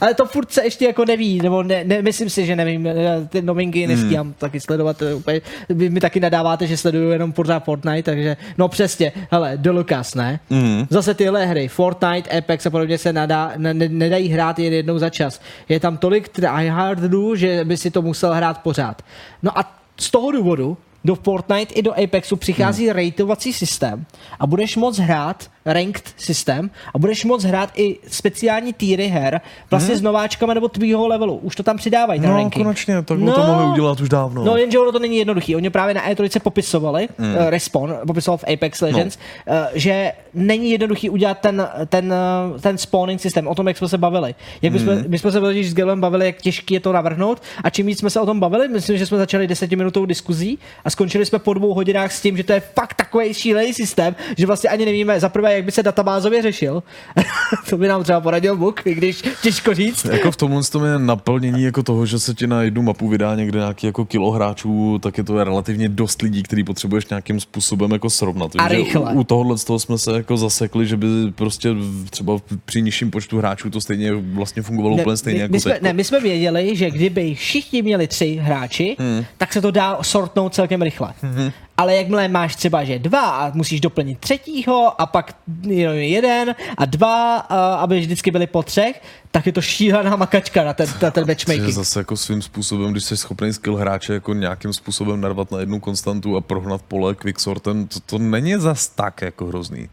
ale to furt se ještě jako neví, nebo ne, ne, myslím si, že nevím, já ty novinky Hmm. nestíhám taky sledovat, to úplně, vy mi taky nadáváte, že sleduju jenom pořád Fortnite, takže no přesně, hele, do Lukas, ne? Mm. Zase tyhle hry, Fortnite, Apex a podobně se nadá, ne, ne- nedají hrát jen jednou za čas. Je tam tolik tryhardů, že by si to musel hrát pořád. No a z toho důvodu do Fortnite i do Apexu přichází hmm. rateovací systém a budeš moc hrát ranked systém a budeš moc hrát i speciální týry her vlastně Hmm. s nováčkama nebo tvýho levelu. Už to tam přidávají, ten No, ranking. konečně, tak no. to mohli udělat už dávno. No, jenže ono to není jednoduchý. Oni právě na E3 popisovali, Mm. mm. uh, Respawn popisoval v Apex Legends, no. uh, že není jednoduchý udělat ten, ten, uh, ten spawning systém, o tom, jak jsme se bavili. Jak bychom, Mm. my jsme se totiž s Gelem bavili, jak těžký je to navrhnout a čím víc jsme se o tom bavili, myslím, že jsme začali desetiminutovou diskuzí a skončili jsme po dvou hodinách s tím, že to je fakt takový šílený systém, že vlastně ani nevíme za prvé, jak by se databázově řešil. [laughs] to by nám třeba poradil Buk, i když těžko říct. Jako v tomhle tom je naplnění jako toho, že se ti na jednu mapu vydá někde nějaký jako kilo hráčů, tak je to relativně dost lidí, který potřebuješ nějakým způsobem jako srovnat. A rychle. U, u tohohle z toho jsme se jako zasekli, že by prostě třeba při nižším počtu hráčů to stejně vlastně fungovalo úplně stejně my, jako my jsme, teď. ne, my jsme věděli, že kdyby všichni měli tři hráči, Hmm. tak se to dá sortnout celkem rychle. Mhm. Ale jakmile máš třeba, že dva a musíš doplnit třetího a pak jenom jeden a dva, a aby vždycky byli po třech, tak je to šílená makačka na ten, na ten Což je matchmaking. zase jako svým způsobem, když jsi schopný skill hráče jako nějakým způsobem narvat na jednu konstantu a prohnat pole quicksortem, to, to není zas tak jako hrozný.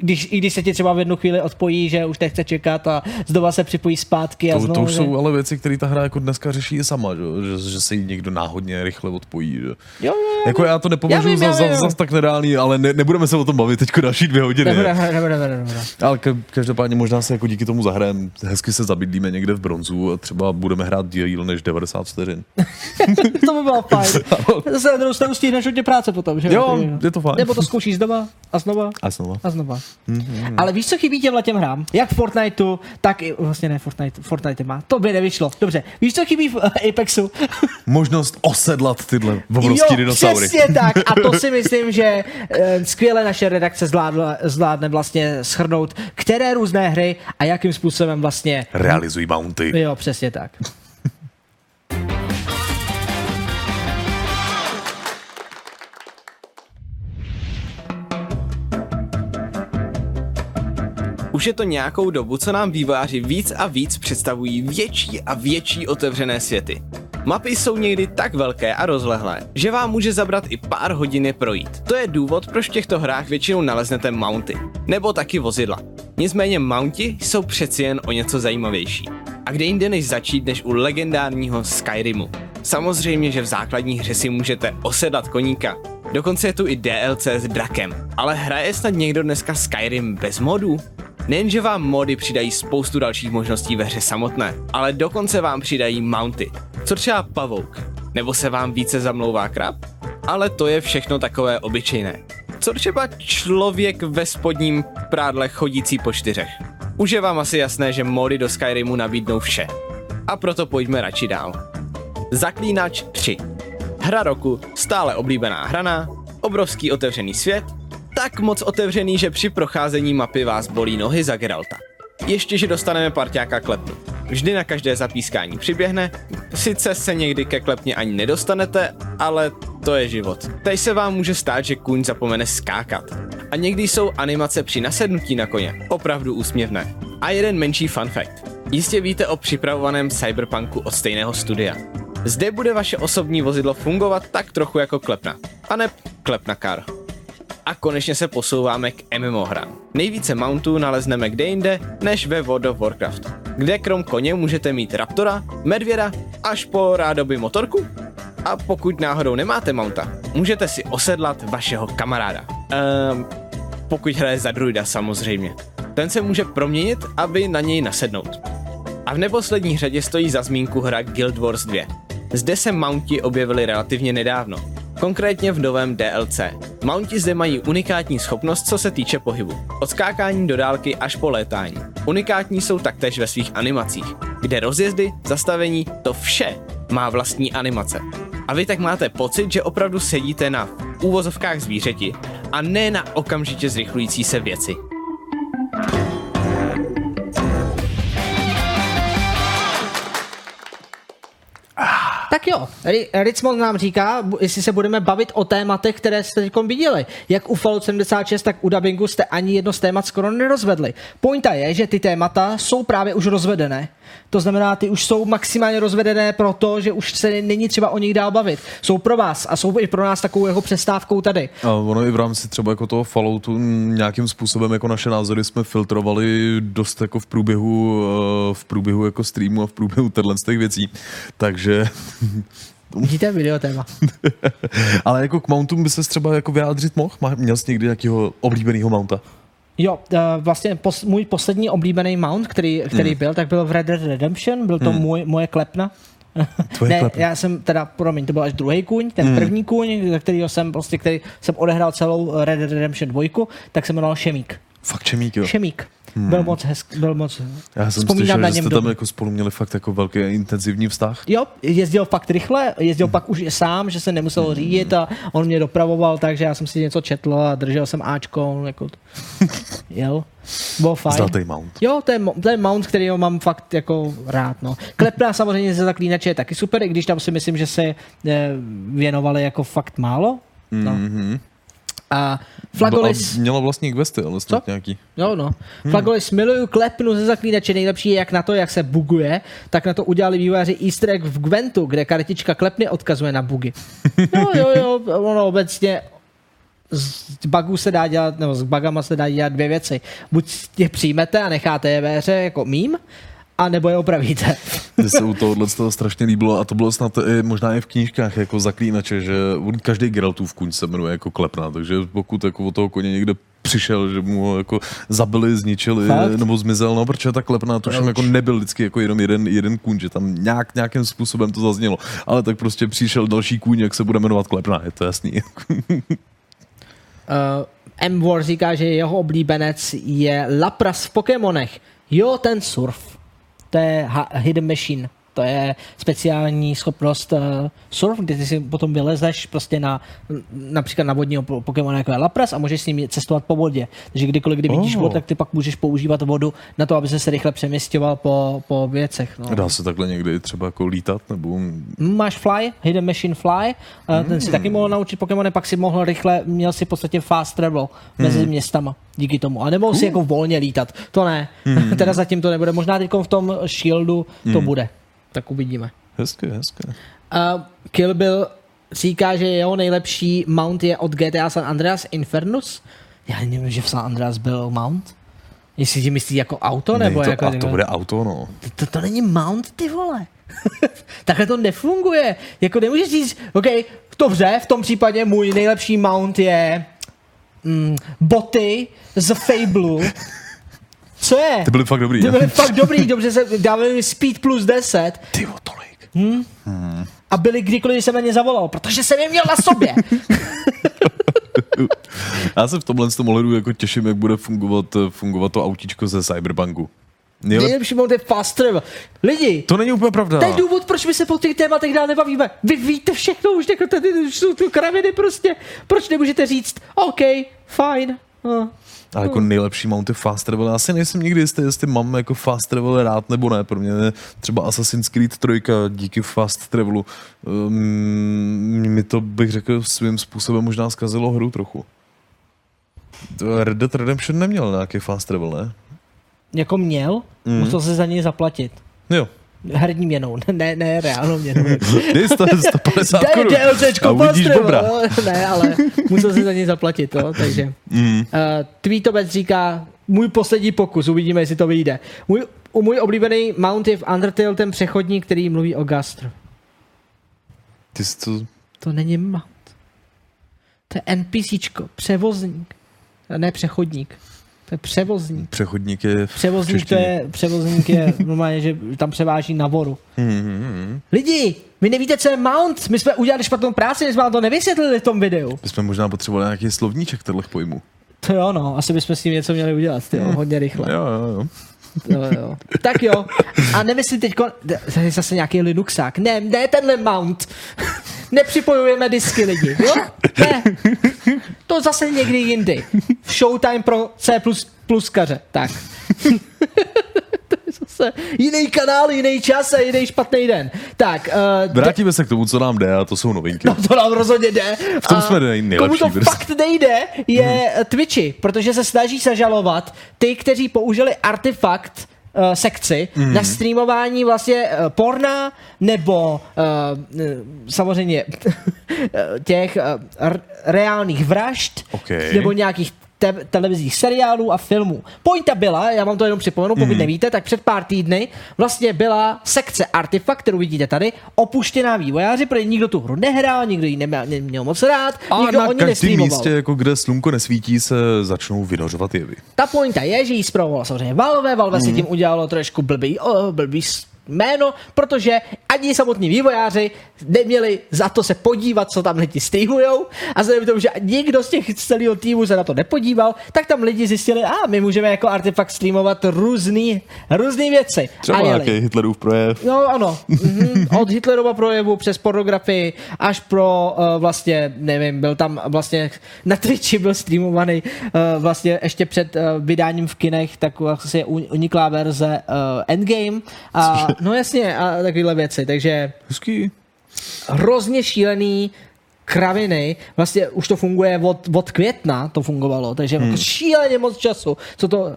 Když, I když se ti třeba v jednu chvíli odpojí, že už nechce čekat a znova se připojí zpátky a To, znovu, to už že- jsou ale věci, které ta hra jako dneska řeší i sama, že, že, že se jí někdo náhodně rychle odpojí. Že. Jo, jo, Jako já to nepovažuji za, za, za, tak nereálný, ale ne, nebudeme se o tom bavit teď další dvě hodiny. Nebude, nebude, nebude, nebude. Ale ka- každopádně možná se jako díky tomu zahrajem, hezky se zabydlíme někde v bronzu a třeba budeme hrát díl než 90 vteřin. [laughs] to by bylo fajn. [laughs] Zase na druhou stranu stihneš hodně práce potom, že Jo, je to fajn. Nebo to zkoušíš znova a znova A znova. a znova. Znova. Ale víš, co chybí těmhle těm hrám? Jak Fortniteu, tak i, vlastně ne Fortnite, Fortnite má, to by nevyšlo. Dobře, víš, co chybí v eh, Apexu? [laughs] Možnost osedlat tyhle obrovský jo, dinosaury. přesně tak. A to [laughs] si myslím, že eh, skvěle naše redakce zvládla, zvládne vlastně schrnout, které různé hry a jakým způsobem vlastně... Realizují bounty. Jo, přesně tak. Už je to nějakou dobu, co nám vývojáři víc a víc představují větší a větší otevřené světy. Mapy jsou někdy tak velké a rozlehlé, že vám může zabrat i pár hodin je projít. To je důvod, proč v těchto hrách většinou naleznete mounty, nebo taky vozidla. Nicméně mounty jsou přeci jen o něco zajímavější. A kde jinde než začít než u legendárního Skyrimu. Samozřejmě, že v základní hře si můžete osedat koníka. Dokonce je tu i DLC s drakem. Ale hraje snad někdo dneska Skyrim bez modů? Nejenže vám mody přidají spoustu dalších možností ve hře samotné, ale dokonce vám přidají mounty. Co třeba pavouk? Nebo se vám více zamlouvá krab? Ale to je všechno takové obyčejné. Co třeba člověk ve spodním prádle chodící po čtyřech? Už je vám asi jasné, že mody do Skyrimu nabídnou vše. A proto pojďme radši dál. Zaklínač 3. Hra roku, stále oblíbená hrana, obrovský otevřený svět, tak moc otevřený, že při procházení mapy vás bolí nohy za Geralta. Ještě, že dostaneme parťáka klepnu. Vždy na každé zapískání přiběhne, sice se někdy ke klepně ani nedostanete, ale to je život. Teď se vám může stát, že kůň zapomene skákat. A někdy jsou animace při nasednutí na koně opravdu úsměvné. A jeden menší fun fact. Jistě víte o připravovaném cyberpunku od stejného studia. Zde bude vaše osobní vozidlo fungovat tak trochu jako klepna. A ne klepna car. A konečně se posouváme k MMO hrám. Nejvíce mountů nalezneme kde jinde než ve World of Warcraft, kde krom koně můžete mít raptora, medvěda až po rádoby motorku. A pokud náhodou nemáte mounta, můžete si osedlat vašeho kamaráda. Ehm, pokud hraje za druida samozřejmě. Ten se může proměnit, aby na něj nasednout. A v neposlední řadě stojí za zmínku hra Guild Wars 2. Zde se mounti objevily relativně nedávno, konkrétně v novém DLC. Mounti zde mají unikátní schopnost, co se týče pohybu. Od skákání do dálky až po létání. Unikátní jsou taktéž ve svých animacích, kde rozjezdy, zastavení, to vše má vlastní animace. A vy tak máte pocit, že opravdu sedíte na úvozovkách zvířeti a ne na okamžitě zrychlující se věci. Jo, Ri- Ritzmond nám říká, jestli se budeme bavit o tématech, které jste teď viděli. Jak u Fallout 76, tak u dubbingu jste ani jedno z témat skoro nerozvedli. Pointa je, že ty témata jsou právě už rozvedené. To znamená, ty už jsou maximálně rozvedené proto, že už se není třeba o nich dál bavit. Jsou pro vás a jsou i pro nás takovou jeho přestávkou tady. A ono i v rámci třeba jako toho Falloutu nějakým způsobem jako naše názory jsme filtrovali dost jako v průběhu, eh, v průběhu jako streamu a v průběhu těchto z těch věcí. Takže [laughs] Vidíte video téma. [laughs] Ale jako k mountům by se třeba jako vyjádřit mohl? Měl jsi někdy nějakého oblíbeného mounta? Jo, uh, vlastně pos, můj poslední oblíbený mount, který, který Hmm. byl, tak byl v Red Dead Redemption, byl to Hmm. můj, moje klepna. [laughs] Tvoje ne, klepna. já jsem teda, promiň, to byl až druhý kůň, ten Hmm. první kůň, kterého jsem prostě, který jsem odehrál celou Red Dead Redemption 2, tak se jmenoval Šemík. Fakt čemík, jo. Šemík. Hmm. Byl moc hezký, byl moc... Já jsem vzpomínám slyšel, na že něm jste tam jako spolu měli fakt jako velký intenzivní vztah. Jo, jezdil fakt rychle, jezdil pak už sám, že se nemusel řídit a on mě dopravoval, takže já jsem si něco četl a držel jsem Ačko, on jako [laughs] jel. Bylo fajn. Zlatý mount. Jo, to je, to je mount, který ho mám fakt jako rád. No. Klepna samozřejmě ze zaklínače je taky super, i když tam si myslím, že se eh, věnovali jako fakt málo. No. Mm-hmm. A Flagolis... A mělo vlastní questy, ale snad nějaký. Jo, no. Flagolis miluju klepnu ze zaklínače. Nejlepší je jak na to, jak se buguje, tak na to udělali vývojáři easter egg v Gwentu, kde kartička klepny odkazuje na bugy. [laughs] Jo, jo, jo, ono obecně z bugů se dá dělat, nebo s bugama se dá dělat dvě věci. Buď je přijmete a necháte je ve hře jako mím, a nebo je opravíte. Mně se u tohohle z toho strašně líbilo a to bylo snad i, možná i v knížkách jako zaklínače, že on, každý Geraltův kuň se jmenuje jako klepna, takže pokud jako od toho koně někde přišel, že mu ho jako zabili, zničili Fakt? nebo zmizel, no protože ta klepna tuším Proč? jako nebyl vždycky jako jenom jeden, jeden kůň, že tam nějak, nějakým způsobem to zaznělo, ale tak prostě přišel další kůň, jak se bude jmenovat klepna, je to jasný. M. War říká, že jeho oblíbenec je Lapras v Pokémonech. Jo, ten surf. To je Hidden Machine. To je speciální schopnost uh, surf, kde ty si potom vylezeš prostě na například na vodního po- Pokémona jako je Lapras a můžeš s ním cestovat po vodě. Takže kdykoliv, kdy vidíš Oh. vodu, tak ty pak můžeš používat vodu na to, aby se rychle přeměstňoval po, po věcech. No. Dá se takhle někdy třeba jako lítat, nebo... Máš Fly, Hidden Machine Fly, mm. ten si taky mohl naučit Pokémony, pak si mohl rychle, měl si v podstatě fast travel mezi Mm. městama díky tomu. A nemohl si jako volně lítat, to ne. Mm. [laughs] teda zatím to nebude, možná teď v tom Shieldu to Mm. bude. Tak uvidíme. Hezké, hezké. Uh, Kill Bill říká, že jeho nejlepší mount je od GTA San Andreas Infernus. Já nevím, že v San Andreas byl mount. Jestli ti myslí jako auto, nebo to, jako... a to bude auto, no. To, to, to není mount, ty vole. [laughs] Takhle to nefunguje. Jako nemůžeš říct, OK, dobře, v tom případě můj nejlepší mount je mm, boty z Fable. Co je? Ty byly fakt dobrý, Ty ne? byly fakt dobrý, dobře se dávali mi speed plus 10. Ty tolik. Hm? Hmm. A byli kdykoliv když jsem na ně zavolal, protože jsem je měl na sobě. [laughs] Já se v tomhle z tom ohledu jako těším, jak bude fungovat, fungovat to autíčko ze Cyberpunku. Nejlep... Nejlepší mount je fast travel. Lidi, To není úplně pravda. to je důvod, proč my se po těch tématech dál nebavíme. Vy víte všechno, už jako tady už jsou tu kraviny prostě. Proč nemůžete říct, OK, fajn. No. Ale jako nejlepší mount je fast travel. Já si nejsem nikdy jistý, jestli mám jako fast travel rád nebo ne. Pro mě je třeba Assassin's Creed 3 díky fast travelu. Um, mi to bych řekl svým způsobem možná zkazilo hru trochu. Red Dead Redemption neměl nějaký fast travel, ne? Jako měl, Mhm. musel se za něj zaplatit. Jo. Herní měnou, [laughs] ne, ne reálnou měnou. Dej 100, 150 Dej korun DLCčko a uvidíš bobra. No, [laughs] ne, ale musel se za něj zaplatit, to, takže. Mm. Uh, Tweetobec říká, můj poslední pokus, uvidíme, jestli to vyjde. Můj, u můj oblíbený mount je v Undertale ten přechodník, který mluví o gastro. Ty jsi to... To není mount. To je NPCčko, převozník. Ne přechodník. To je převozník. Přechodník je v Převozník to je, převozník je normálně, že tam převáží na voru. Mm-hmm. Lidi, vy nevíte, co je mount? My jsme udělali špatnou práci, my jsme vám to nevysvětlili v tom videu. My jsme možná potřebovali nějaký slovníček těchto pojmů. To jo, no, asi bychom s tím něco měli udělat, tyjo, hodně rychle. Jo, jo, jo. Jo, jo. Tak jo, a nemyslím teď, zase nějaký Linuxák. Ne, ne tenhle mount. [laughs] Nepřipojujeme disky lidi, jo? Ne. To zase někdy jindy. Showtime pro C++ pluskaře. Tak. [laughs] zase jiný kanál, jiný čas a jiný špatný den. Tak, uh, Vrátíme se k tomu, co nám jde, a to jsou novinky. No to nám rozhodně jde. V tom A jsme nej- nejlepší Komu to vrst. fakt nejde, je hmm. Twitchi, protože se snaží zažalovat ty, kteří použili artefakt uh, sekci mm. na streamování vlastně uh, porna nebo uh, samozřejmě [laughs] těch uh, r- reálných vražd Okay. nebo nějakých te- televizních seriálů a filmů. Pointa byla, já vám to jenom připomenu, pokud Mhm. nevíte, tak před pár týdny vlastně byla sekce Artifact, kterou vidíte tady, opuštěná vývojáři, protože nikdo tu hru nehrál, nikdo ji neměl, neměl moc rád, A nikdo na o ní každém místě, jako kde slunko nesvítí, se začnou vynořovat jevy. Ta pointa je, že jí zpravovala samozřejmě Valve, Valve mm. si tím udělalo trošku blbý, oh, blbý jméno, protože ani samotní vývojáři neměli za to se podívat, co tam lidi streamujou a vzhledem k tomu, že nikdo z těch celého týmu se na to nepodíval, tak tam lidi zjistili, a my můžeme jako artefakt streamovat různý, různý věci. Třeba nějaký Hitlerův projev. No ano, mhm. od Hitlerova projevu přes pornografii až pro uh, vlastně, nevím, byl tam vlastně na Twitchi byl streamovaný uh, vlastně ještě před uh, vydáním v kinech, tak vlastně uniklá verze uh, Endgame a no jasně a takovéhle věci, takže Hezký. hrozně šílený kraviny, vlastně už to funguje od, od května, to fungovalo, takže Hmm. jako šíleně moc času, co to,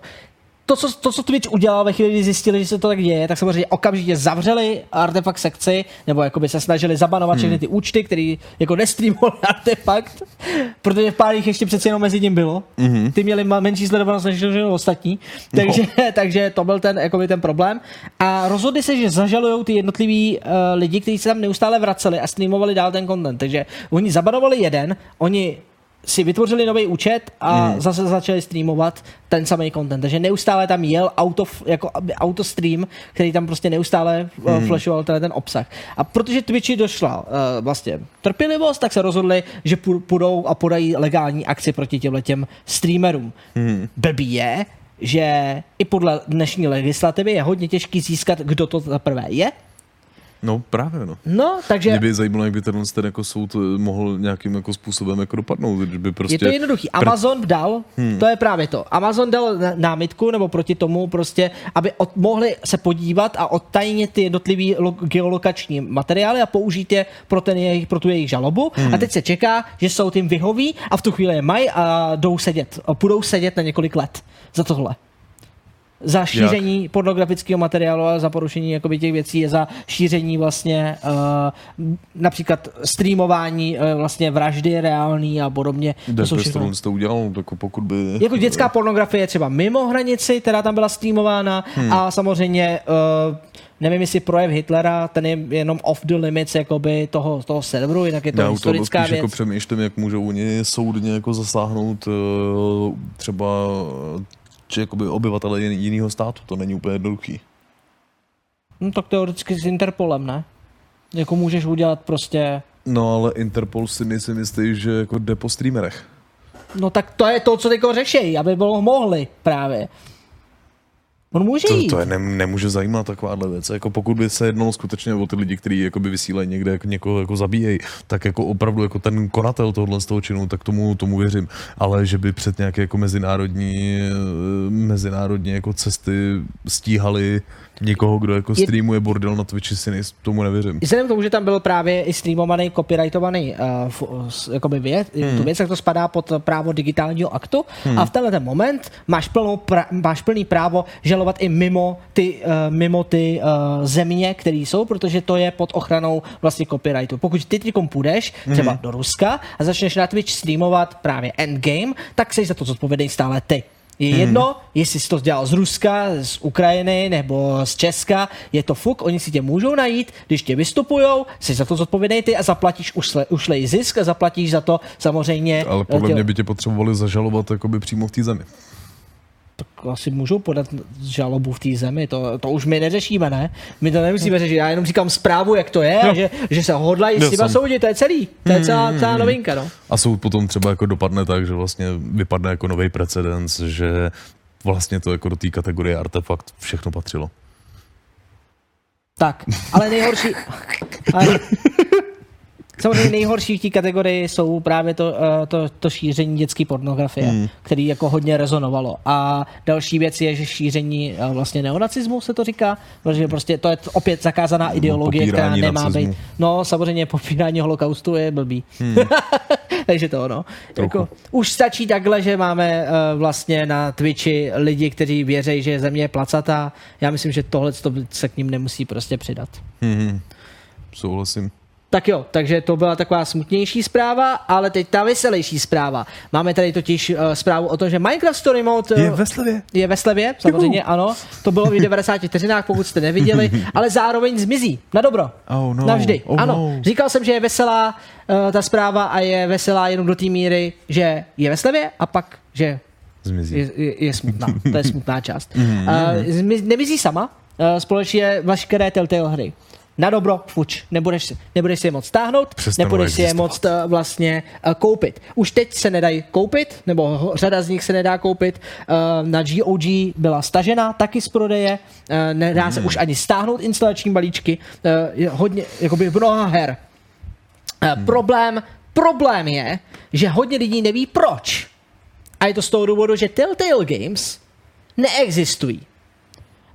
to, co, to, co Twitch udělal ve chvíli, kdy zjistili, že se to tak děje, tak samozřejmě okamžitě zavřeli artefakt sekci, nebo jako by se snažili zabanovat všechny ty účty, který jako nestreamovali [laughs] artefakt, protože v pár jich ještě přeci jenom mezi tím bylo. Mhm. Ty měli menší sledovanost než ostatní, takže, [laughs] takže to byl ten, jakoby ten problém. A rozhodli se, že zažalují ty jednotlivý uh, lidi, kteří se tam neustále vraceli a streamovali dál ten content. Takže oni zabanovali jeden, oni si vytvořili nový účet a Hmm. zase začali streamovat ten samý content. Takže neustále tam jel auto, jako auto stream, který tam prostě neustále hmm. Hmm. flashoval tenhle ten obsah. A protože Twitchi došla uh, vlastně trpělivost, tak se rozhodli, že pů- půjdou a podají legální akci proti těmhle těm streamerům. Hmm. Blbý je, že i podle dnešní legislativy je hodně těžký získat, kdo to za prvé je. No právě no. No, takže Mě by zajímalo, jak by ten, ten jako soud eh, mohl nějakým jako způsobem jako dopadnout, by prostě... je to jednoduchý. Amazon dal, Hmm. to je právě to. Amazon dal námitku nebo proti tomu prostě, aby od, mohli se podívat a odtajnit ty jednotlivý lo, geolokační materiály a použít je pro, ten jejich, pro tu jejich žalobu. Hmm. A teď se čeká, že soud jim vyhoví a v tu chvíli je mají a jdou sedět. A půjdou sedět na několik let za tohle. Za šíření Jak? pornografického materiálu a za porušení jakoby, těch věcí je za šíření vlastně uh, například streamování uh, vlastně vraždy reální a podobně. To jsou všechno. To udělal, jako pokud by... Jako dětská pornografie je třeba mimo hranici, která tam byla streamována Hmm. a samozřejmě uh, nevím, jestli projev Hitlera, ten je jenom off the limits jakoby toho, toho serveru, jinak je to Já historická spíš věc. jako přemýšlím, jak můžou oni soudně jako zasáhnout třeba či jakoby obyvatele jin- jiného státu, to není úplně jednoduchý. No tak teoreticky s Interpolem, ne? Jako můžeš udělat prostě No ale Interpol si nejsem jistý, že jako jde po streamerech. No tak to je to, co teďko řeší, aby bylo mohli právě. On může To, jít. to je ne, nemůže zajímat takováhle věc. Jako pokud by se jednalo skutečně o ty lidi, kteří jakoby vysílají někde, jako někoho jako zabíjejí, tak jako opravdu jako ten konatel tohle z toho činu, tak tomu, tomu věřím. Ale že by před nějaké jako mezinárodní, eh, mezinárodní jako cesty stíhali někoho, kdo jako Je- streamuje bordel na Twitchi, si nejs, tomu nevěřím. Vzhledem k tomu, že tam byl právě i streamovaný, copyrightovaný uh, f, s- jakoby věc, hmm. tu věc, tak to spadá pod právo digitálního aktu Hmm. a v tenhle ten moment máš, plnou pra, máš plný právo žalovat i mimo ty, uh, mimo ty uh, země, které jsou, protože to je pod ochranou vlastně copyrightu. Pokud ty teď půjdeš třeba Mhm. do Ruska a začneš na Twitch streamovat právě endgame, tak jsi za to zodpovědný stále ty. Je Mhm. jedno, jestli jsi to dělal z Ruska, z Ukrajiny nebo z Česka, je to fuk, oni si tě můžou najít, když tě vystupujou, jsi za to zodpovědný ty a zaplatíš ušle, ušlej zisk a zaplatíš za to samozřejmě. Ale podle tě- mě by tě potřebovali zažalovat jakoby přímo v té zemi. Tak asi můžou podat žalobu v té zemi, to, to už my neřešíme, ne? My to nemusíme řešit, já jenom říkám zprávu, jak to je, Jo. že, že se hodlají s těma sam. soudit, to je celý, to je celá, Hmm, celá novinka, no. A soud potom třeba jako dopadne tak, že vlastně vypadne jako nový precedens, že vlastně to jako do té kategorie artefakt všechno patřilo. Tak, ale nejhorší... [laughs] Ale, samozřejmě nejhorší v té kategorii jsou právě to, eh, to, to šíření dětské pornografie, Hmm. hmm. který jako hodně rezonovalo. A další věc je, že šíření eh, vlastně neonacismu se to říká, protože prostě to je opět zakázaná ideologie, která nemá nacismu. být. No samozřejmě popírání holokaustu je blbý. Hmm. [laughs] Takže to ono. Jako, už stačí takhle, že máme uh, vlastně na Twitchi lidi, kteří věří, že země je placatá. Já myslím, že tohle se k ním nemusí prostě přidat. Hmm. Souhlasím. Tak jo, takže to byla taková smutnější zpráva, ale teď ta veselější zpráva. Máme tady totiž uh, zprávu o tom, že Minecraft Story Mode uh, Je ve slevě. je ve slevě, samozřejmě ano. To bylo v 90 vteřinách, pokud jste neviděli, [laughs] ale zároveň zmizí. Na dobro. Oh no, Navždy. oh ano. no. Říkal jsem, že je veselá uh, ta zpráva a je veselá jenom do té míry, že je ve slevě a pak, že Zmizí. je, je, je smutná. [laughs] To je smutná část. Uh, zmi- nemizí sama, uh, společně veškeré Telltale hry. Na dobro, fuč, nebudeš, si- nebudeš si je moc stáhnout, Přestanou nebudeš si je existovat. moc uh, vlastně uh, koupit. Už teď se nedají koupit, nebo řada z nich se nedá koupit. Uh, na GOG byla stažena taky z prodeje, uh, nedá se Hmm. už ani stáhnout instalační balíčky. Uh, je hodně, jakoby mnoha her. Uh, problém, problém je, že hodně lidí neví proč. A je to z toho důvodu, že Telltale Games neexistují.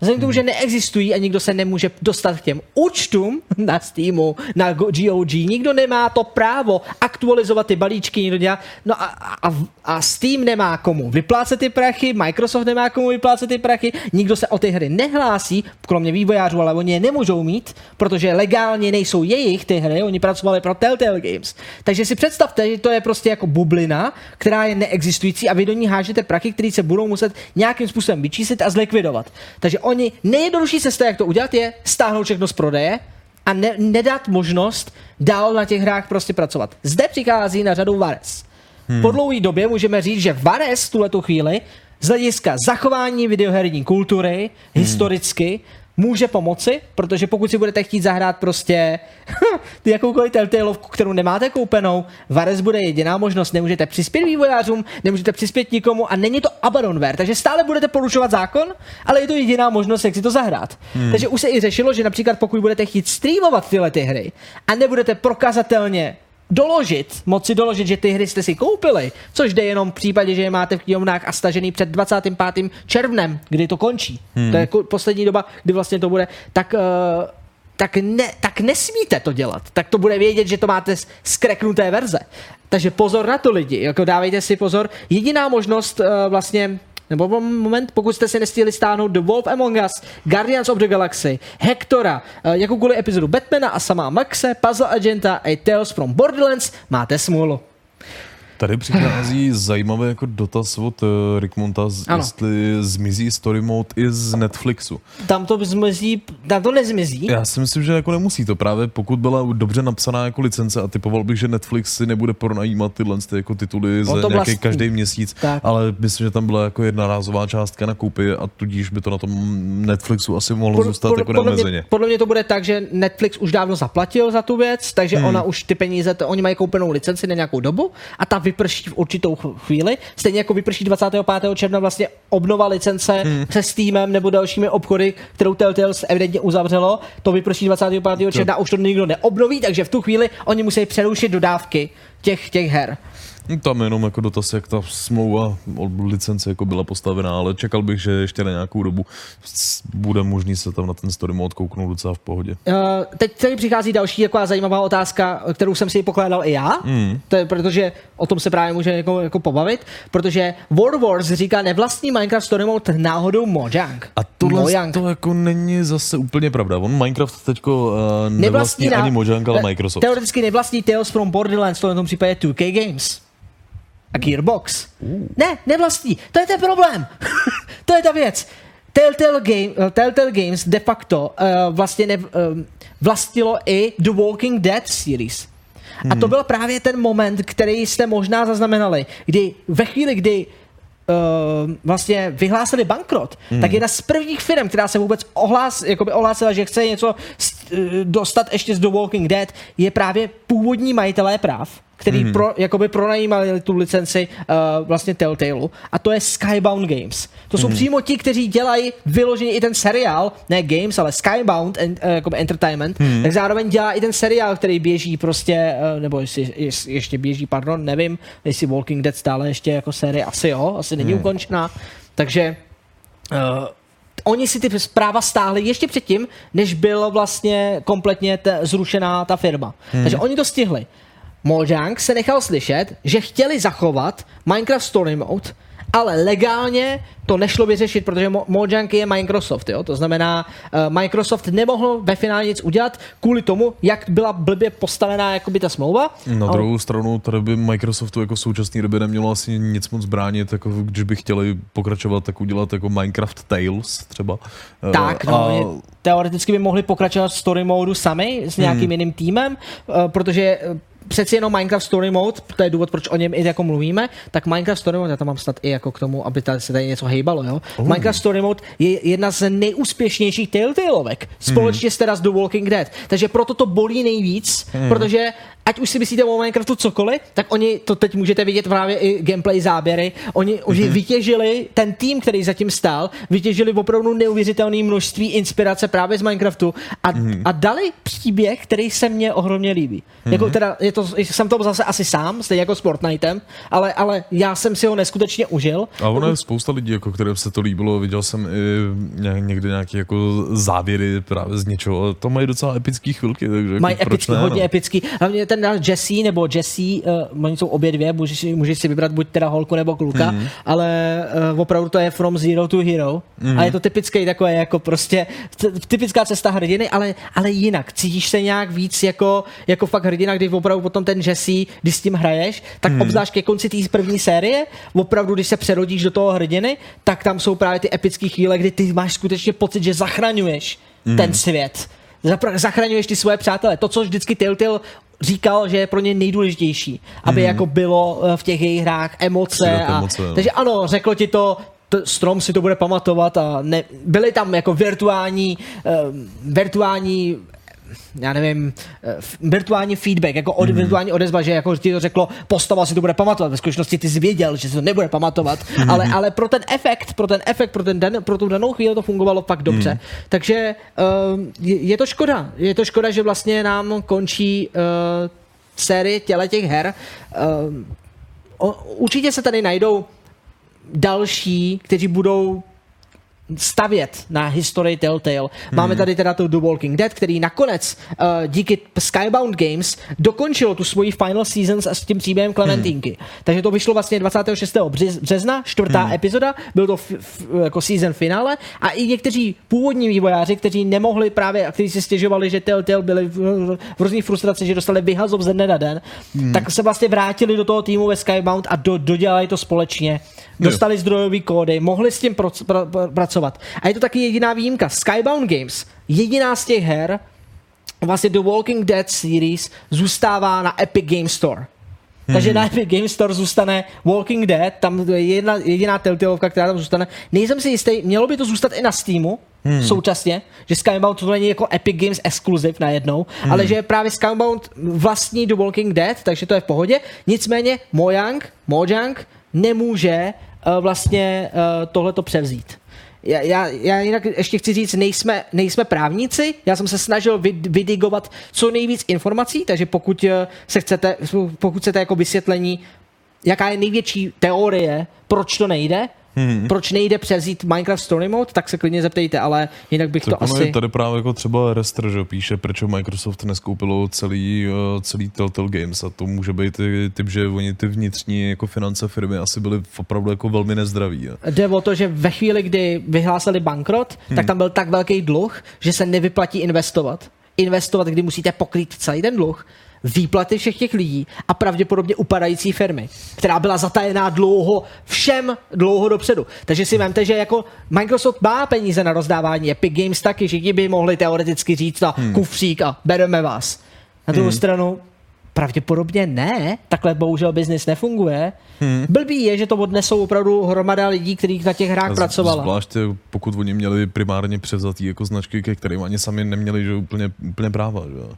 Vzhledem k tomu, že neexistují a nikdo se nemůže dostat k těm účtům na Steamu, na Go- GOG, nikdo nemá to právo aktualizovat ty balíčky, nikdo dělá, no a, a, a Steam nemá komu vyplácet ty prachy, Microsoft nemá komu vyplácet ty prachy, nikdo se o ty hry nehlásí, kromě vývojářů, ale oni je nemůžou mít, protože legálně nejsou jejich ty hry, oni pracovali pro Telltale Games. Takže si představte, že to je prostě jako bublina, která je neexistující a vy do ní hážete prachy, které se budou muset nějakým způsobem vyčíslit a zlikvidovat. Takže oni nejjednodušší cesta, jak to udělat, je stáhnout všechno z prodeje a ne, nedat možnost dál na těch hrách prostě pracovat. Zde přichází na řadu Vares. Hmm. Po dlouhé době můžeme říct, že Vares v tuhle chvíli z hlediska zachování videoherní kultury hmm. historicky může pomoci, protože pokud si budete chtít zahrát prostě [laughs] jakoukoliv Telltaleovku, kterou nemáte koupenou, Vares bude jediná možnost, nemůžete přispět vývojářům, nemůžete přispět nikomu a není to Abandonware, takže stále budete porušovat zákon, ale je to jediná možnost, jak si to zahrát. Hmm. Takže už se i řešilo, že například pokud budete chtít streamovat tyhle ty hry a nebudete prokazatelně doložit, moci doložit, že ty hry jste si koupili, což jde jenom v případě, že je máte v knihovnách a stažený před 25. červnem, kdy to končí. Hmm. To je jako poslední doba, kdy vlastně to bude, tak uh, tak, ne, tak nesmíte to dělat. Tak to bude vědět, že to máte skreknuté verze. Takže pozor na to lidi, jako dávejte si pozor. Jediná možnost uh, vlastně nebo moment, pokud jste si nestihli stáhnout The Wolf Among Us, Guardians of the Galaxy, Hectora, eh, jakoukoliv epizodu Batmana a sama Maxe, Puzzle Agenta a Tales from Borderlands, máte smůlu. Tady přichází [laughs] zajímavý jako dotaz od uh, Rickmonta, ano. jestli zmizí story mode i z Netflixu. Tam to zmizí, tam to nezmizí? Já si myslím, že jako nemusí to právě, pokud byla dobře napsaná jako licence a typoval bych, že Netflix si nebude pronajímat tyhle ty jako tituly za nějaký vlastní. každý měsíc, tak. ale myslím, že tam byla jako jedna rázová částka na koupy a tudíž by to na tom Netflixu asi mohlo pod, zůstat pod, jako podle mě, podle mě to bude tak, že Netflix už dávno zaplatil za tu věc, takže hmm. ona už ty peníze, to, oni mají koupenou licenci na nějakou dobu a ta vyprší v určitou chvíli. Stejně jako vyprší 25. června vlastně obnova licence hmm. se Steamem nebo dalšími obchody, kterou Telltale evidentně uzavřelo. To vyprší 25. června, už to nikdo neobnoví, takže v tu chvíli oni musí přerušit dodávky těch, těch her. Tam jenom jako dotaz, jak ta smlouva o licenci jako byla postavená, ale čekal bych, že ještě na nějakou dobu bude možný se tam na ten story mode kouknout docela v pohodě. Uh, teď tady přichází další taková zajímavá otázka, kterou jsem si pokládal i já, mm. to je, protože o tom se právě může jako, jako pobavit, protože World Wars říká nevlastní Minecraft story mode náhodou Mojang. A tohle Mojang. to jako není zase úplně pravda. On Minecraft teďko uh, nevlastní, nevlastní ani Mojang, ale Microsoft. Teoreticky nevlastní Tales from Borderlands, to v tom případě 2K Games a Gearbox. Uh. Ne, nevlastní. To je ten problém. [laughs] to je ta věc. Telltale, Game, uh, Telltale Games de facto uh, vlastně ne, uh, vlastnilo i The Walking Dead series. Hmm. A to hmm. byl právě ten moment, který jste možná zaznamenali, kdy ve chvíli, kdy uh, vlastně vyhlásili bankrot, hmm. tak jedna z prvních firm, která se vůbec ohlás, jakoby ohlásila, že chce něco dostat ještě z The Walking Dead, je právě původní majitelé práv který mm-hmm. pro, jakoby pronajímali tu licenci uh, vlastně Telltale a to je Skybound Games. To jsou mm-hmm. přímo ti, kteří dělají vyloženě i ten seriál, ne Games, ale Skybound en, uh, jakoby Entertainment, mm-hmm. tak zároveň dělá i ten seriál, který běží prostě, uh, nebo jestli, jestli ještě běží, pardon, nevím, jestli Walking Dead stále ještě jako série, asi jo, asi není mm-hmm. ukončená, takže uh, oni si ty zpráva stáhli ještě předtím, než byla vlastně kompletně t- zrušená ta firma. Hmm. Takže oni to stihli. Mojang se nechal slyšet, že chtěli zachovat Minecraft Story Mode, ale legálně to nešlo vyřešit, protože Mojang je Microsoft, jo? to znamená, uh, Microsoft nemohl ve finále nic udělat kvůli tomu, jak byla blbě postavená jakoby ta smlouva. Na druhou stranu, tady by Microsoftu jako v současné době nemělo asi nic moc bránit, jako když by chtěli pokračovat, tak udělat jako Minecraft Tales třeba. Eh, tak, no, a... je, teoreticky by mohli pokračovat v story modu sami s nějakým hmm. jiným týmem, uh, protože přeci jenom Minecraft Story Mode, to je důvod, proč o něm i jako mluvíme, tak Minecraft Story Mode, já tam mám snad i jako k tomu, aby tady se tady něco hejbalo, jo. Uh. Minecraft Story Mode je jedna z nejúspěšnějších Telltaleovek, společně mm. s teda s The Walking Dead. Takže proto to bolí nejvíc, mm. protože ať už si myslíte o Minecraftu cokoliv, tak oni, to teď můžete vidět právě i gameplay záběry, oni, mm-hmm. oni vytěžili, ten tým, který zatím stál, vytěžili opravdu neuvěřitelné množství inspirace právě z Minecraftu a, mm-hmm. a dali příběh, který se mně ohromně líbí. Mm-hmm. Jako teda, je to, jsem to zase asi sám, stejně jako s Fortnitem, ale, ale já jsem si ho neskutečně užil. A ono je spousta lidí, jako kterým se to líbilo, viděl jsem i někde nějaké jako závěry právě z něčeho, to mají docela epický chvilky, takže jako Mají epický, ne, hodně no. epický. Hlavně ten ten Jesse nebo Jesse, uh, oni jsou obě dvě, můžeš, můžeš si vybrat buď teda holku nebo kluka, mm. ale uh, opravdu to je from zero to hero. Mm. A je to typický takové jako prostě typická cesta hrdiny, ale, ale jinak. Cítíš se nějak víc jako, jako fakt hrdina, kdy opravdu potom ten Jesse, když s tím hraješ, tak mm. obzvlášť ke konci té první série, opravdu, když se přerodíš do toho hrdiny, tak tam jsou právě ty epické chvíle, kdy ty máš skutečně pocit, že zachraňuješ mm. ten svět zachraňuješ ty svoje přátelé. To, co vždycky Telltale říkal, že je pro ně nejdůležitější, aby Mhm. jako bylo eh, v těch jejich hrách emoce. A, emoce, takže ano, řeklo ti to, t- strom si to bude pamatovat a ne, byly tam jako virtuální, uh, virtuální já nevím, eh, virtuální feedback, jako od, Mhm. virtuální odezva, že jako ti to řeklo, postava si to bude pamatovat. Ve skutečnosti ty jsi věděl, že si to nebude pamatovat, Mhm. ale, ale pro ten efekt, pro ten efekt, pro, ten den, pro tu danou chvíli to fungovalo fakt dobře. Mhm. Takže um, je, je to škoda. Je to škoda, že vlastně nám končí uh, série těle těch her. Um, o, určitě se tady najdou další, kteří budou stavět na historii Telltale. Máme Hmm. tady teda to The Walking Dead, který nakonec uh, díky Skybound Games dokončilo tu svoji final season s tím příběhem Clementínky. Hmm. Takže to vyšlo vlastně 26. břez- března, čtvrtá Hmm. epizoda, byl to f- f- jako season finále a i někteří původní vývojáři, kteří nemohli právě, a kteří si stěžovali, že Telltale byli v, v různých frustraci, že dostali vyhazov ze dne na den, Hmm. tak se vlastně vrátili do toho týmu ve Skybound a do, dodělali to společně. Dostali zdrojové kódy, mohli s tím proc- pra- pra- pracovat. A je to taky jediná výjimka. Skybound Games, jediná z těch her, vlastně The Walking Dead series zůstává na Epic Game Store. Takže na Epic Game Store zůstane Walking Dead, tam je jedna, jediná Telltaleovka, která tam zůstane. Nejsem si jistý, mělo by to zůstat i na Steamu, Hmm. současně, že Skybound to není jako Epic Games exkluziv najednou, Hmm. ale že právě Skybound vlastní The Walking Dead, takže to je v pohodě. Nicméně Mojang, Mojang nemůže uh, vlastně uh, tohleto převzít. Já, já, jinak ještě chci říct, nejsme, nejsme právníci, já jsem se snažil vydigovat co nejvíc informací, takže pokud eh, se chcete, pokud chcete jako vysvětlení, jaká je největší teorie, proč to nejde, Hmm. proč nejde převzít Minecraft Story Mode, tak se klidně zeptejte, ale jinak bych Tak to asi... je tady právě jako třeba Rester, že píše, proč Microsoft neskoupilo celý, eh, celý Telltale Games a to může být typ, že oni ty vnitřní jako finance firmy asi byly opravdu jako velmi nezdraví. jo. Jde o to, že ve chvíli, kdy vyhlásili bankrot, hmm. tak tam byl tak velký dluh, že se nevyplatí investovat. Investovat, kdy musíte pokrýt celý ten dluh, výplaty všech těch lidí a pravděpodobně upadající firmy, která byla zatajená dlouho, všem dlouho dopředu. Takže si vemte, že jako Microsoft má peníze na rozdávání, Epic Games taky, že by mohli teoreticky říct na Hmm. kufřík a bereme vás. Na druhou Hmm. stranu pravděpodobně ne, takhle bohužel biznis nefunguje. Hmm. Blbý je, že to odnesou opravdu hromada lidí, kteří na těch hrách z- pracovala. Zvláště pokud oni měli primárně převzatý jako značky, ke kterým ani sami neměli že, úplně, úplně práva. Že?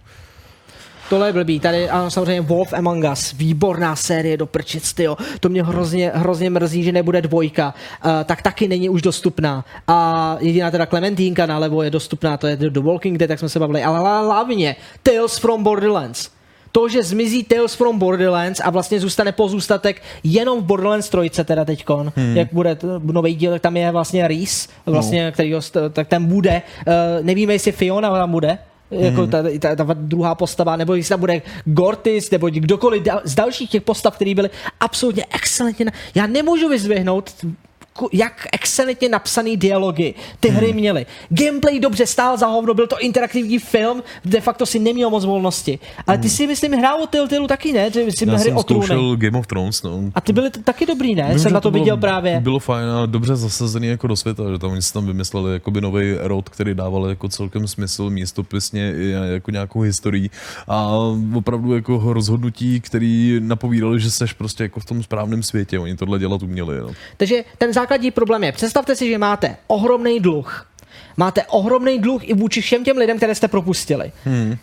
Tohle je blbý. Tady ano, samozřejmě Wolf Among Us, výborná série do prčic, tyjo. To mě hrozně, hrozně mrzí, že nebude dvojka. Uh, tak taky není už dostupná. A jediná teda Clementínka nalevo je dostupná, to je The Walking Dead, tak jsme se bavili. Ale hlavně Tales from Borderlands. To, že zmizí Tales from Borderlands a vlastně zůstane pozůstatek jenom v Borderlands 3 teda teďkon, hmm. jak bude t- nový díl, tak tam je vlastně Reese, vlastně, no. který tak ten bude. Uh, nevíme, jestli Fiona tam bude, jako Mhm. ta, ta, ta druhá postava, nebo jestli tam bude Gortis, nebo kdokoliv dal, z dalších těch postav, které byly absolutně excelentně. Já nemůžu vyzvihnout jak excelentně napsaný dialogy ty hry měly. Gameplay dobře stál za hovno, byl to interaktivní film, de facto si neměl moc volnosti. Ale ty si myslím hrál o Telltale taky, ne? Že si Já hry jsem o zkoušel Game of Thrones. No. A ty byly t- taky dobrý, ne? Vím, jsem na to bylo, viděl právě. Bylo fajn a dobře zasazený jako do světa, že tam oni si tam vymysleli jakoby nový rod, který dával jako celkem smysl místopisně i jako nějakou historii a opravdu jako rozhodnutí, který napovídali, že seš prostě jako v tom správném světě. Oni tohle dělat uměli. No. Takže ten základní problém je, představte si, že máte ohromný dluh. Máte ohromný dluh i vůči všem těm lidem, které jste propustili. Hmm.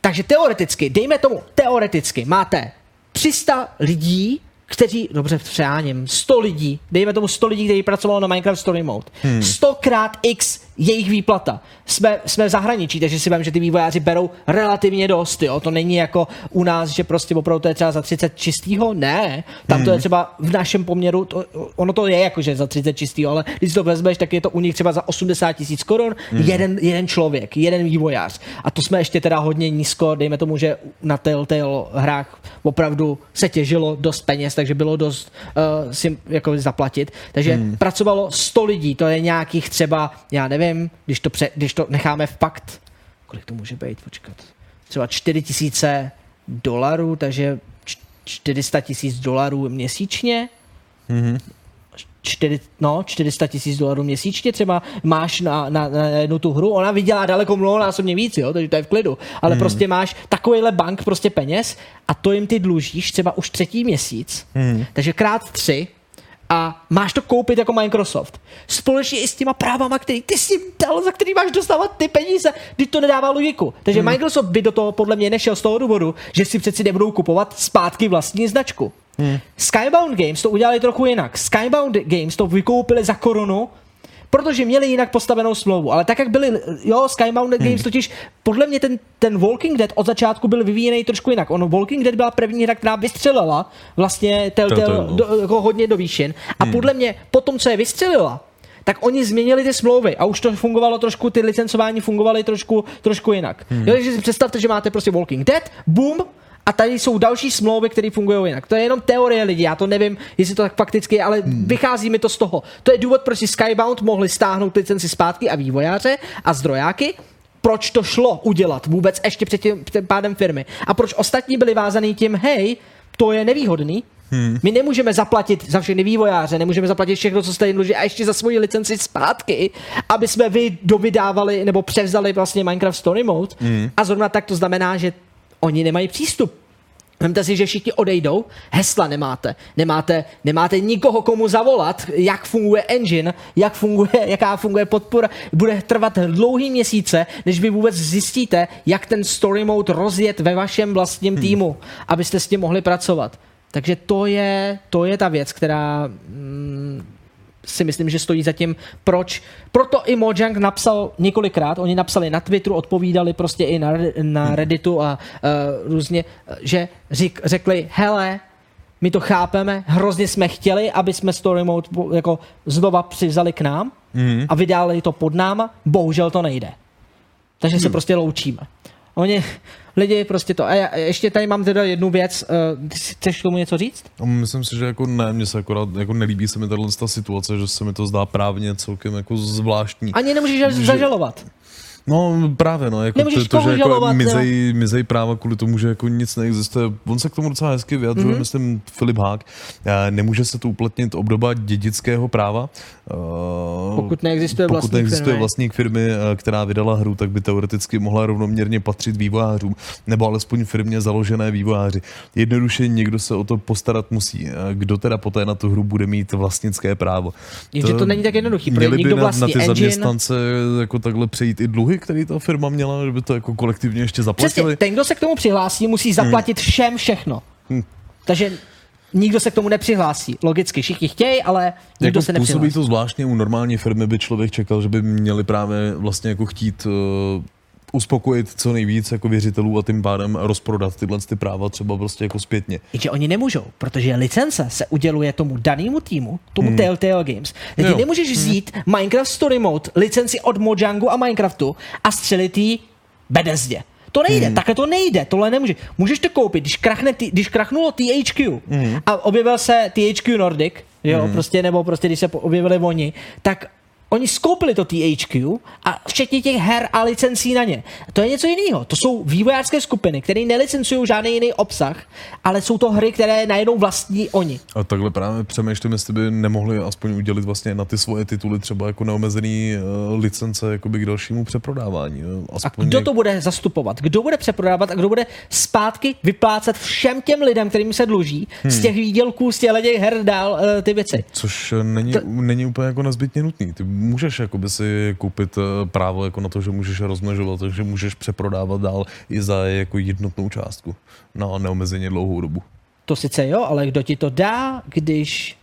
Takže teoreticky, dejme tomu, teoreticky máte 300 lidí, kteří, dobře přeháním, 100 lidí, dejme tomu 100 lidí, kteří pracovalo na Minecraft Story Mode. Hmm. 100 krát x jejich výplata. Jsme, jsme v zahraničí, takže si vím, že ty vývojáři berou relativně dost, jo. To není jako u nás, že prostě opravdu to je třeba za 30 čistýho, ne. Tam to je Hmm. třeba v našem poměru, to, ono to je jako, že za 30 čistýho, ale když to vezmeš, tak je to u nich třeba za 80 tisíc korun, Hmm. jeden, jeden člověk, jeden vývojář. A to jsme ještě teda hodně nízko, dejme tomu, že na Telltale hrách opravdu se těžilo dost peněz, takže bylo dost uh, si jako zaplatit. Takže Hmm. pracovalo 100 lidí, to je nějakých třeba, já nevím, když to, pře, když to necháme v pakt, kolik to může být, počkat, třeba 4 tisíce dolarů, takže č- 400 tisíc dolarů měsíčně, Mhm. čtyři, no, 400 tisíc dolarů měsíčně třeba máš na, na, na jednu tu hru, ona vydělá daleko mnohonásobně víc, jo, takže to je v klidu, ale Hmm. prostě máš takovýhle bank prostě peněz a to jim ty dlužíš třeba už třetí měsíc, Hmm. takže krát tři a máš to koupit jako Microsoft. Společně i s těma právama, který ty si dal, za který máš dostávat ty peníze, když to nedává logiku. Takže Hmm. Microsoft by do toho podle mě nešel z toho důvodu, že si přeci nebudou kupovat zpátky vlastní značku. Hmm. Skybound Games to udělali trochu jinak. Skybound Games to vykoupili za korunu, protože měli jinak postavenou smlouvu. Ale tak, jak byli, jo, Skybound Hmm. Games totiž, podle mě ten, ten Walking Dead od začátku byl vyvíjený trošku jinak. On Walking Dead byla první hra, která vystřelila vlastně Telltale no. do, jako hodně do výšin. A Hmm. podle mě, po tom, co je vystřelila, tak oni změnili ty smlouvy a už to fungovalo trošku, ty licencování fungovaly trošku, trošku jinak. Hmm. Jo, takže si představte, že máte prostě Walking Dead, boom, a tady jsou další smlouvy, které fungují jinak. To je jenom teorie lidí, já to nevím, jestli to tak fakticky je, ale Hmm. vychází mi to z toho. To je důvod, proč si Skybound mohli stáhnout licenci zpátky a vývojáře a zdrojáky, proč to šlo udělat vůbec ještě před tím, před pádem firmy. A proč ostatní byli vázaný tím, hej, to je nevýhodný, Hmm. my nemůžeme zaplatit za všechny vývojáře, nemůžeme zaplatit všechno, co jste jim dluží a ještě za svoji licenci zpátky, aby jsme vy dovydávali nebo převzali vlastně Minecraft Story Mode. Hmm. A zrovna tak to znamená, že oni nemají přístup. Vemte si, že všichni odejdou, hesla nemáte, nemáte, nemáte nikoho, komu zavolat, jak funguje engine, jak funguje, jaká funguje podpora. Bude trvat dlouhý měsíce, než vy vůbec zjistíte, jak ten story mode rozjet ve vašem vlastním týmu, abyste s tím mohli pracovat. Takže to je, to je ta věc, která mm, si myslím, že stojí za tím, proč. Proto i Mojang napsal několikrát, oni napsali na Twitteru, odpovídali prostě i na, na Redditu a uh, různě, že řek, řekli, hele, my to chápeme, hrozně jsme chtěli, aby jsme Story Mode jako znova přivzali k nám Mhm. a vydali to pod náma, bohužel to nejde. Takže se prostě loučíme. Oni, lidi prostě to. A já, ještě tady mám teda jednu věc, uh, ty chceš k tomu něco říct? A myslím si, že jako ne, mně se akorát, jako nelíbí se mi tahle ta situace, že se mi to zdá právně celkem jako zvláštní. Ani nemůžeš Že- zažalovat. No právě, no, jako Nemůžeš to, to, že jako mizej, mizej práva kvůli tomu, že jako nic neexistuje. On se k tomu docela hezky vyjadřuje, Mhm. mm-hmm. myslím, Filip Hák. Eh, Nemůže se tu uplatnit obdoba dědického práva. eh, Pokud neexistuje pokud vlastník neexistuje firmy. vlastník firmy, eh, která vydala hru, tak by teoreticky mohla rovnoměrně patřit vývojářům, nebo alespoň firmě založené vývojáři. Jednoduše někdo se o to postarat musí. Kdo teda poté na tu hru bude mít vlastnické právo? Jenže to není tak jednoduchý, protože Měli by na, na ty engine. zaměstnance jako takhle přejít i dluhy, které ta firma měla, že by to jako kolektivně ještě zaplatili? Přesně, ten, kdo se k tomu přihlásí, musí zaplatit všem všechno. Hmm. Takže nikdo se k tomu nepřihlásí. Logicky, všichni chtějí, ale nikdo jako se působí nepřihlásí. to zvláštně, u normální firmy by člověk čekal, že by měli právě vlastně jako chtít uh, uspokojit co nejvíc jako věřitelů a tím pádem rozprodat tyhle ty práva třeba prostě jako zpětně. Jenže oni nemůžou, protože licence se uděluje tomu danému týmu, tomu Hmm. hmm. Telltale Games. Ty Jo. nemůžeš vzít Minecraft Story Mode, licenci od Mojangu a Minecraftu a střelit jí Bedezdě. To nejde, Hmm. takhle to nejde, tohle nemůže. Můžeš to koupit, když, krachne, když krachnulo THQ Hmm. a objevil se THQ Nordic, jo, Hmm. prostě, nebo prostě když se objevili oni, tak oni skoupili to THQ a včetně těch her a licencí na ně. To je něco jiného. To jsou vývojářské skupiny, které nelicencují žádný jiný obsah, ale jsou to hry, které najednou vlastní oni. A takhle právě přemýšlím, jestli by nemohli aspoň udělit vlastně na ty svoje tituly třeba jako neomezený uh, licence jakoby k dalšímu přeprodávání. jo. A Aspoň kdo to bude zastupovat? Kdo bude přeprodávat a kdo bude zpátky vyplácet všem těm lidem, kterým se dluží, Hmm. z těch výdělků, z těch her dál uh, ty věci? Což eh, není, To- není úplně jako nezbytně nutný. Ty můžeš jakoby si koupit eh, právo jako na to, že můžeš rozmnožovat, takže můžeš přeprodávat dál i za jako jednotnou částku na neomezeně dlouhou dobu. To sice jo, ale kdo ti to dá, když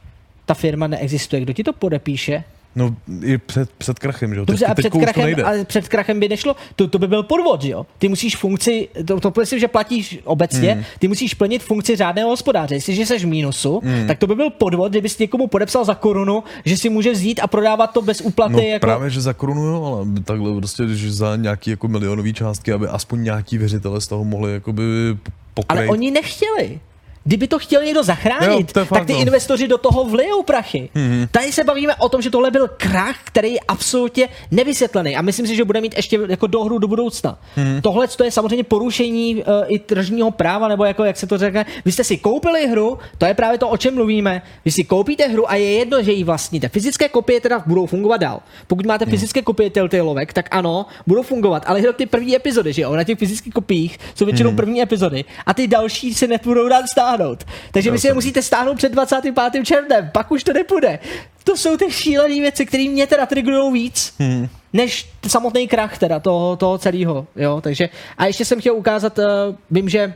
ta firma neexistuje? Kdo ti to podepíše? No i před, před krachem, že jo? Dobře, a před krachem, ale před krachem by nešlo, to, to by byl podvod, že jo? Ty musíš funkci, to, to myslím, že platíš obecně, Hmm. ty musíš plnit funkci řádného hospodáře. Jestliže jsi v mínusu, Hmm. tak to by byl podvod, kdybys někomu podepsal za korunu, že si může vzít a prodávat to bez úplaty. No jako... právě, že za korunu, jo, ale takhle prostě, že za nějaký jako milionový částky, aby aspoň nějaký věřitele z toho mohli jakoby Ale pokrýt. oni nechtěli. Kdyby to chtěl někdo zachránit, Jo, fakt, tak ty no. investoři do toho vlijou prachy. Mhm. Tady se bavíme o tom, že tohle byl krach, který je absolutně nevysvětlený a myslím si, že bude mít ještě jako dohru do budoucna. Mhm. Tohle to je samozřejmě porušení uh, i tržního práva, nebo jako jak se to řekne. Vy jste si koupili hru, to je právě to, o čem mluvíme. Vy si koupíte hru a je jedno, že ji vlastníte. Fyzické kopie teda budou fungovat dál. Pokud máte fyzické kopie Telltaleovek, tak ano, budou fungovat, ale jenom ty první epizody, že jo? Na těch fyzických kopiích jsou většinou Mhm. první epizody a ty další se nebudou dát stáhnout. Takže vy si je musíte stáhnout před 25. červnem, pak už to nepůjde. To jsou ty šílené věci, které mě teda trigrujou víc, Hmm. než samotný krach teda toho, toho celého, jo, takže a ještě jsem chtěl ukázat, uh, vím, že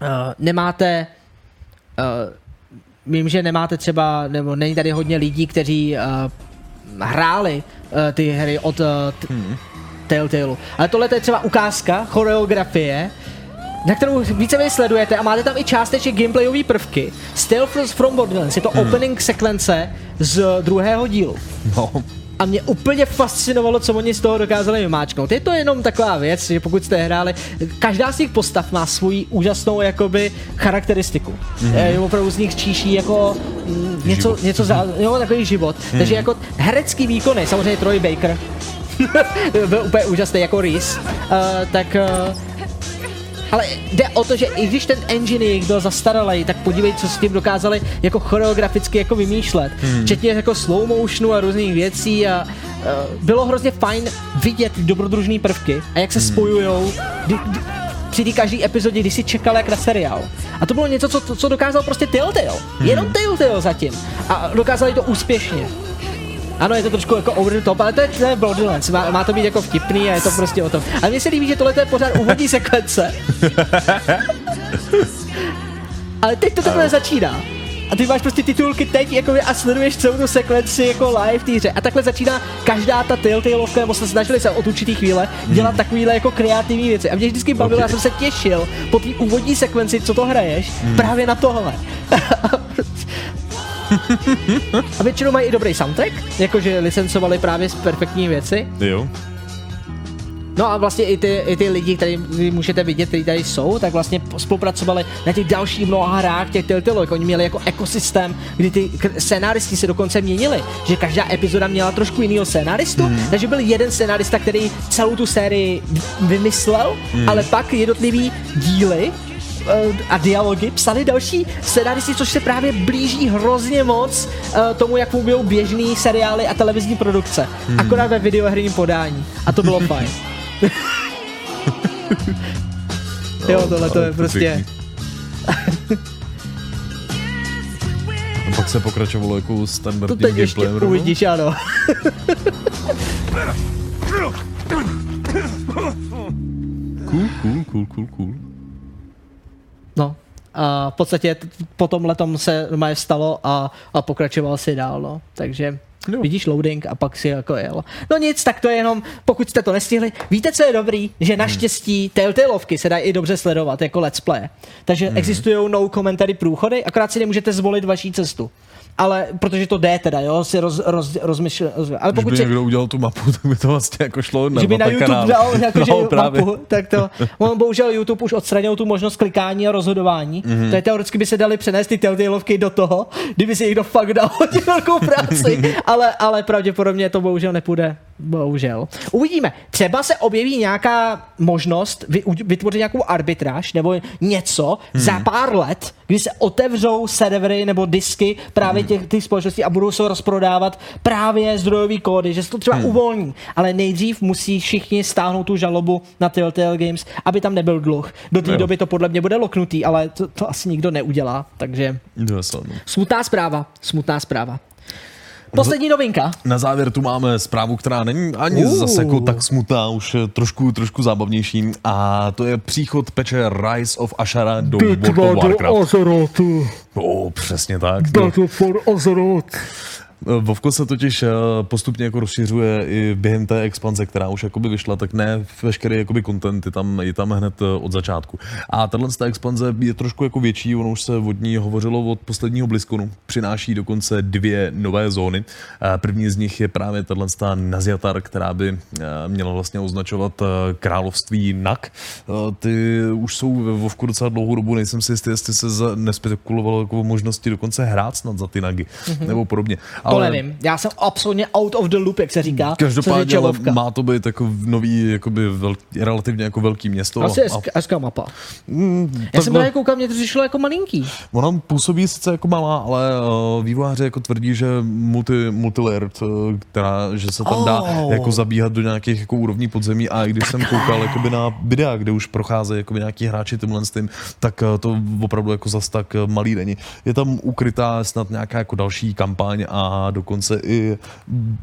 uh, nemáte uh, vím, že nemáte třeba, nebo není tady hodně lidí, kteří uh, hráli uh, ty hry od uh, t- Telltale. Ale tohle to je třeba ukázka choreografie, na kterou více sledujete a máte tam i částečně gameplayové prvky. Stealth from Borderlands je to Hmm. opening sekvence z druhého dílu. No. A mě úplně fascinovalo, co oni z toho dokázali vymáčknout. Je to jenom taková věc, že pokud jste hráli, každá z těch postav má svoji úžasnou jakoby charakteristiku. Mhm. Mm-hmm. Je opravdu z nich číší jako mm, něco, Život. něco za, jo, takový život. Mhm. Takže jako herecký výkony, samozřejmě Troy Baker, [laughs] byl úplně úžasný jako Reese, uh, tak uh, ale jde o to, že i když ten engine jejich byl zastaralý, tak podívej, co s tím dokázali jako choreograficky jako vymýšlet. Hmm. Včetně jako slow motionu a různých věcí a uh, bylo hrozně fajn vidět dobrodružné prvky a jak se Hmm. spojujou kdy, kdy, při té každé epizodě, když si čekal jak na seriál. A to bylo něco, co, co dokázal prostě Telltale. Hmm. Jenom Telltale zatím. A dokázali to úspěšně. Ano, je to trošku jako over the top, ale to je, to je Borderlands. Má, má to být jako vtipný a je to prostě o tom. Ale mně se líbí, že tohle je pořád úvodní sekvence. [laughs] ale teď to takhle začíná. A ty máš prostě titulky teď jakoby, a sleduješ celou tu sekvenci jako live v té hře. A takhle začíná každá ta Telltaleovka, nebo se snažili se od určitý chvíle dělat takovýhle jako kreativní věci. A mě vždycky bavilo, já jsem se těšil po té úvodní sekvenci, co to hraješ, právě na tohle. [laughs] A většinou mají i dobrý soundtrack, jakože licencovali právě z perfektní věci. Jo. No a vlastně i ty, i ty lidi, vy můžete vidět, kteří tady jsou, tak vlastně spolupracovali na těch dalších mnoha hrách těch Telltale. Oni měli jako ekosystém, kdy ty scénáristi se dokonce měnili, že každá epizoda měla trošku jiného scénáristu, Mhm. takže byl jeden scénárista, který celou tu sérii vymyslel, Mhm. ale pak jednotlivý díly a dialogy psali další scenaristi, což se právě blíží hrozně moc eh, tomu, jak fungují běžný seriály a televizní produkce. Hmm. Akorát ve videoherním podání. A to bylo [laughs] fajn. [laughs] jo, tohle to je to prostě... A pak se pokračovalo jako To standardním teď ještě rovnou? uvidíš, ano. Cool, cool, cool, cool, cool. No. A v podstatě po tom letom se normálně stalo a, a pokračoval si dál, no. Takže jo. vidíš loading a pak si jako jel. No nic, tak to je jenom, pokud jste to nestihli. Víte, co je dobrý? Že naštěstí Telltaleovky se dají i dobře sledovat jako let's play. Takže Mhm. existují no commentary průchody, akorát si nemůžete zvolit vaší cestu. Ale protože to jde teda, jo, si roz, roz, rozmyšle, ale Když pokud by si, někdo udělal tu mapu, [laughs] tak by to vlastně jako šlo na že by na YouTube kanály. dal jakože [laughs] no, právě. mapu, tak to, on bohužel YouTube už odstranil tu možnost klikání a rozhodování, Mhm. mm-hmm. to je teoreticky by se dali přenést ty Telltaleovky do toho, kdyby si někdo fakt dal [laughs] hodně velkou práci, ale, ale pravděpodobně to bohužel nepůjde, bohužel. Uvidíme, třeba se objeví nějaká možnost vy, vytvořit nějakou arbitráž nebo něco Hmm. za pár let, kdy se otevřou servery nebo disky právě Hmm. těch, těch společností a budou se rozprodávat právě zdrojové kódy, že se to třeba Hmm. uvolní, ale nejdřív musí všichni stáhnout tu žalobu na Telltale Games, aby tam nebyl dluh. Do té doby to podle mě bude loknutý, ale to, to asi nikdo neudělá, takže smutná zpráva, smutná zpráva. Poslední novinka. Na závěr tu máme zprávu, která není ani Uh. zase jako tak smutná, už je trošku, trošku zábavnější. A to je příchod peče Rise of Ashara do World of Warcraft. Azerotu. O, přesně tak. Do, for Azeroth. Vovko se totiž eh, postupně jako rozšiřuje i během té expanze, která už jakoby vyšla, tak ne veškerý jakoby content je tam, je tam hned eh, od začátku. A tahle ta expanze je trošku jako větší, ono už se od ní hovořilo od posledního BlizzConu. Přináší dokonce dvě nové zóny. Eh, První z nich je právě tahle ta Naziatar, která by měla vlastně označovat království Nak. Ty už jsou ve Vovku docela dlouhou dobu, nejsem si jistý, jestli se nespekulovalo jako o možnosti dokonce hrát snad za ty Nagy Mhm. nebo podobně. To nevím. Já jsem absolutně out of the loop, jak se říká. Každopádně ale má to být jako nový, jakoby vel, relativně jako velký město. Asi a- hezká mapa. Mm, Já jsem právě koukal, mě to přišlo jako malinký. Ona působí sice jako malá, ale uh, vývojáři jako tvrdí, že multi, multilayered, uh, která, že se tam dá Oh. jako zabíhat do nějakých jako úrovní podzemí a i když jsem koukal jakoby na videa, kde už procházejí jakoby nějaký hráči tímhle s tím, tak uh, to opravdu jako zas tak malý není. Je tam ukrytá snad nějaká jako další kampaň a dokonce i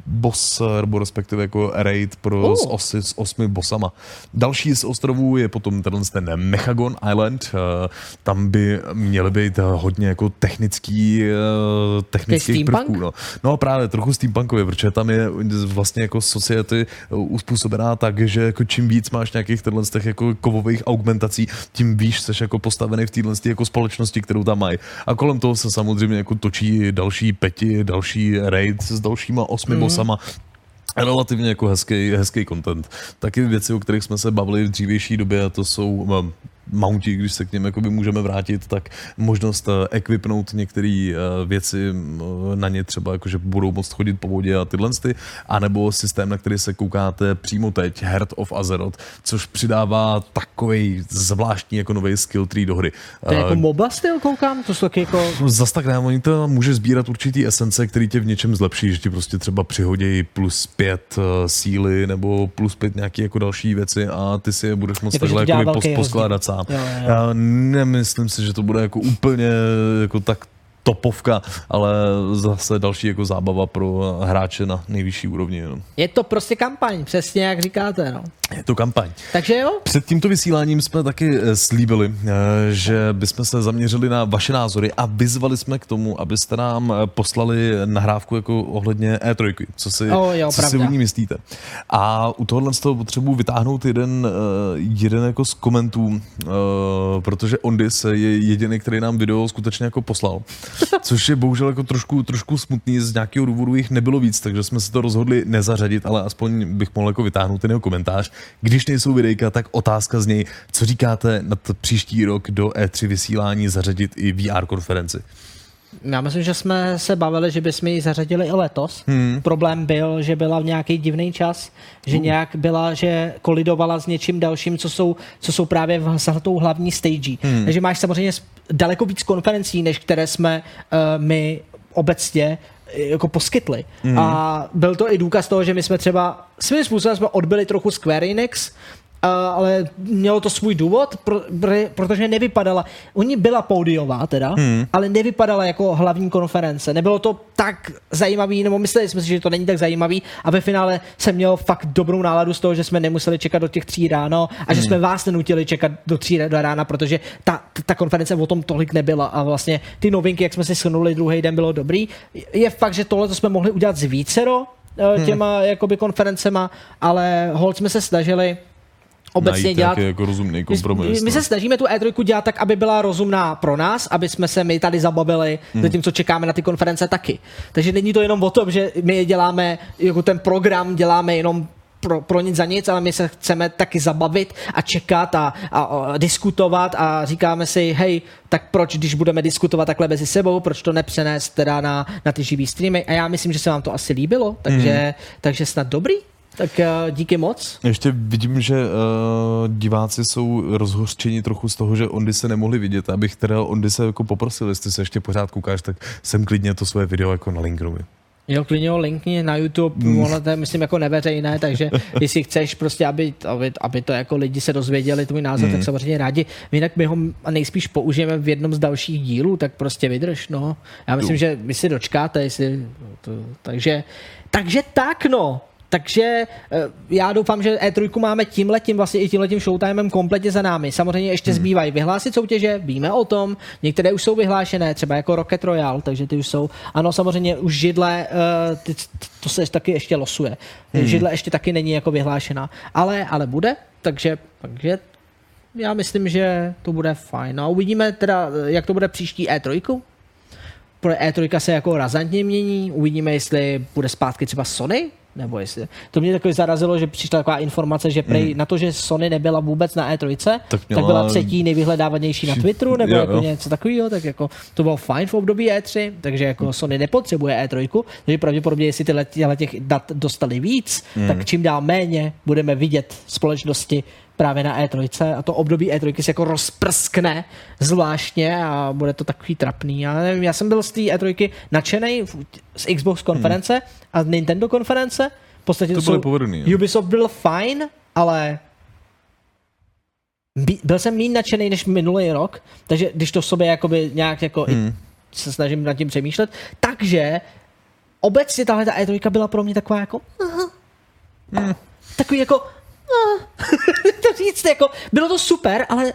boss, uh, nebo respektive jako raid pro Oh. s, osy, s osmi bossama. Další z ostrovů je potom tenhle ten Mechagon Island. eh, Tam by měly být hodně jako technický, eh, technických steampunk? prvků. No. no a právě trochu steampunkově, protože tam je vlastně jako society uspůsobená tak, že jako čím víc máš nějakých tenhle z těch jako kovových augmentací, tím víš, seš jako postavený v téhle jako společnosti, kterou tam mají. A kolem toho se samozřejmě jako točí další peti, další raid s dalšíma osmi mm. bosama relativně jako hezký, hezký content. Taky věci, o kterých jsme se bavili v dřívější době, a to jsou um, mounti, když se k něm jakoby můžeme vrátit, tak možnost uh, equipnout některé uh, věci na ně třeba, jakože budou moct chodit po vodě a tyhle ty, anebo systém, na který se koukáte přímo teď, Heart of Azeroth, což přidává takový zvláštní jako nový skill tree do hry. To je jako Uh, MOBA styl, koukám, to jsou taky jako... Zas tak ne, oni to může sbírat určitý esence, který tě v něčem zlepší, že ti prostě třeba přihodí plus pět síly nebo plus pět nějaký jako další věci a ty si je budeš moct Jako, takhle jako poskládat sám. Jo, jo, jo. Já nemyslím si, že to bude jako úplně jako tak topovka, ale zase další jako zábava pro hráče na nejvyšší úrovni. No. Je to prostě kampaň, přesně jak říkáte, no. Je to kampaň. Takže jo, Před tímto vysíláním jsme taky eh, slíbili, eh, že bychom se zaměřili na vaše názory a vyzvali jsme k tomu, abyste nám eh, poslali nahrávku jako ohledně E3, co si, O, jo, co si o ní myslíte. A u tohohle z toho potřebuji vytáhnout jeden, jeden jako z komentů, protože Ondis je jediný, který nám video skutečně jako poslal. Což je bohužel jako trošku, trošku smutný, z nějakého důvodu jich nebylo víc, takže jsme se to rozhodli nezařadit, ale aspoň bych mohl jako vytáhnout ten jeho komentář. Když nejsou videjka, tak otázka z něj, co říkáte na příští rok do E3 vysílání zařadit i VR konferenci? Já myslím, že jsme se bavili, že bychom ji zařadili i letos. Hmm. Problém byl, že byla v nějaký divný čas, že Uh. nějak byla, že kolidovala s něčím dalším, co jsou, co jsou právě v, tou hlavní stage. Hmm. Takže máš samozřejmě daleko víc konferencí, než které jsme uh, my obecně eh, jako poskytli. Hmm. A byl to i důkaz toho, že my jsme třeba svým způsobem jsme odbyli trochu Square Enix, ale mělo to svůj důvod, pro, pro, protože nevypadala, oni byla pódiová teda, Hmm. ale nevypadala jako hlavní konference. Nebylo to tak zajímavý, nebo mysleli jsme si, že to není tak zajímavý a ve finále jsem měl fakt dobrou náladu z toho, že jsme nemuseli čekat do těch tří ráno a že Hmm. jsme vás nenutili čekat do tří do rána, protože ta, ta konference o tom tolik nebyla a vlastně ty novinky, jak jsme si shrnuli druhý den, bylo dobrý. Je fakt, že tohle to jsme mohli udělat z vícero eh, Hmm. těma jakoby konferencema, ale hold jsme se snažili obecně Najít dělat. jako rozumný kompromis. My, my no. se snažíme tu E3 dělat tak, aby byla rozumná pro nás, aby jsme se my tady zabavili, hmm. zatímco čekáme na ty konference taky. Takže není to jenom o tom, že my děláme, jako ten program děláme jenom pro, pro nic za nic, ale my se chceme taky zabavit a čekat a, a, a diskutovat a říkáme si, hej, tak proč, když budeme diskutovat takhle mezi sebou, proč to nepřenést teda na, na ty živý streamy a já myslím, že se vám to asi líbilo, takže, Mhm. takže snad dobrý. Tak uh, díky moc. Ještě vidím, že uh, diváci jsou rozhořčeni trochu z toho, že Ondy se nemohli vidět. Abych teda Ondy se jako poprosil, jestli se ještě pořád koukáš, tak sem klidně to své video jako na linknu. Jo, klidně ho linkni na YouTube, Mm. mm. to je, myslím, jako neveřejné, takže [laughs] jestli chceš prostě, aby, aby, aby to jako lidi se dozvěděli tvůj názor, Mm. tak samozřejmě rádi. My Jinak my ho nejspíš použijeme v jednom z dalších dílů, tak prostě vydrž, no. Já myslím, že vy si dočkáte, jestli to, takže, takže tak, no. Takže eh, já doufám, že E3 máme tímhletím, vlastně i tímhletím showtimem kompletně za námi. Samozřejmě ještě hmm. zbývají vyhlásit soutěže, víme o tom, některé už jsou vyhlášené, třeba jako Rocket Royale, takže ty už jsou. Ano, samozřejmě už židle, eh, ty, to se taky ještě losuje. Hmm. Židle ještě taky není jako vyhlášená, ale, ale bude, takže, takže já myslím, že to bude fajn. No a uvidíme teda, jak to bude příští E3. Pro E3 se jako razantně mění, uvidíme, jestli bude zpátky třeba Sony, nebo jestli. To mě takový zarazilo, že přišla taková informace, že prej, mm. na to, že Sony nebyla vůbec na E3, tak, měla... tak byla třetí nejvyhledávanější na Twitteru, nebo jo, jako jo. něco takového, tak jako to bylo fajn v období E3, takže jako Sony nepotřebuje E3, takže pravděpodobně, jestli tyhle, tyhle těch dat dostali víc, mm. tak čím dál méně budeme vidět společnosti právě na E3 a to období E3 se jako rozprskne zvláštně a bude to takový trapný. Já nevím, já jsem byl z té E3 nadšený z Xbox konference hmm. a Nintendo konference. V podstatě to, to jsou, povedený, Ubisoft byl fajn, ale byl jsem méně nadšený než minulý rok, takže když to v sobě jakoby nějak jako hmm. se snažím nad tím přemýšlet, takže obecně tahle ta E3 byla pro mě taková jako hmm. takový jako [laughs] to říct, jako, bylo to super, ale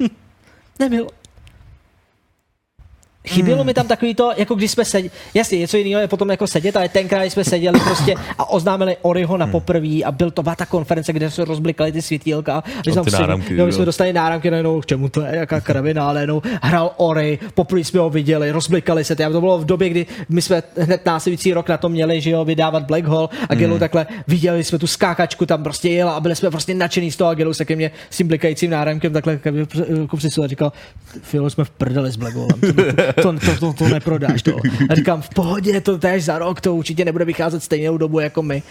[laughs] nebylo. Chybělo hmm. mi tam takový to, jako když jsme seděli, jasně, něco jiného je potom jako sedět, ale tenkrát jsme seděli prostě a oznámili Oriho na hmm. poprví a byl to ta konference, kde se rozblikali ty světílka. My, tam náramky, jo, my jsme dostali náramky najednou, k čemu to je, jaká kravina, ale najednou hrál Ori, poprvé jsme ho viděli, rozblikali se. To bylo v době, kdy my jsme hned následující rok na to měli, že jo, vydávat Black Hole a Gelu hmm. takhle viděli jsme tu skákačku tam prostě jela a byli jsme prostě nadšený z toho a Gelu se ke mně s tím blikajícím náramkem takhle jako přišel a říkal, Filo, jsme v prdeli s Black Holem to, to, to, to neprodáš. To. A říkám, v pohodě, to též za rok, to určitě nebude vycházet stejnou dobu jako my.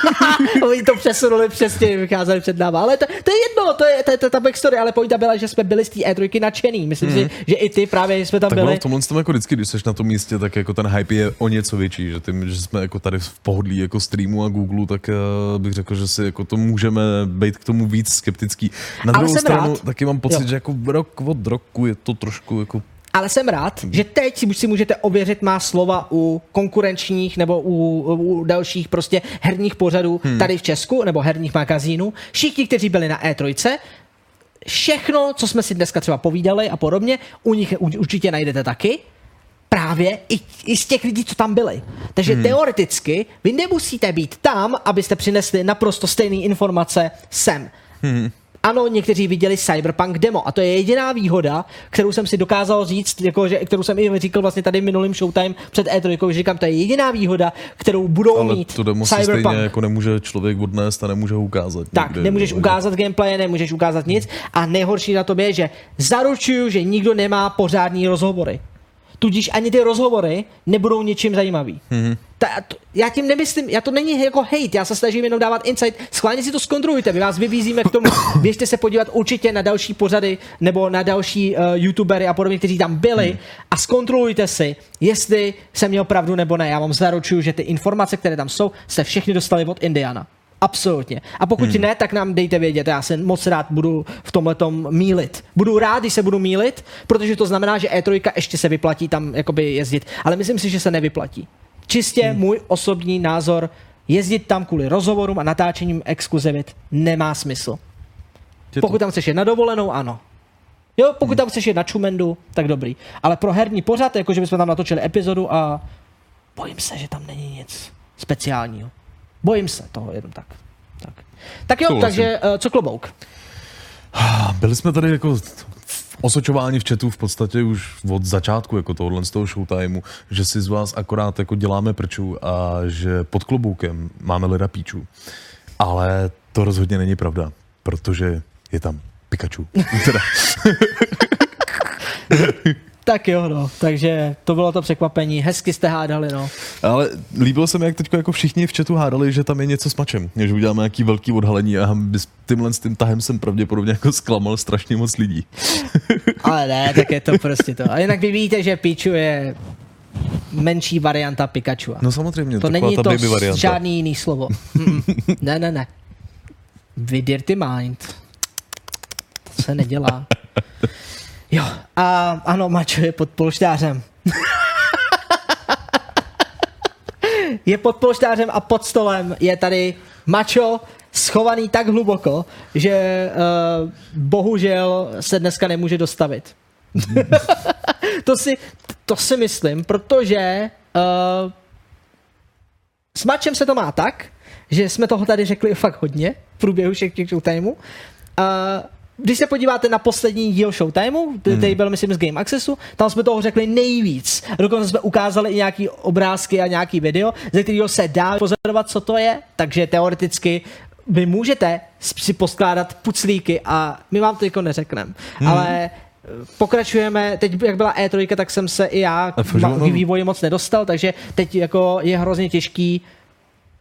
[laughs] Oni to přesunuli přesně, vycházeli před náma. Ale to, to je jedno, to je, to, to, ta backstory, ale pointa byla, že jsme byli z té E3 nadšený. Myslím hmm. si, že i ty právě jsme tam tak byli. Tak v tomhle tom jako vždycky, když jsi na tom místě, tak jako ten hype je o něco větší, že, tím, že jsme jako tady v pohodlí jako streamu a Google, tak uh, bych řekl, že si jako to můžeme být k tomu víc skeptický. Na druhou stranu rád. taky mám pocit, jo. že jako rok od roku je to trošku jako ale jsem rád, že teď si můžete ověřit má slova u konkurenčních nebo u, u dalších prostě herních pořadů hmm. tady v Česku nebo herních magazínů. Všichni, kteří byli na E3, všechno, co jsme si dneska třeba povídali a podobně, u nich určitě najdete taky právě i, i z těch lidí, co tam byli. Takže hmm. teoreticky vy nemusíte být tam, abyste přinesli naprosto stejné informace sem. Hmm ano, někteří viděli Cyberpunk demo a to je jediná výhoda, kterou jsem si dokázal říct, jako, že, kterou jsem i říkal vlastně tady minulým Showtime před E3, že říkám, to je jediná výhoda, kterou budou Ale mít to demo Cyberpunk. Si stejně jako nemůže člověk odnést a nemůže ukázat. Tak, někde, nemůžeš nebo... ukázat gameplay, nemůžeš ukázat nic a nejhorší na tom je, že zaručuju, že nikdo nemá pořádný rozhovory. Tudíž ani ty rozhovory nebudou ničím zajímavý. Mm-hmm. Ta, to, já tím nemyslím, já to není jako hate, já se snažím jenom dávat insight. Schválně si to zkontrolujte, my vás vyvízíme k tomu. [coughs] Běžte se podívat určitě na další pořady nebo na další uh, youtubery a podobně, kteří tam byli hmm. a zkontrolujte si, jestli jsem měl pravdu nebo ne. Já vám zaručuju, že ty informace, které tam jsou, se všechny dostali od Indiana. Absolutně. A pokud hmm. ne, tak nám dejte vědět. Já se moc rád budu v tomhle mílit. Budu rád, když se budu mílit, protože to znamená, že E3 ještě se vyplatí tam jakoby jezdit. Ale myslím si, že se nevyplatí. Čistě hmm. můj osobní názor, jezdit tam kvůli rozhovorům a natáčením exkluzivit nemá smysl. Je pokud tam chceš jít na dovolenou, ano. Jo, pokud hmm. tam chceš jít na čumendu, tak dobrý. Ale pro herní pořad, jakože bychom tam natočili epizodu a bojím se, že tam není nic speciálního. Bojím se toho jenom tak. Tak, tak jo, Souhlasím. takže uh, co klobouk? Byli jsme tady jako osočování v chatu v podstatě už od začátku jako tohohle z toho showtimeu, že si z vás akorát jako děláme prčů a že pod kloboukem máme leda píčů. Ale to rozhodně není pravda, protože je tam Pikachu. [laughs] [laughs] Tak jo, no. Takže to bylo to překvapení. Hezky jste hádali, no. Ale líbilo se mi, jak teď jako všichni v chatu hádali, že tam je něco s mačem. Že uděláme nějaký velký odhalení a s tímhle s tím tahem jsem pravděpodobně jako zklamal strašně moc lidí. [laughs] Ale ne, tak je to prostě to. A jinak vy víte, že Pichu je menší varianta Pikachu. No samozřejmě, to není to žádný jiný slovo. Mm-mm. ne, ne, ne. Vydirty mind. To se nedělá. [laughs] Jo, a ano, mačo je pod polštářem. je pod polštářem a pod stolem je tady mačo schovaný tak hluboko, že uh, bohužel se dneska nemůže dostavit. [laughs] to, si, to si myslím, protože uh, s mačem se to má tak, že jsme toho tady řekli fakt hodně v průběhu všech těch showtimeů. Uh, když se podíváte na poslední díl Showtimeu, který byl, myslím, z Game Accessu, tam jsme toho řekli nejvíc. Dokonce jsme ukázali i nějaký obrázky a nějaký video, ze kterého se dá pozorovat, co to je, takže teoreticky vy můžete si poskládat puclíky a my vám to jako neřekneme. Hmm. Ale pokračujeme, teď jak byla E3, tak jsem se i já k vývoji moc nedostal, takže teď jako je hrozně těžký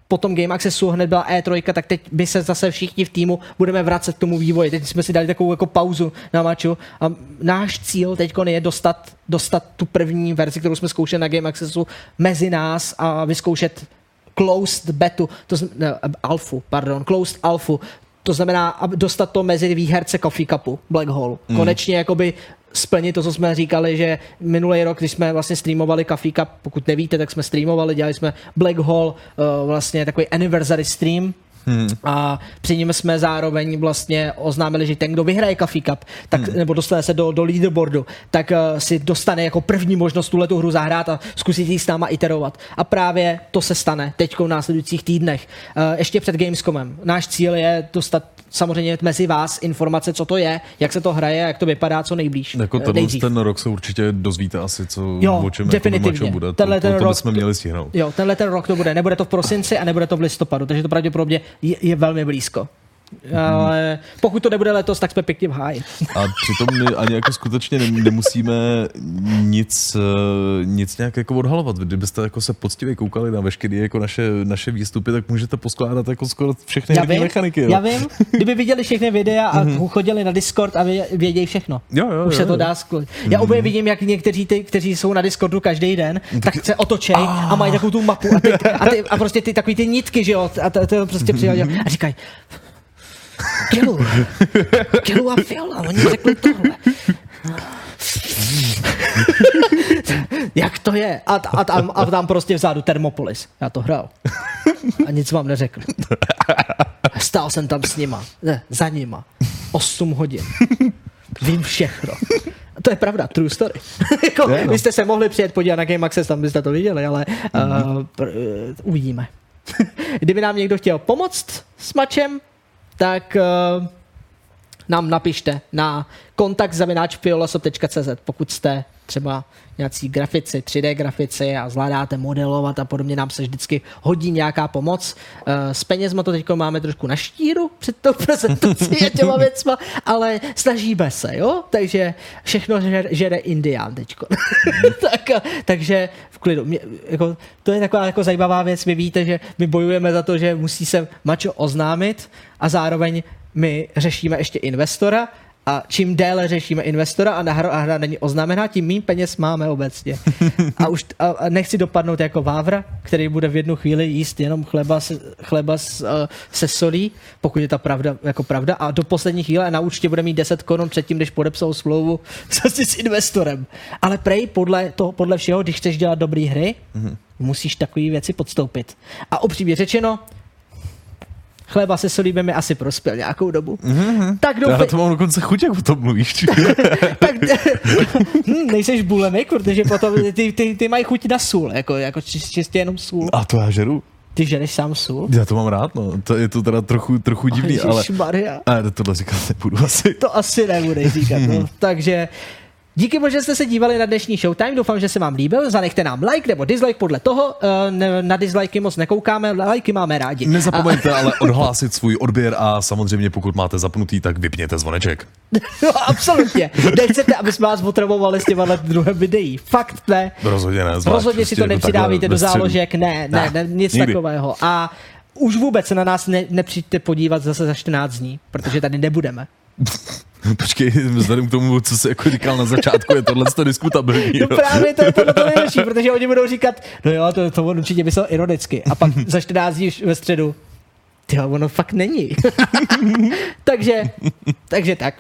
po tom Game Accessu hned byla E3, tak teď my se zase všichni v týmu budeme vracet k tomu vývoji. Teď jsme si dali takovou jako pauzu na maču a náš cíl teď je dostat, dostat tu první verzi, kterou jsme zkoušeli na Game Accessu mezi nás a vyzkoušet closed betu, to znamená, alfu, pardon, closed alfu, to znamená dostat to mezi výherce Coffee Cupu, Black Hole. Mm. Konečně jakoby splnit to, co jsme říkali, že minulý rok, když jsme vlastně streamovali Coffee Cup, pokud nevíte, tak jsme streamovali, dělali jsme Black Hole, uh, vlastně takový anniversary stream, Hmm. A při něm jsme zároveň vlastně oznámili, že ten, kdo vyhraje Coffee Cup, tak, hmm. nebo dostane se do, do leaderboardu, tak uh, si dostane jako první možnost tuhle hru zahrát a zkusit ji s náma iterovat. A právě to se stane teď v následujících týdnech. Uh, ještě před Gamescomem. Náš cíl je dostat samozřejmě mezi vás informace, co to je, jak se to hraje, jak to vypadá co nejblíž. Jako tenhle ten rok se určitě dozvíte asi, co, jo, o čem jako definitivně. Jako bude. Tenhle to, ten to, to rok, jsme měli stihnout. Jo, tenhle ten rok to bude. Nebude to v prosinci a nebude to v listopadu, takže to pravděpodobně je, je velmi blízko. Ale pokud to nebude letos, tak jsme pěkně v háji. A přitom my ani jako skutečně nemusíme nic, eh, nic nějak jako odhalovat. Kdybyste jako se poctivě koukali na veškeré jako naše, naše výstupy, tak můžete poskládat jako skoro všechny já vím, mechaniky. Jo. Já vím, kdyby viděli všechny videa a mm-hmm. chodili na Discord a vědějí všechno. Jo, jo, Už jo, se to jo. dá sklout. Já úplně vidím, jak někteří, ty, kteří jsou na Discordu každý den, tak se otočej a mají takovou tu mapu a, ty, a, ty, a prostě ty takový ty nitky, že jo, a to, to prostě přijde a říkají, Kilu. Kilu a Fiola, oni řekli tohle. Jak to je? A, a, tam, a tam prostě vzadu Thermopolis. Já to hrál. A nic vám neřekl. Stál jsem tam s nima. Ne, za nima. 8 hodin. Vím všechno. To je pravda, true story. [laughs] jako, yeah, no. Vy jste se mohli přijet podívat na Game Access, tam byste to viděli, ale mm-hmm. uh, pr- uh, uvidíme. [laughs] Kdyby nám někdo chtěl pomoct s mačem, tak uh, nám napište na kontakt pokud jste třeba nějací grafici, 3D grafici a zvládáte modelovat a podobně, nám se vždycky hodí nějaká pomoc. Uh, s penězma to teď máme trošku na štíru před tou prezentací a těma [laughs] věcma, ale snažíme se, jo? Takže všechno žere, žere Indián teďko. [laughs] tak, takže v klidu. Mě, jako, to je taková jako zajímavá věc. My víte, že my bojujeme za to, že musí se mačo oznámit a zároveň my řešíme ještě investora a čím déle řešíme investora a hra, a hra není oznámená, tím méně peněz máme obecně. A už a, a nechci dopadnout jako Vávra, který bude v jednu chvíli jíst jenom chleba, se, chleba s, se solí, pokud je ta pravda, jako pravda. A do poslední chvíle na účtě bude mít 10 korun předtím, než podepsal smlouvu [laughs] s investorem. Ale prej podle, toho, podle všeho, když chceš dělat dobré hry, mm-hmm. musíš takové věci podstoupit. A upřímně řečeno, chleba se solí by mi asi prospěl nějakou dobu. Mm-hmm. Tak doufej... Já to mám dokonce chuť, jak o tom mluvíš. [laughs] tak [laughs] hm, nejseš bulemik, protože potom ty, ty, ty mají chuť na sůl, jako, jako čistě jenom sůl. A to já žeru. Ty žereš sám sůl? Já to mám rád, no. To je to teda trochu, trochu divný, ale... Maria. Ale tohle říkat nebudu asi. To asi nebudeš říkat, no. [laughs] Takže Díky moc, že jste se dívali na dnešní Showtime, doufám, že se vám líbil. Zanechte nám like nebo dislike podle toho. Eh, na dislikey moc nekoukáme, lajky máme rádi. Nezapomeňte ale odhlásit svůj odběr a samozřejmě pokud máte zapnutý, tak vypněte zvoneček. [laughs] no, absolutně. Nechcete, aby jsme vás otravovali s těma druhém videí. Fakt ne. Rozhodně ne. Zvlášť, Rozhodně si to jako nepřidávejte do záložek, ne, ne, ne, nic nikdy. takového. A už vůbec se na nás ne, nepřijďte podívat zase za 14 dní, protože tady nebudeme. [laughs] [laughs] Počkej, vzhledem k tomu, co jsi jako říkal na začátku, je tohle to diskutabilní. No právě to je to, to [laughs] nejlepší, protože oni budou říkat, no jo, to, to on určitě myslel ironicky. A pak [laughs] za 14 dní ve středu, ty ono fakt není. takže, takže tak.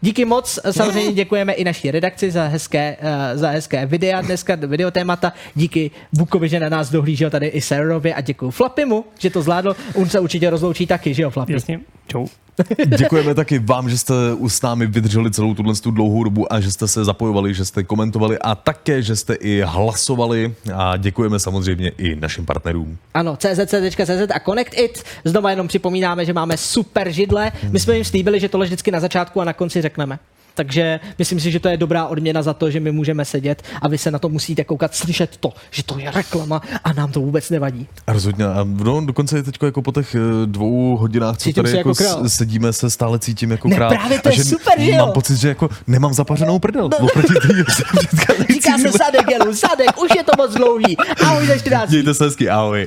Díky moc, samozřejmě děkujeme i naší redakci za hezké, uh, za hezké videa dneska, videotémata. Díky Bukovi, že na nás dohlížel tady i Serovi a děkuji Flapimu, že to zvládl. On se určitě rozloučí taky, že jo, Flapi? Jasně, čau. [laughs] Děkujeme taky vám, že jste s námi vydrželi celou tuhle tu dlouhou dobu a že jste se zapojovali, že jste komentovali a také, že jste i hlasovali a děkujeme samozřejmě i našim partnerům. Ano, czc.cz a Connect It. Znova jenom připomínáme, že máme super židle. My jsme jim slíbili, že tohle vždycky na začátku a na konci řekneme. Takže myslím si, že to je dobrá odměna za to, že my můžeme sedět a vy se na to musíte koukat, slyšet to, že to je reklama a nám to vůbec nevadí. A rozhodně. A no, dokonce je teď jako po těch eh, dvou hodinách, co Cítím tady jako jako sedíme, se stále cítím jako Ne, král. právě to A je super, že jo? Mám pocit, že jako nemám zapařenou prdel. No. Oproti tý- [laughs] Říká se sadek, Jelu, sadek, už je to moc dlouhý. Ahoj za 14 dní. Mějte se hezky, ahoj.